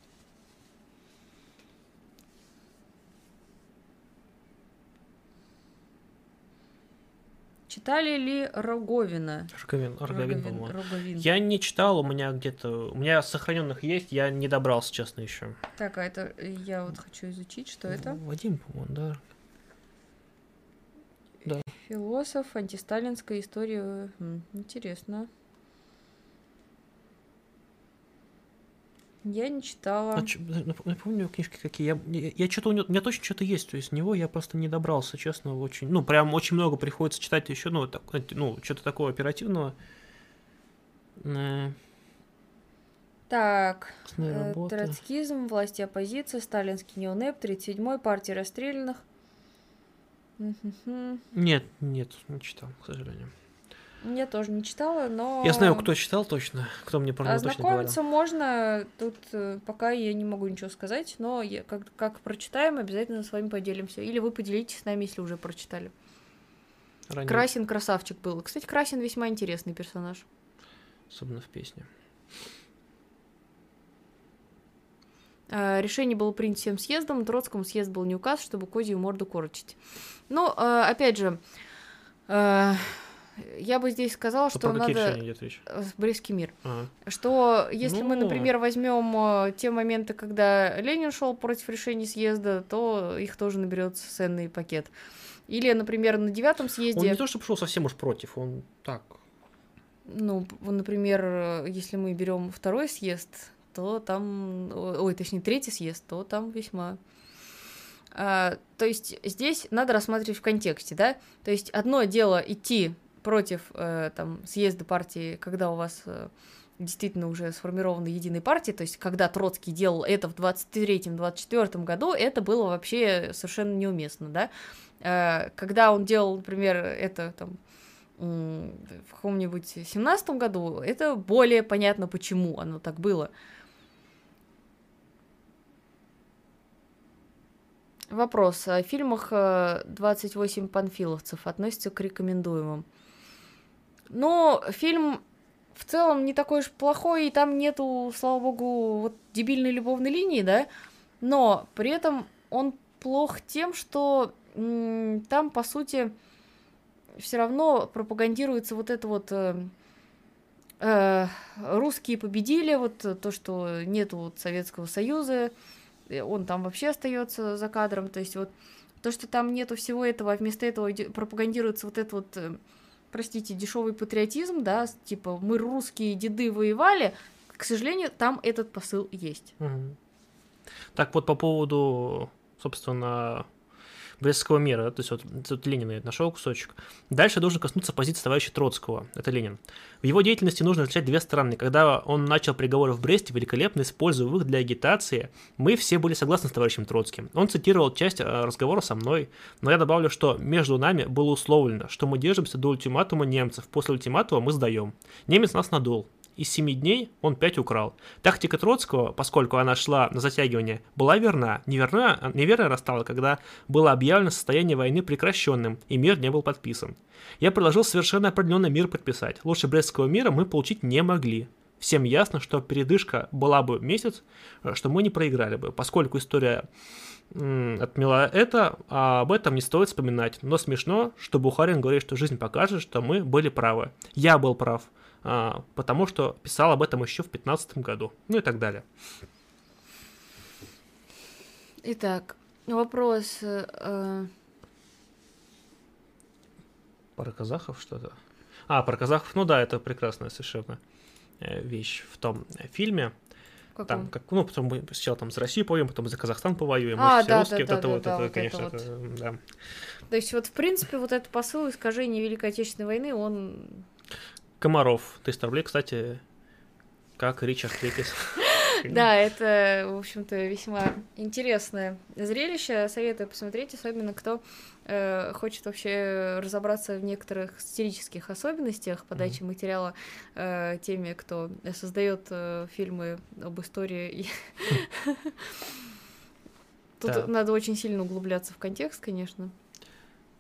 Читали ли Роговина? Роговин, Роговин, Роговин, Роговин. Я не читал, у меня где-то... У меня сохраненных есть, я не добрался, честно, еще. Так, а это я вот хочу изучить, что это? Вадим, по-моему, да. Да. Философ, антисталинская история. Интересно. Я не читала. А, ч, напомню книжки какие. Я, я, я что-то у, него, у меня точно что-то есть, то есть с него я просто не добрался, честно, очень. Ну, прям очень много приходится читать еще, ну, так, ну что-то такого оперативного. Так, э, троцкизм, власти оппозиция, сталинский неонеп, 37-й, партия расстрелянных. Нет, нет, не читал, к сожалению. Я тоже не читала, но... Я знаю, кто читал точно, кто мне про него точно говорил. можно, тут э, пока я не могу ничего сказать, но я, как, как прочитаем, обязательно с вами поделимся. Или вы поделитесь с нами, если уже прочитали. Ранее. Красин красавчик был. Кстати, Красин весьма интересный персонаж. Особенно в песне. А, решение было принято всем съездом, Троцкому съезд был не указ, чтобы козью морду корчить. Ну, а, опять же, я бы здесь сказала, что, что надо близкий мир. Ага. Что если ну... мы, например, возьмем э, те моменты, когда Ленин шел против решения съезда, то их тоже наберется ценный пакет. Или, например, на девятом съезде. Он не то, что пошел совсем уж против, он так. Ну, например, если мы берем второй съезд, то там, ой, точнее, третий съезд, то там весьма а, то есть здесь надо рассматривать в контексте, да? То есть одно дело идти против э, там, съезда партии, когда у вас э, действительно уже сформированной единой партии, то есть когда Троцкий делал это в 23-24 году, это было вообще совершенно неуместно, да, э, когда он делал, например, это там в каком-нибудь 17 году, это более понятно, почему оно так было. Вопрос. О фильмах 28 э, панфиловцев относится к рекомендуемым. Но фильм в целом не такой уж плохой, и там нету, слава богу, вот дебильной любовной линии, да, но при этом он плох тем, что там, по сути, все равно пропагандируется вот это вот э, э, русские победили, вот то, что нету вот Советского Союза, он там вообще остается за кадром, то есть вот то, что там нету всего этого, а вместо этого пропагандируется вот это вот э, простите, дешевый патриотизм, да, типа мы русские деды воевали, к сожалению, там этот посыл есть. Угу. Так вот по поводу, собственно, Брестского мира, то есть вот тут Ленин я нашел кусочек. Дальше должен коснуться позиции товарища Троцкого, это Ленин. В его деятельности нужно различать две стороны. Когда он начал приговоры в Бресте, великолепно используя их для агитации, мы все были согласны с товарищем Троцким. Он цитировал часть э, разговора со мной, но я добавлю, что между нами было условлено, что мы держимся до ультиматума немцев, после ультиматума мы сдаем. Немец нас надул из семи дней он пять украл. Тактика Троцкого, поскольку она шла на затягивание, была верна. Неверна, неверно расстала, когда было объявлено состояние войны прекращенным, и мир не был подписан. Я предложил совершенно определенный мир подписать. Лучше Брестского мира мы получить не могли. Всем ясно, что передышка была бы месяц, э, что мы не проиграли бы, поскольку история отмела это, а об этом не стоит вспоминать. Но смешно, что Бухарин говорит, что жизнь покажет, что мы были правы. Я был прав. А, потому что писал об этом еще в 2015 году, ну и так далее. Итак, вопрос. Э... Про казахов что-то? А, про казахов, ну да, это прекрасная совершенно э, вещь в том э, фильме. Каком? Там, как, ну, потом мы сначала там за Россию повоем, потом за Казахстан повоюем, а, все да, русские, да, вот это да, вот, да, это, вот конечно, это, это, вот. да. То есть вот, в принципе, вот этот посыл искажения Великой Отечественной войны, он Комаров, 300 рублей, кстати, как Ричард Ликис. Да, это, в общем-то, весьма интересное зрелище. Советую посмотреть, особенно кто э, хочет вообще разобраться в некоторых стилических особенностях подачи mm-hmm. материала э, теми, кто создает э, фильмы об истории. Тут надо очень сильно углубляться в контекст, конечно.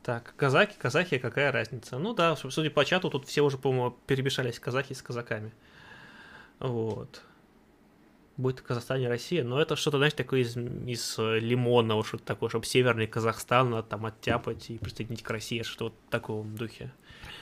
Так, казаки, казахи, какая разница? Ну да, судя по чату, тут все уже, по-моему, перемешались казахи с казаками. Вот. Будет в Казахстане Россия, но это что-то, знаешь, такое из, из лимонного, что-то такое, чтобы северный Казахстан надо там оттяпать и присоединить к России, что-то в таком духе.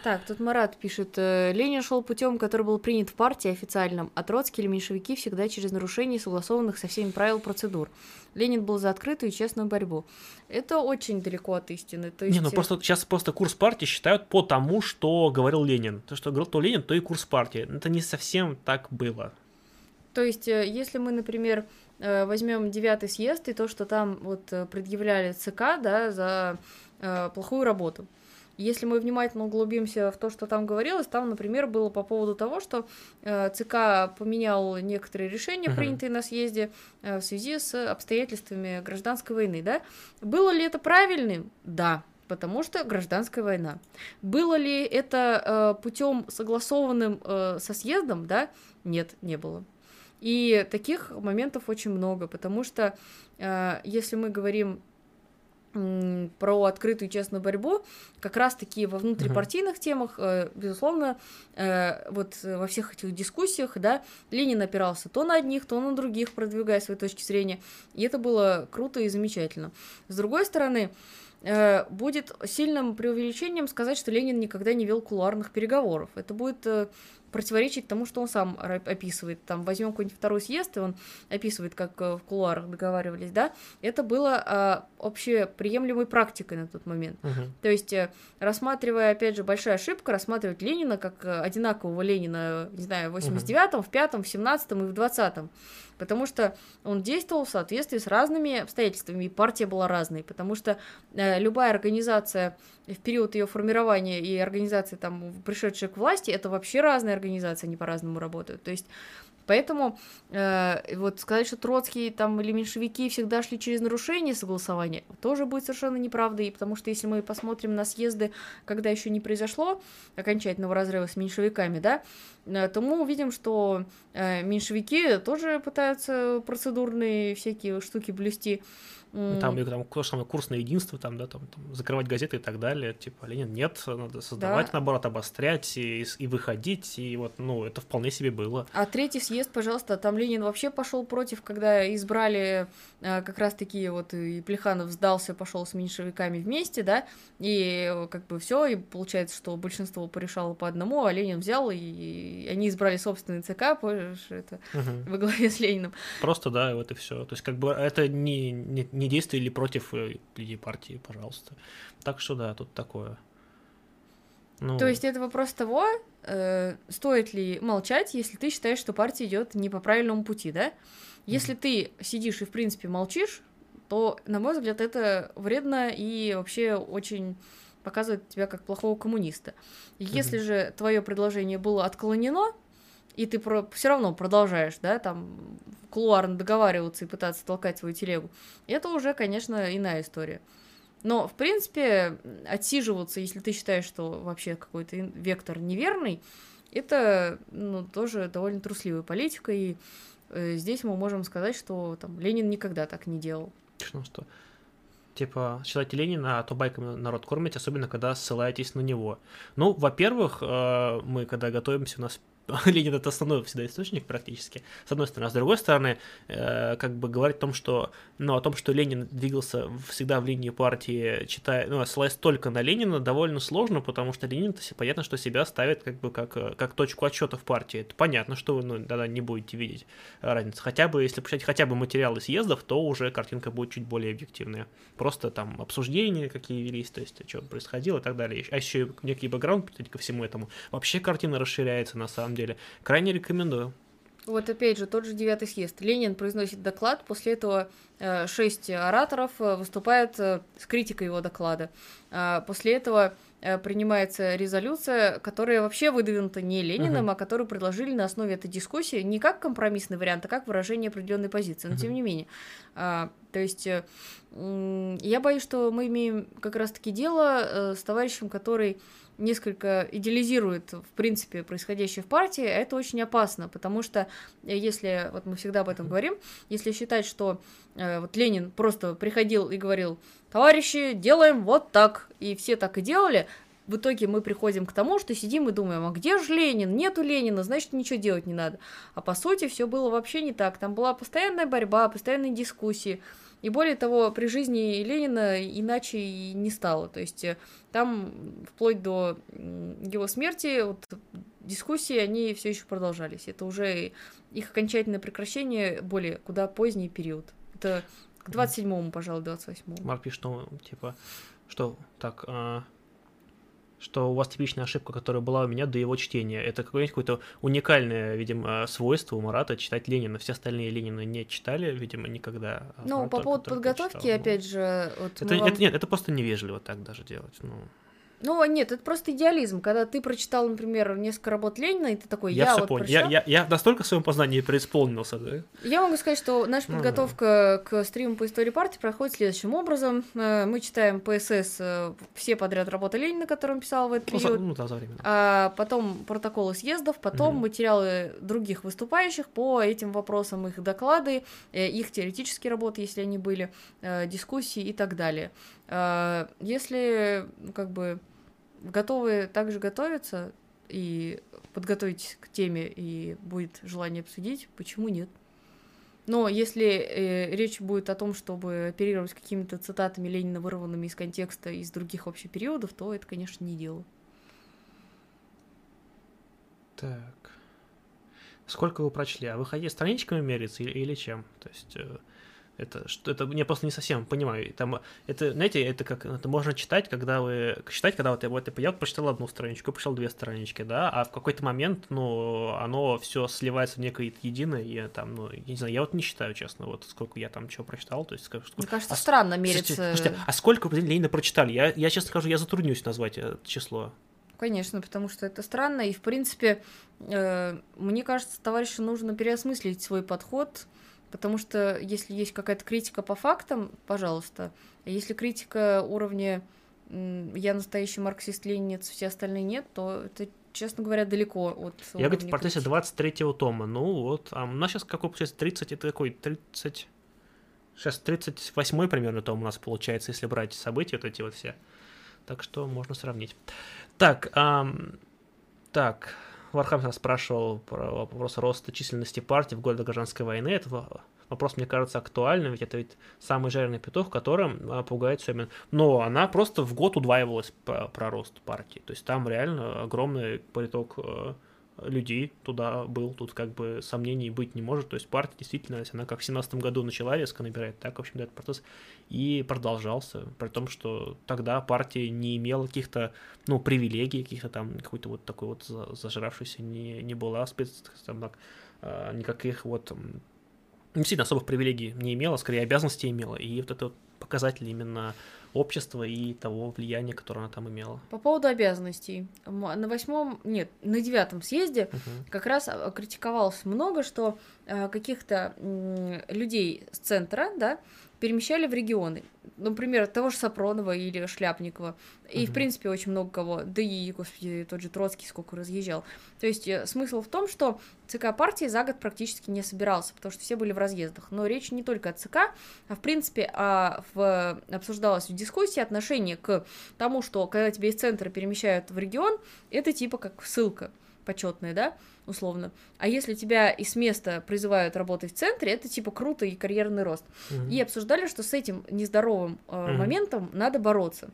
Так, тут Марат пишет, э, Ленин шел путем, который был принят в партии официальном, а Троцкий или меньшевики всегда через нарушение согласованных со всеми правил процедур. Ленин был за открытую и честную борьбу. Это очень далеко от истины. То есть... Не, ну просто сейчас просто курс партии считают по тому, что говорил Ленин. То, что говорил то Ленин, то и курс партии. Это не совсем так было. То есть, э, если мы, например, э, возьмем девятый съезд и то, что там вот предъявляли ЦК, да, за плохую работу, если мы внимательно углубимся в то, что там говорилось, там, например, было по поводу того, что э, ЦК поменял некоторые решения, uh-huh. принятые на съезде, э, в связи с обстоятельствами гражданской войны, да? Было ли это правильным? Да, потому что гражданская война. Было ли это э, путем согласованным э, со съездом, да? Нет, не было. И таких моментов очень много, потому что э, если мы говорим про открытую честную борьбу, как раз-таки во внутрипартийных uh-huh. темах, э, безусловно, э, вот во всех этих дискуссиях, да, Ленин опирался то на одних, то на других, продвигая свои точки зрения, и это было круто и замечательно. С другой стороны, э, будет сильным преувеличением сказать, что Ленин никогда не вел кулуарных переговоров. Это будет противоречить тому, что он сам описывает. Там возьмем какой-нибудь второй съезд, и он описывает, как э, в кулуарах договаривались, да, это было а, общеприемлемой практикой на тот момент. Uh-huh. То есть, э, рассматривая, опять же, большая ошибка, рассматривать Ленина как э, одинакового Ленина, не знаю, в 89-м, uh-huh. в 5-м, в 17-м и в 20-м потому что он действовал в соответствии с разными обстоятельствами, и партия была разной, потому что э, любая организация в период ее формирования и организации, там, пришедшая к власти, это вообще разные организации организации, они по-разному работают. То есть Поэтому э, вот сказать, что Троцкий там или меньшевики всегда шли через нарушение согласования, тоже будет совершенно неправдой, потому что если мы посмотрим на съезды, когда еще не произошло окончательного разрыва с меньшевиками, да, то мы увидим, что э, меньшевики тоже пытаются процедурные всякие штуки блюсти, там, там то же самое курс на единство, там, да, там, там, закрывать газеты и так далее. Типа, Ленин, нет, надо создавать, да. наоборот, обострять и, и выходить, и вот, ну, это вполне себе было. А третий съезд, пожалуйста, там Ленин вообще пошел против, когда избрали а, как раз такие вот, и Плеханов сдался, пошел с меньшевиками вместе, да, и как бы все, и получается, что большинство порешало по одному, а Ленин взял, и, и они избрали собственный ЦК, помнишь, это угу. во главе с Лениным. Просто, да, вот и все. То есть, как бы, это не, не, не не действовали против э, людей партии, пожалуйста. Так что да, тут такое. Ну... То есть это вопрос того, э, стоит ли молчать, если ты считаешь, что партия идет не по правильному пути, да? Если mm-hmm. ты сидишь и в принципе молчишь, то, на мой взгляд, это вредно и вообще очень показывает тебя как плохого коммуниста. Если mm-hmm. же твое предложение было отклонено, и ты про... все равно продолжаешь, да, там кулуарно договариваться и пытаться толкать свою телегу, это уже, конечно, иная история. Но, в принципе, отсиживаться, если ты считаешь, что вообще какой-то вектор неверный, это ну, тоже довольно трусливая политика, и э, здесь мы можем сказать, что там Ленин никогда так не делал. Что, что? Типа, считайте Ленина, а то байками народ кормите, особенно когда ссылаетесь на него. Ну, во-первых, э, мы когда готовимся, у нас Ленин это основной всегда источник практически, с одной стороны. А с другой стороны, э, как бы говорить о том, что, ну, о том, что Ленин двигался всегда в линии партии, читая, ну, ссылаясь только на Ленина, довольно сложно, потому что Ленин, -то, понятно, что себя ставит как бы как, как точку отсчета в партии. Это понятно, что вы ну, тогда не будете видеть разницу. Хотя бы, если почитать хотя бы материалы съездов, то уже картинка будет чуть более объективная. Просто там обсуждения какие велись, то есть что происходило и так далее. А еще некий бэкграунд ко всему этому. Вообще картина расширяется на самом деле. Крайне рекомендую. Вот опять же, тот же девятый съезд. Ленин произносит доклад, после этого э, шесть ораторов э, выступают э, с критикой его доклада. После этого принимается резолюция, которая вообще выдвинута не Лениным, uh-huh. а которую предложили на основе этой дискуссии не как компромиссный вариант, а как выражение определенной позиции. Но uh-huh. тем не менее. А, то есть я боюсь, что мы имеем как раз-таки дело с товарищем, который несколько идеализирует, в принципе, происходящее в партии, это очень опасно, потому что э, если, вот мы всегда об этом говорим, если считать, что э, вот Ленин просто приходил и говорил, товарищи, делаем вот так, и все так и делали, в итоге мы приходим к тому, что сидим и думаем, а где же Ленин? Нету Ленина, значит, ничего делать не надо. А по сути все было вообще не так. Там была постоянная борьба, постоянные дискуссии. И более того, при жизни Ленина иначе и не стало. То есть э, там вплоть до его смерти вот, дискуссии, они все еще продолжались. Это уже их окончательное прекращение более куда поздний период. Это к 27-му, пожалуй, 28-му. Марк пишет, что, типа, что, так, а, что у вас типичная ошибка, которая была у меня до его чтения. Это какое-нибудь какое-то уникальное, видимо, свойство у Марата читать Ленина. Все остальные Ленина не читали, видимо, никогда. А ну, по поводу подготовки, читал. опять же... Вот это, вам... это, нет, это просто невежливо так даже делать. Ну. Ну, нет, это просто идеализм. Когда ты прочитал, например, несколько работ Ленина, и ты такой, я, я все вот понял. Я, я, я настолько в своем познании преисполнился, да? Я могу сказать, что наша ну, подготовка да. к стриму по истории партии проходит следующим образом. Э, мы читаем ПСС э, все подряд работы Ленина, которые он писал в этот ну, период. За, ну, да, за время. А потом протоколы съездов, потом угу. материалы других выступающих по этим вопросам, их доклады, э, их теоретические работы, если они были, дискуссии и так далее. Если, как бы, готовы также готовиться и подготовить к теме, и будет желание обсудить, почему нет? Но если э, речь будет о том, чтобы оперировать какими-то цитатами Ленина, вырванными из контекста из других вообще периодов, то это, конечно, не дело. Так. Сколько вы прочли? А вы хотите страничками мериться или, или чем? То есть... Э это что это я просто не совсем понимаю. Там это, знаете, это как это можно читать, когда вы читать, когда вот я вот я прочитал одну страничку, прочитал две странички, да, а в какой-то момент, ну, оно все сливается в некое единое, и там, ну, я не знаю, я вот не считаю, честно, вот сколько я там чего прочитал, то есть сколько, Мне кажется, а, странно мериться. Слушайте, слушайте, а сколько Ленина прочитали? Я, я честно скажу, я затруднюсь назвать это число. Конечно, потому что это странно, и, в принципе, э, мне кажется, товарищу нужно переосмыслить свой подход, потому что если есть какая-то критика по фактам, пожалуйста, а если критика уровня «я настоящий марксист-ленинец, все остальные нет», то это честно говоря, далеко от... Я говорю, в процессе 23-го тома. Ну вот, а у нас сейчас какой получается 30, это какой? 30... Сейчас 38-й примерно том у нас получается, если брать события вот эти вот все. Так что можно сравнить. Так, эм, так, Вархаммер спрашивал про вопрос роста численности партии в годы гражданской войны. Это вопрос, мне кажется, актуальным, ведь это ведь самый жареный петух, которым а, пугает Семин. Но она просто в год удваивалась про, про рост партии. То есть там реально огромный приток э, людей туда был, тут как бы сомнений быть не может, то есть партия действительно, она как в семнадцатом году начала резко набирать, так, в общем-то, этот процесс и продолжался, при том, что тогда партия не имела каких-то, ну, привилегий, каких-то там, какой-то вот такой вот зажравшейся не, не была спец, там, так, а, никаких вот действительно особых привилегий не имела, скорее обязанностей имела, и вот это вот показатель именно общества и того влияния, которое она там имела. По поводу обязанностей. На восьмом, нет, на девятом съезде uh-huh. как раз а, критиковалось много, что э, каких-то людей с центра, да, перемещали в регионы. Например, того же Сапронова или Шляпникова. И, угу. в принципе, очень много кого. Да и, господи, тот же Троцкий сколько разъезжал. То есть э, смысл в том, что ЦК партии за год практически не собирался, потому что все были в разъездах. Но речь не только о ЦК, а, в принципе, а в, обсуждалось в дискуссии отношение к тому, что когда тебя из центра перемещают в регион, это типа как ссылка почетная, да, условно. А если тебя из места призывают работать в центре, это типа круто и карьерный рост. Mm-hmm. И обсуждали, что с этим нездоровым э, mm-hmm. моментом надо бороться.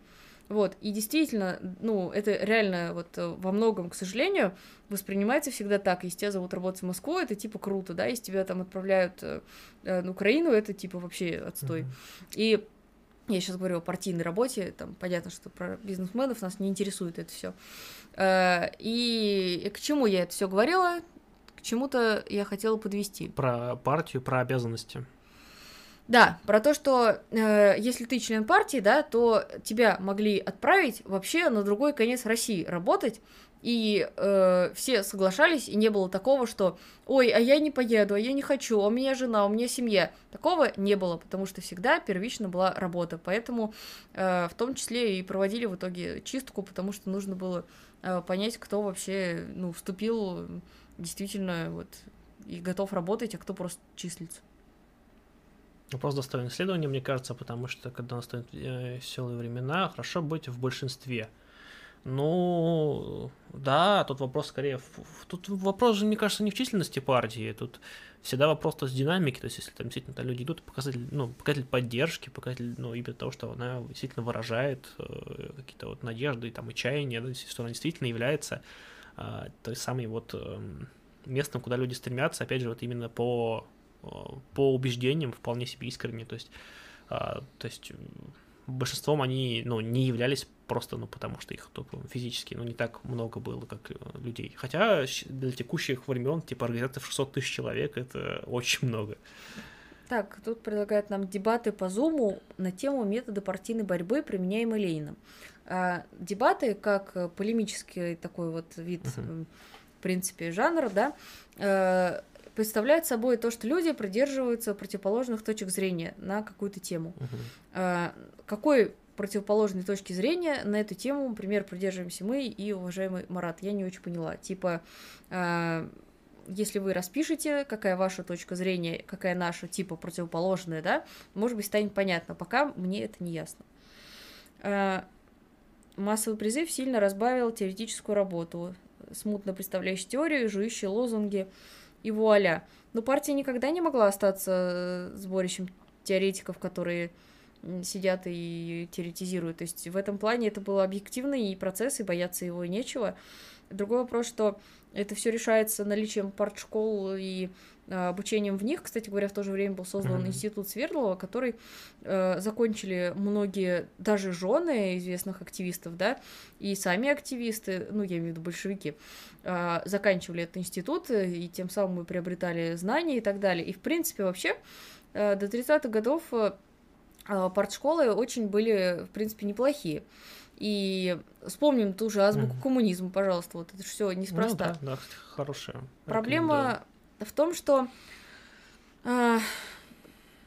Вот, и действительно, ну, это реально вот э, во многом, к сожалению, воспринимается всегда так. Если тебя зовут работать в Москву, это типа круто, да, если тебя там отправляют э, э на Украину, это типа вообще отстой. Mm-hmm. И я сейчас говорю о партийной работе, там понятно, что про бизнесменов нас не интересует это все. Э, и к чему я это все говорила? К чему-то я хотела подвести. Про партию, про обязанности. Да, про то, что э, если ты член партии, да, то тебя могли отправить вообще на другой конец России работать, и э, все соглашались, и не было такого, что «Ой, а я не поеду, а я не хочу, а у меня жена, у меня семья». Такого не было, потому что всегда первично была работа. Поэтому э, в том числе и проводили в итоге чистку, потому что нужно было э, понять, кто вообще ну, вступил действительно вот, и готов работать, а кто просто числится. Вопрос достоин исследования, мне кажется, потому что когда настанут э, веселые времена, хорошо быть в большинстве – ну, да, тут вопрос скорее... Тут вопрос же, мне кажется, не в численности партии, тут всегда вопрос то с динамики, то есть если там действительно люди идут, показатель, ну, показатель поддержки, показатель, ну, именно того, что она действительно выражает э, какие-то вот надежды там, и чаяния, да, что она действительно является э, той самой вот э, местом, куда люди стремятся, опять же, вот именно по, э, по убеждениям вполне себе искренне, то есть, э, то есть большинством они, ну, не являлись просто, ну, потому что их тупо физически, ну, не так много было, как э, людей. Хотя для текущих времен, типа, в 600 тысяч человек, это очень много. Так, тут предлагают нам дебаты по Зуму на тему метода партийной борьбы, применяемой Лениным. А, дебаты, как полемический такой вот вид, uh-huh. в принципе, жанра, да, э, представляют собой то, что люди придерживаются противоположных точек зрения на какую-то тему. Uh-huh. Какой противоположной точки зрения на эту тему, например, придерживаемся мы и уважаемый Марат. Я не очень поняла. Типа, э, если вы распишете, какая ваша точка зрения, какая наша, типа, противоположная, да, может быть, станет понятно. Пока мне это не ясно. Э, массовый призыв сильно разбавил теоретическую работу, смутно представляющий теорию, жующие лозунги и вуаля. Но партия никогда не могла остаться сборищем теоретиков, которые сидят и теоретизируют. То есть в этом плане это был объективный процесс, и бояться его нечего. Другой вопрос, что это все решается наличием партшкол и э, обучением в них. Кстати говоря, в то же время был создан mm-hmm. институт Свердлова, который э, закончили многие, даже жены известных активистов, да, и сами активисты, ну, я имею в виду большевики, э, заканчивали этот институт, и тем самым мы приобретали знания и так далее. И, в принципе, вообще, э, до 30-х годов а, партшколы очень были, в принципе, неплохие. И вспомним ту же азбуку mm. коммунизма, пожалуйста, вот это все неспроста. Ну, да, да, хорошая. Проблема в том, что э,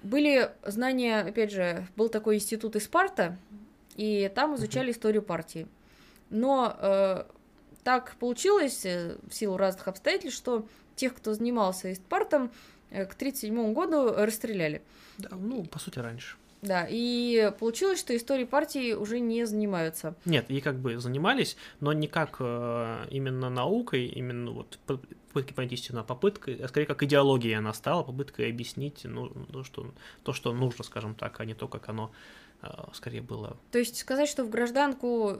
были знания, опять же, был такой институт Испарта, и там изучали mm-hmm. историю партии. Но э, так получилось э, в силу разных обстоятельств, что тех, кто занимался Испартом, э, к 1937 году расстреляли. Да, ну, по сути, раньше. Да, и получилось, что истории партии уже не занимаются. Нет, и как бы занимались, но не как э, именно наукой, именно вот попытки понять истину, а попыткой, а скорее как идеология она стала, попыткой объяснить ну, то, что, то, что нужно, скажем так, а не то, как оно э, скорее было. То есть сказать, что в гражданку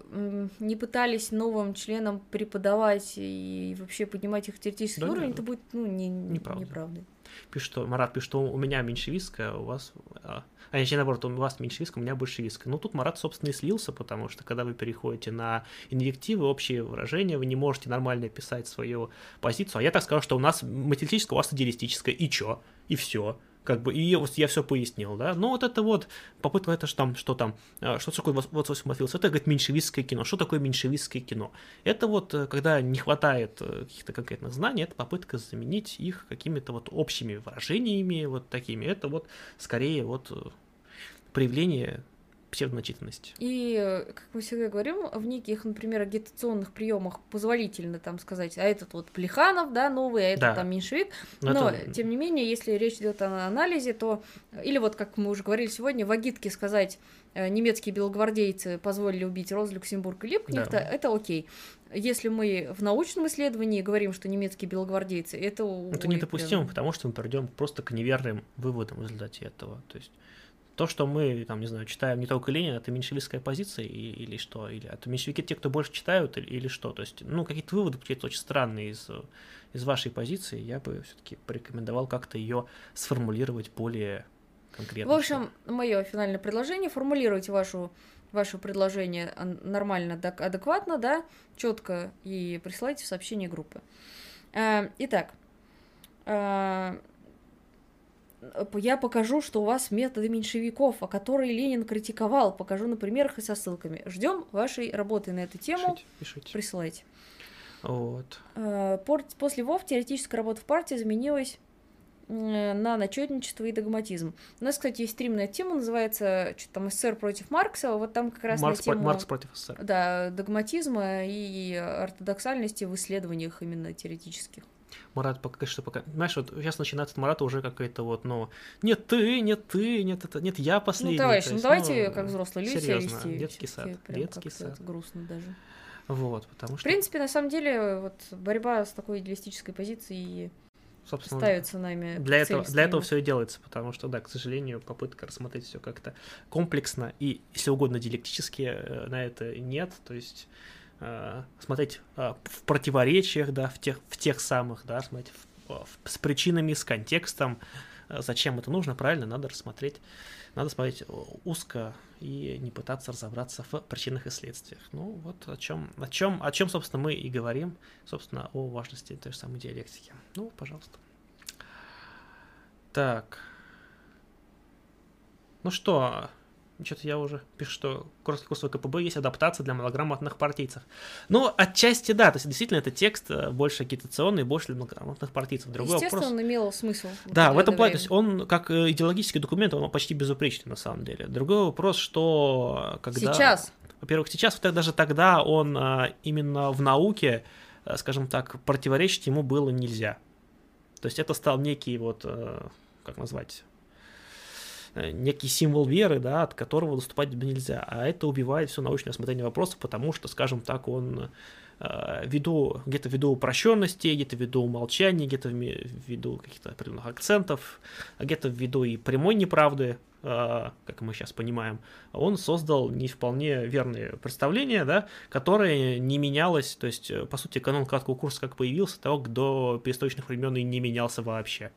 не пытались новым членам преподавать и вообще поднимать их теоретический да, уровень, нет. это будет ну, не, неправда. неправдой. Пишет, что Марат пишет, что у меня меньшевистская, у вас а, а если наоборот, у вас меньшевистская, у меня большевистская. Ну, тут Марат, собственно, и слился, потому что когда вы переходите на инвективы, общие выражения, вы не можете нормально писать свою позицию. А я так скажу, что у нас материалистическая, у вас идеалистическая, и чё? И все как бы, и вот я все пояснил, да, ну вот это вот попытка, это что там, что там, а, что такое вот 88 это, говорит, меньшевистское кино, что такое меньшевистское кино? Это вот, э, когда не хватает э, каких-то конкретных знаний, это попытка заменить их какими-то вот общими выражениями, вот такими, это вот скорее вот э, проявление псевдоначитанности. И, как мы всегда говорим, в неких, например, агитационных приемах позволительно там сказать, а этот вот Плеханов, да, новый, а этот да. там меньшевик. Но, Но это... тем не менее, если речь идет о анализе, то, или вот, как мы уже говорили сегодня, в агитке сказать, э, немецкие белогвардейцы позволили убить Роз Люксембург и Липкнехта, да. это окей. Если мы в научном исследовании говорим, что немецкие белогвардейцы, это... Это недопустимо, прям... потому что мы придем просто к неверным выводам в результате этого. То есть то, что мы, там, не знаю, читаем не только Ленина, это меньшевистская позиция и, или что? Или это меньшевики те, кто больше читают, или, или что? То есть, ну, какие-то выводы какие-то очень странные из, из вашей позиции, я бы все-таки порекомендовал как-то ее сформулировать более конкретно. В общем, мое финальное предложение, формулируйте вашу ваше предложение нормально, адекватно, да, четко и присылайте в сообщение группы. Э, итак, э, я покажу, что у вас методы меньшевиков, о которые Ленин критиковал. Покажу на примерах и со ссылками. Ждем вашей работы на эту тему. Пишите, пишите. Присылайте. Вот. Э, после ВОВ теоретическая работа в партии заменилась на начетничество и догматизм. У нас, кстати, есть стрим на эту тему, называется что-то там СССР против Маркса, вот там как раз Маркс, на тему... Маркс против СССР. Да, догматизма и ортодоксальности в исследованиях именно теоретических. Марат пока что пока. Знаешь, вот сейчас начинается от Марата уже какая-то вот, ну, нет ты, нет ты, нет это, нет я последний. Ну, товарищ, ну есть, давайте, ну, как взрослые люди, серьезно, вести. детский сад, детский сад. грустно даже. Вот, потому что... В принципе, на самом деле, вот борьба с такой идеалистической позицией собственно, ставится нами. Для этого, для этого все и делается, потому что, да, к сожалению, попытка рассмотреть все как-то комплексно и, если угодно, диалектически э, на это нет. То есть смотреть э, в противоречиях, да, в тех, в тех самых, да, смотреть в, в, с причинами, с контекстом, э, зачем это нужно, правильно, надо рассмотреть, надо смотреть узко и не пытаться разобраться в причинах и следствиях. Ну, вот о чем, о чем, о чем, собственно, мы и говорим, собственно, о важности той же самой диалектики. Ну, пожалуйста. Так. Ну что, что-то я уже пишу, что короткий курс КПБ есть адаптация для малограмотных партийцев. Ну, отчасти да, то есть действительно это текст э, больше агитационный, больше для малограмотных партийцев. Другой Естественно, вопрос... он имел смысл. Да, в этом плане, то есть он как э, идеологический документ, он почти безупречный на самом деле. Другой вопрос, что когда... Сейчас. Во-первых, сейчас, даже тогда он э, именно в науке, скажем так, противоречить ему было нельзя. То есть это стал некий вот, как назвать, Э, некий символ веры, да, от которого выступать нельзя. А это убивает все научное осмотрение вопросов, потому что, скажем так, он э, ввиду, где-то ввиду упрощенности, где-то ввиду умолчания, где-то ввиду каких-то определенных акцентов, а где-то ввиду и прямой неправды, э, как мы сейчас понимаем, он создал не вполне верные представления, да, которые не менялось, то есть, по сути, канон краткого курса как появился, того до перестроечных времен и не менялся вообще.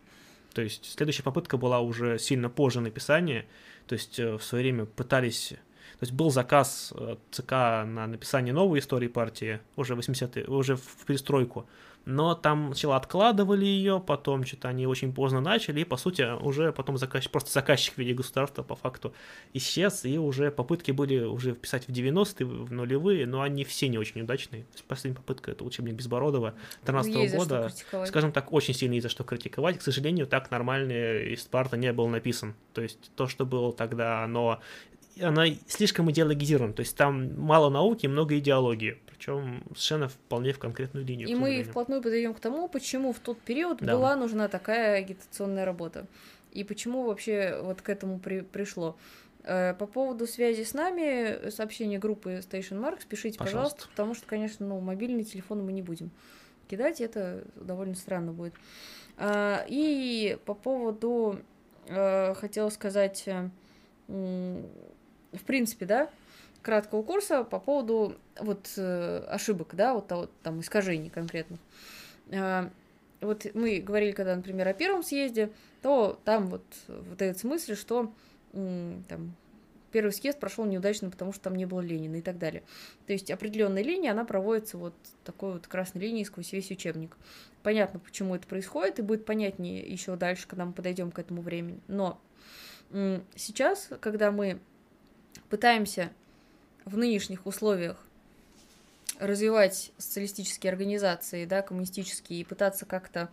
То есть следующая попытка была уже сильно позже написания. То есть э, в свое время пытались... То есть был заказ ЦК на написание новой истории партии уже 80 уже в перестройку. Но там сначала откладывали ее, потом что-то они очень поздно начали, и, по сути, уже потом заказчик, просто заказчик в виде государства по факту исчез, и уже попытки были уже вписать в 90-е, в нулевые, но они все не очень удачные. Последняя попытка — это учебник Безбородова 13 -го года. Скажем так, очень сильно есть за что критиковать. К сожалению, так нормально из Спарта не был написан. То есть то, что было тогда, оно она слишком идеологизирована, то есть там мало науки, много идеологии, причем совершенно вполне в конкретную линию. И мы вплотную подойдем к тому, почему в тот период да. была нужна такая агитационная работа, и почему вообще вот к этому при пришло. Э, по поводу связи с нами, сообщение группы Station Marks, пишите, пожалуйста. пожалуйста, потому что, конечно, ну, мобильный телефон мы не будем кидать, это довольно странно будет. А, и по поводу, э, хотела сказать, в принципе, да, краткого курса по поводу вот э, ошибок, да, вот, вот там искажений конкретно. Э, вот мы говорили, когда, например, о первом съезде, то там вот этот смысл, что там первый съезд прошел неудачно, потому что там не было Ленина и так далее. То есть определенная линия, она проводится вот такой вот красной линией сквозь весь учебник. Понятно, почему это происходит, и будет понятнее еще дальше, когда мы подойдем к этому времени. Но сейчас, когда мы пытаемся в нынешних условиях развивать социалистические организации, да, коммунистические, и пытаться как-то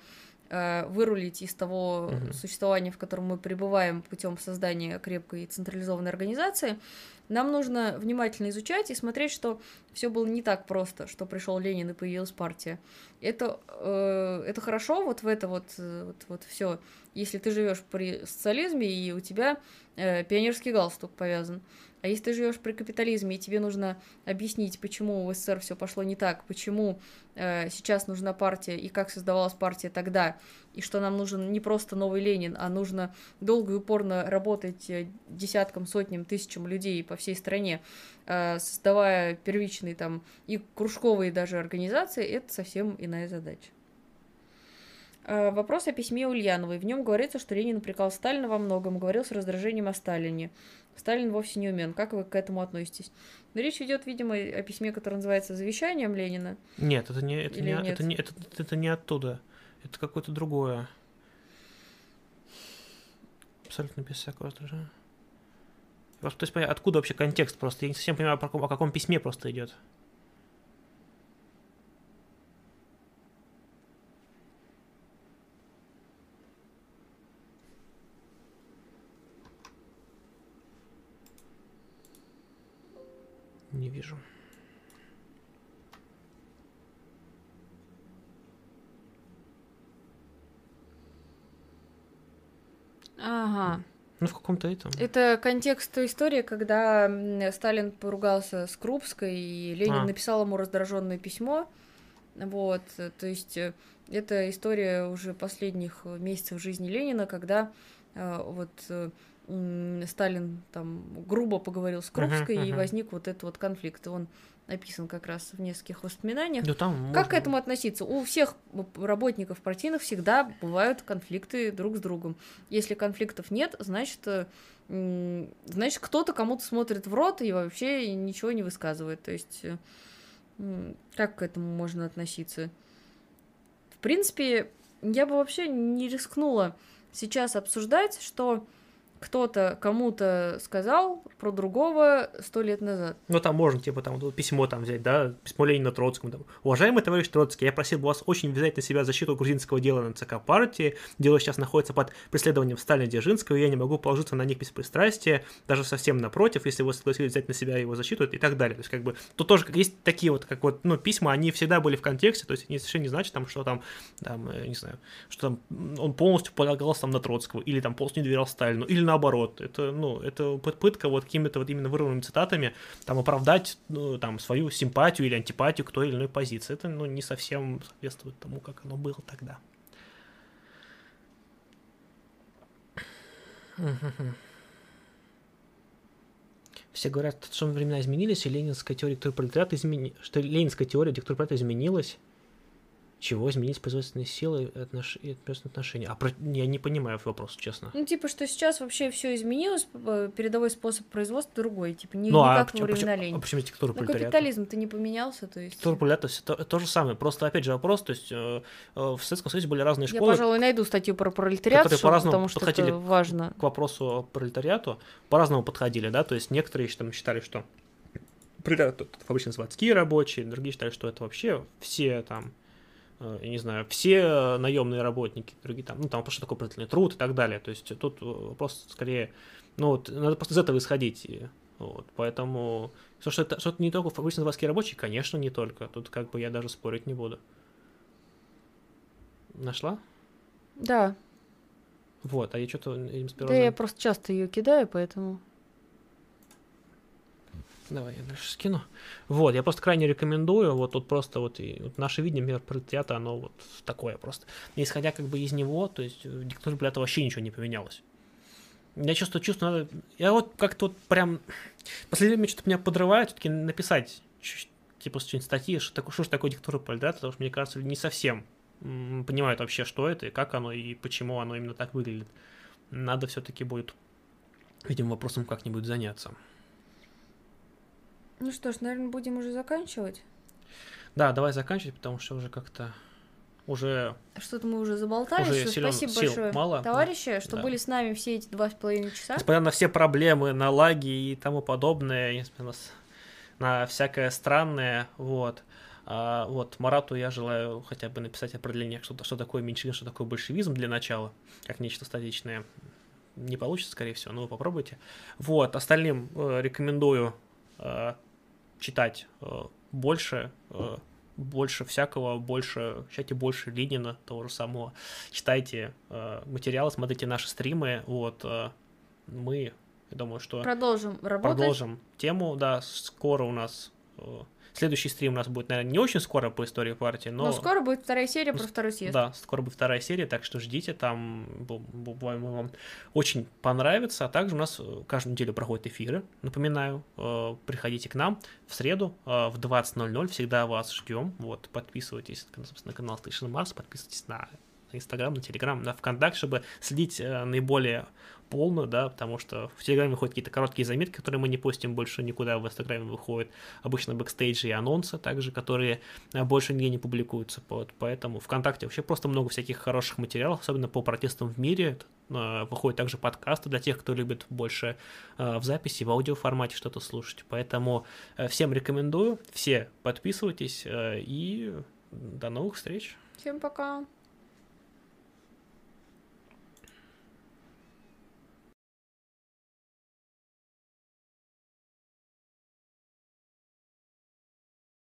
э, вырулить из того mm-hmm. существования, в котором мы пребываем путем создания крепкой и централизованной организации, нам нужно внимательно изучать и смотреть, что все было не так просто, что пришел Ленин и появилась партия. Это, э, это хорошо, вот в это вот, вот, вот все. Если ты живешь при социализме и у тебя э, пионерский галстук повязан, а если ты живешь при капитализме, и тебе нужно объяснить, почему в СССР все пошло не так, почему э, сейчас нужна партия, и как создавалась партия тогда, и что нам нужен не просто новый Ленин, а нужно долго и упорно работать э, десяткам, сотням, тысячам людей по всей стране, э, создавая первичные там и кружковые даже организации, это совсем иная задача. Э, вопрос о письме Ульяновой. В нем говорится, что Ленин упрекал Сталина во многом, говорил с раздражением о Сталине. Сталин вовсе не умен. Как вы к этому относитесь? Но речь идет, видимо, о письме, которое называется «Завещанием Ленина». Нет, это не, это, не, нет? это, не, это, это не оттуда. Это какое-то другое. Абсолютно без всякого раздражения. Просто, то есть, откуда вообще контекст просто? Я не совсем понимаю, о каком письме просто идет. Не вижу. Ага. Ну, в каком-то этом. Это контекст той истории, когда Сталин поругался с Крупской, и Ленин а. написал ему раздраженное письмо. Вот, то есть э, это история уже последних месяцев жизни Ленина, когда э, вот э, Сталин там грубо поговорил с Крупской, uh-huh, uh-huh. и возник вот этот вот конфликт. Он описан как раз в нескольких воспоминаниях. Да, там как можно... к этому относиться? У всех работников партийных всегда бывают конфликты друг с другом. Если конфликтов нет, значит, значит кто-то кому-то смотрит в рот и вообще ничего не высказывает. То есть как к этому можно относиться? В принципе, я бы вообще не рискнула сейчас обсуждать, что кто-то кому-то сказал про другого сто лет назад. Ну, там можно, типа, там, письмо там взять, да, письмо Ленина Троцкому, там, уважаемый товарищ Троцкий, я просил бы вас очень взять на себя защиту грузинского дела на ЦК партии, дело сейчас находится под преследованием Сталина Дзержинского, и я не могу положиться на них без пристрастия, даже совсем напротив, если вы согласились взять на себя его защиту и так далее. То есть, как бы, тут тоже есть такие вот, как вот, ну, письма, они всегда были в контексте, то есть, они совершенно не значит, там, что там, там, э, не знаю, что там он полностью полагался там на Троцкого, или там полностью не доверял Сталину, или наоборот. Это, ну, это попытка вот какими-то вот именно вырванными цитатами там оправдать ну, там свою симпатию или антипатию к той или иной позиции. Это, ну, не совсем соответствует тому, как оно было тогда. Все говорят, что времена изменились, и ленинская теория диктатуры пролетариата измени... что ленинская теория диктатуры пролетариата изменилась. Чего изменить производственные силы и отнош... отношения? А про... я не понимаю вопрос, честно. Ну, типа, что сейчас вообще все изменилось, передовой способ производства другой, типа, не, ну, не а почему, времена почему, а почему диктатура Ну, пролетариата? капитализм-то не поменялся, то есть... Диктатура пролетариата все то, то же самое. Просто, опять же, вопрос, то есть э, э, в Советском Союзе были разные Я, школы, пожалуй, найду статью про пролетариат, которые по-разному потому что подходили это важно. к вопросу о пролетариату, по-разному подходили, да, то есть некоторые там считали, что пролетариат это фабрично-заводские рабочие, другие считали, что это вообще все там, я не знаю, все наемные работники, другие там, ну там просто такой пролетарный труд и так далее, то есть тут э, вопрос скорее, ну вот, надо просто из этого исходить, и, вот, поэтому, что, что, это, что это не только фабрично-заводские рабочие, конечно, не только, тут как бы я даже спорить не буду. Нашла? Да, Вот, а я что-то им сперва... да я просто часто ее кидаю, поэтому... Давай я дальше скину. Вот, я просто крайне рекомендую. Вот тут просто вот, и, вот наше видение пролетариата, оно вот такое просто. Исходя как бы из него, то есть в диктатуре вообще ничего не поменялось. Я чувствую, чувствую, надо... Я вот как-то вот прям... Последнее время что-то меня подрывает все-таки написать типа что-нибудь статьи, что, такое, что же такое диктатура пролетариата, потому что, мне кажется, не совсем понимают вообще, что это, и как оно, и почему оно именно так выглядит. Надо все-таки будет этим вопросом как-нибудь заняться. Ну что ж, наверное, будем уже заканчивать. Да, давай заканчивать, потому что уже как-то уже Что-то мы уже заболтались. Уже силен- Спасибо сил большое, мало, товарищи, что да. были с нами все эти два с половиной часа. несмотря на все проблемы, на лаги и тому подобное, несмотря на, всякое странное, вот. а, вот Марату я желаю хотя бы написать определение, что, что такое меньшинство, что такое большевизм для начала, как нечто статичное. Не получится, скорее всего, но вы попробуйте. Вот, остальным э, рекомендую э, читать э, больше, э, больше всякого, больше, читайте больше Ленина, того же самого. Читайте э, материалы, смотрите наши стримы. Вот, мы, я думаю, что Продолжим работать. продолжим тему. Да, скоро у нас следующий стрим у нас будет, наверное, не очень скоро по истории партии, но, Но скоро будет вторая серия про второй съезд. да, скоро будет вторая серия, так что ждите, там, бу- бу- по-моему, вам очень понравится. А также у нас э, каждую неделю проходят эфиры, напоминаю. Э, Приходите к нам в среду э, в 20.00, всегда вас ждем. Вот, подписывайтесь, собственно, на канал Station Mars, подписывайтесь на Инстаграм, на Телеграм, на ВКонтакте, чтобы следить наиболее полно, да, потому что в Телеграме выходят какие-то короткие заметки, которые мы не постим больше никуда, в Инстаграме выходят обычно бэкстейджи и анонсы также, которые э, больше нигде не публикуются, вот, поэтому ВКонтакте вообще просто много всяких хороших материалов, особенно по протестам в мире, Э, выходят также подкасты для тех, кто любит больше э, в записи, в аудиоформате что-то слушать, поэтому всем рекомендую, все подписывайтесь и до новых встреч. Всем пока.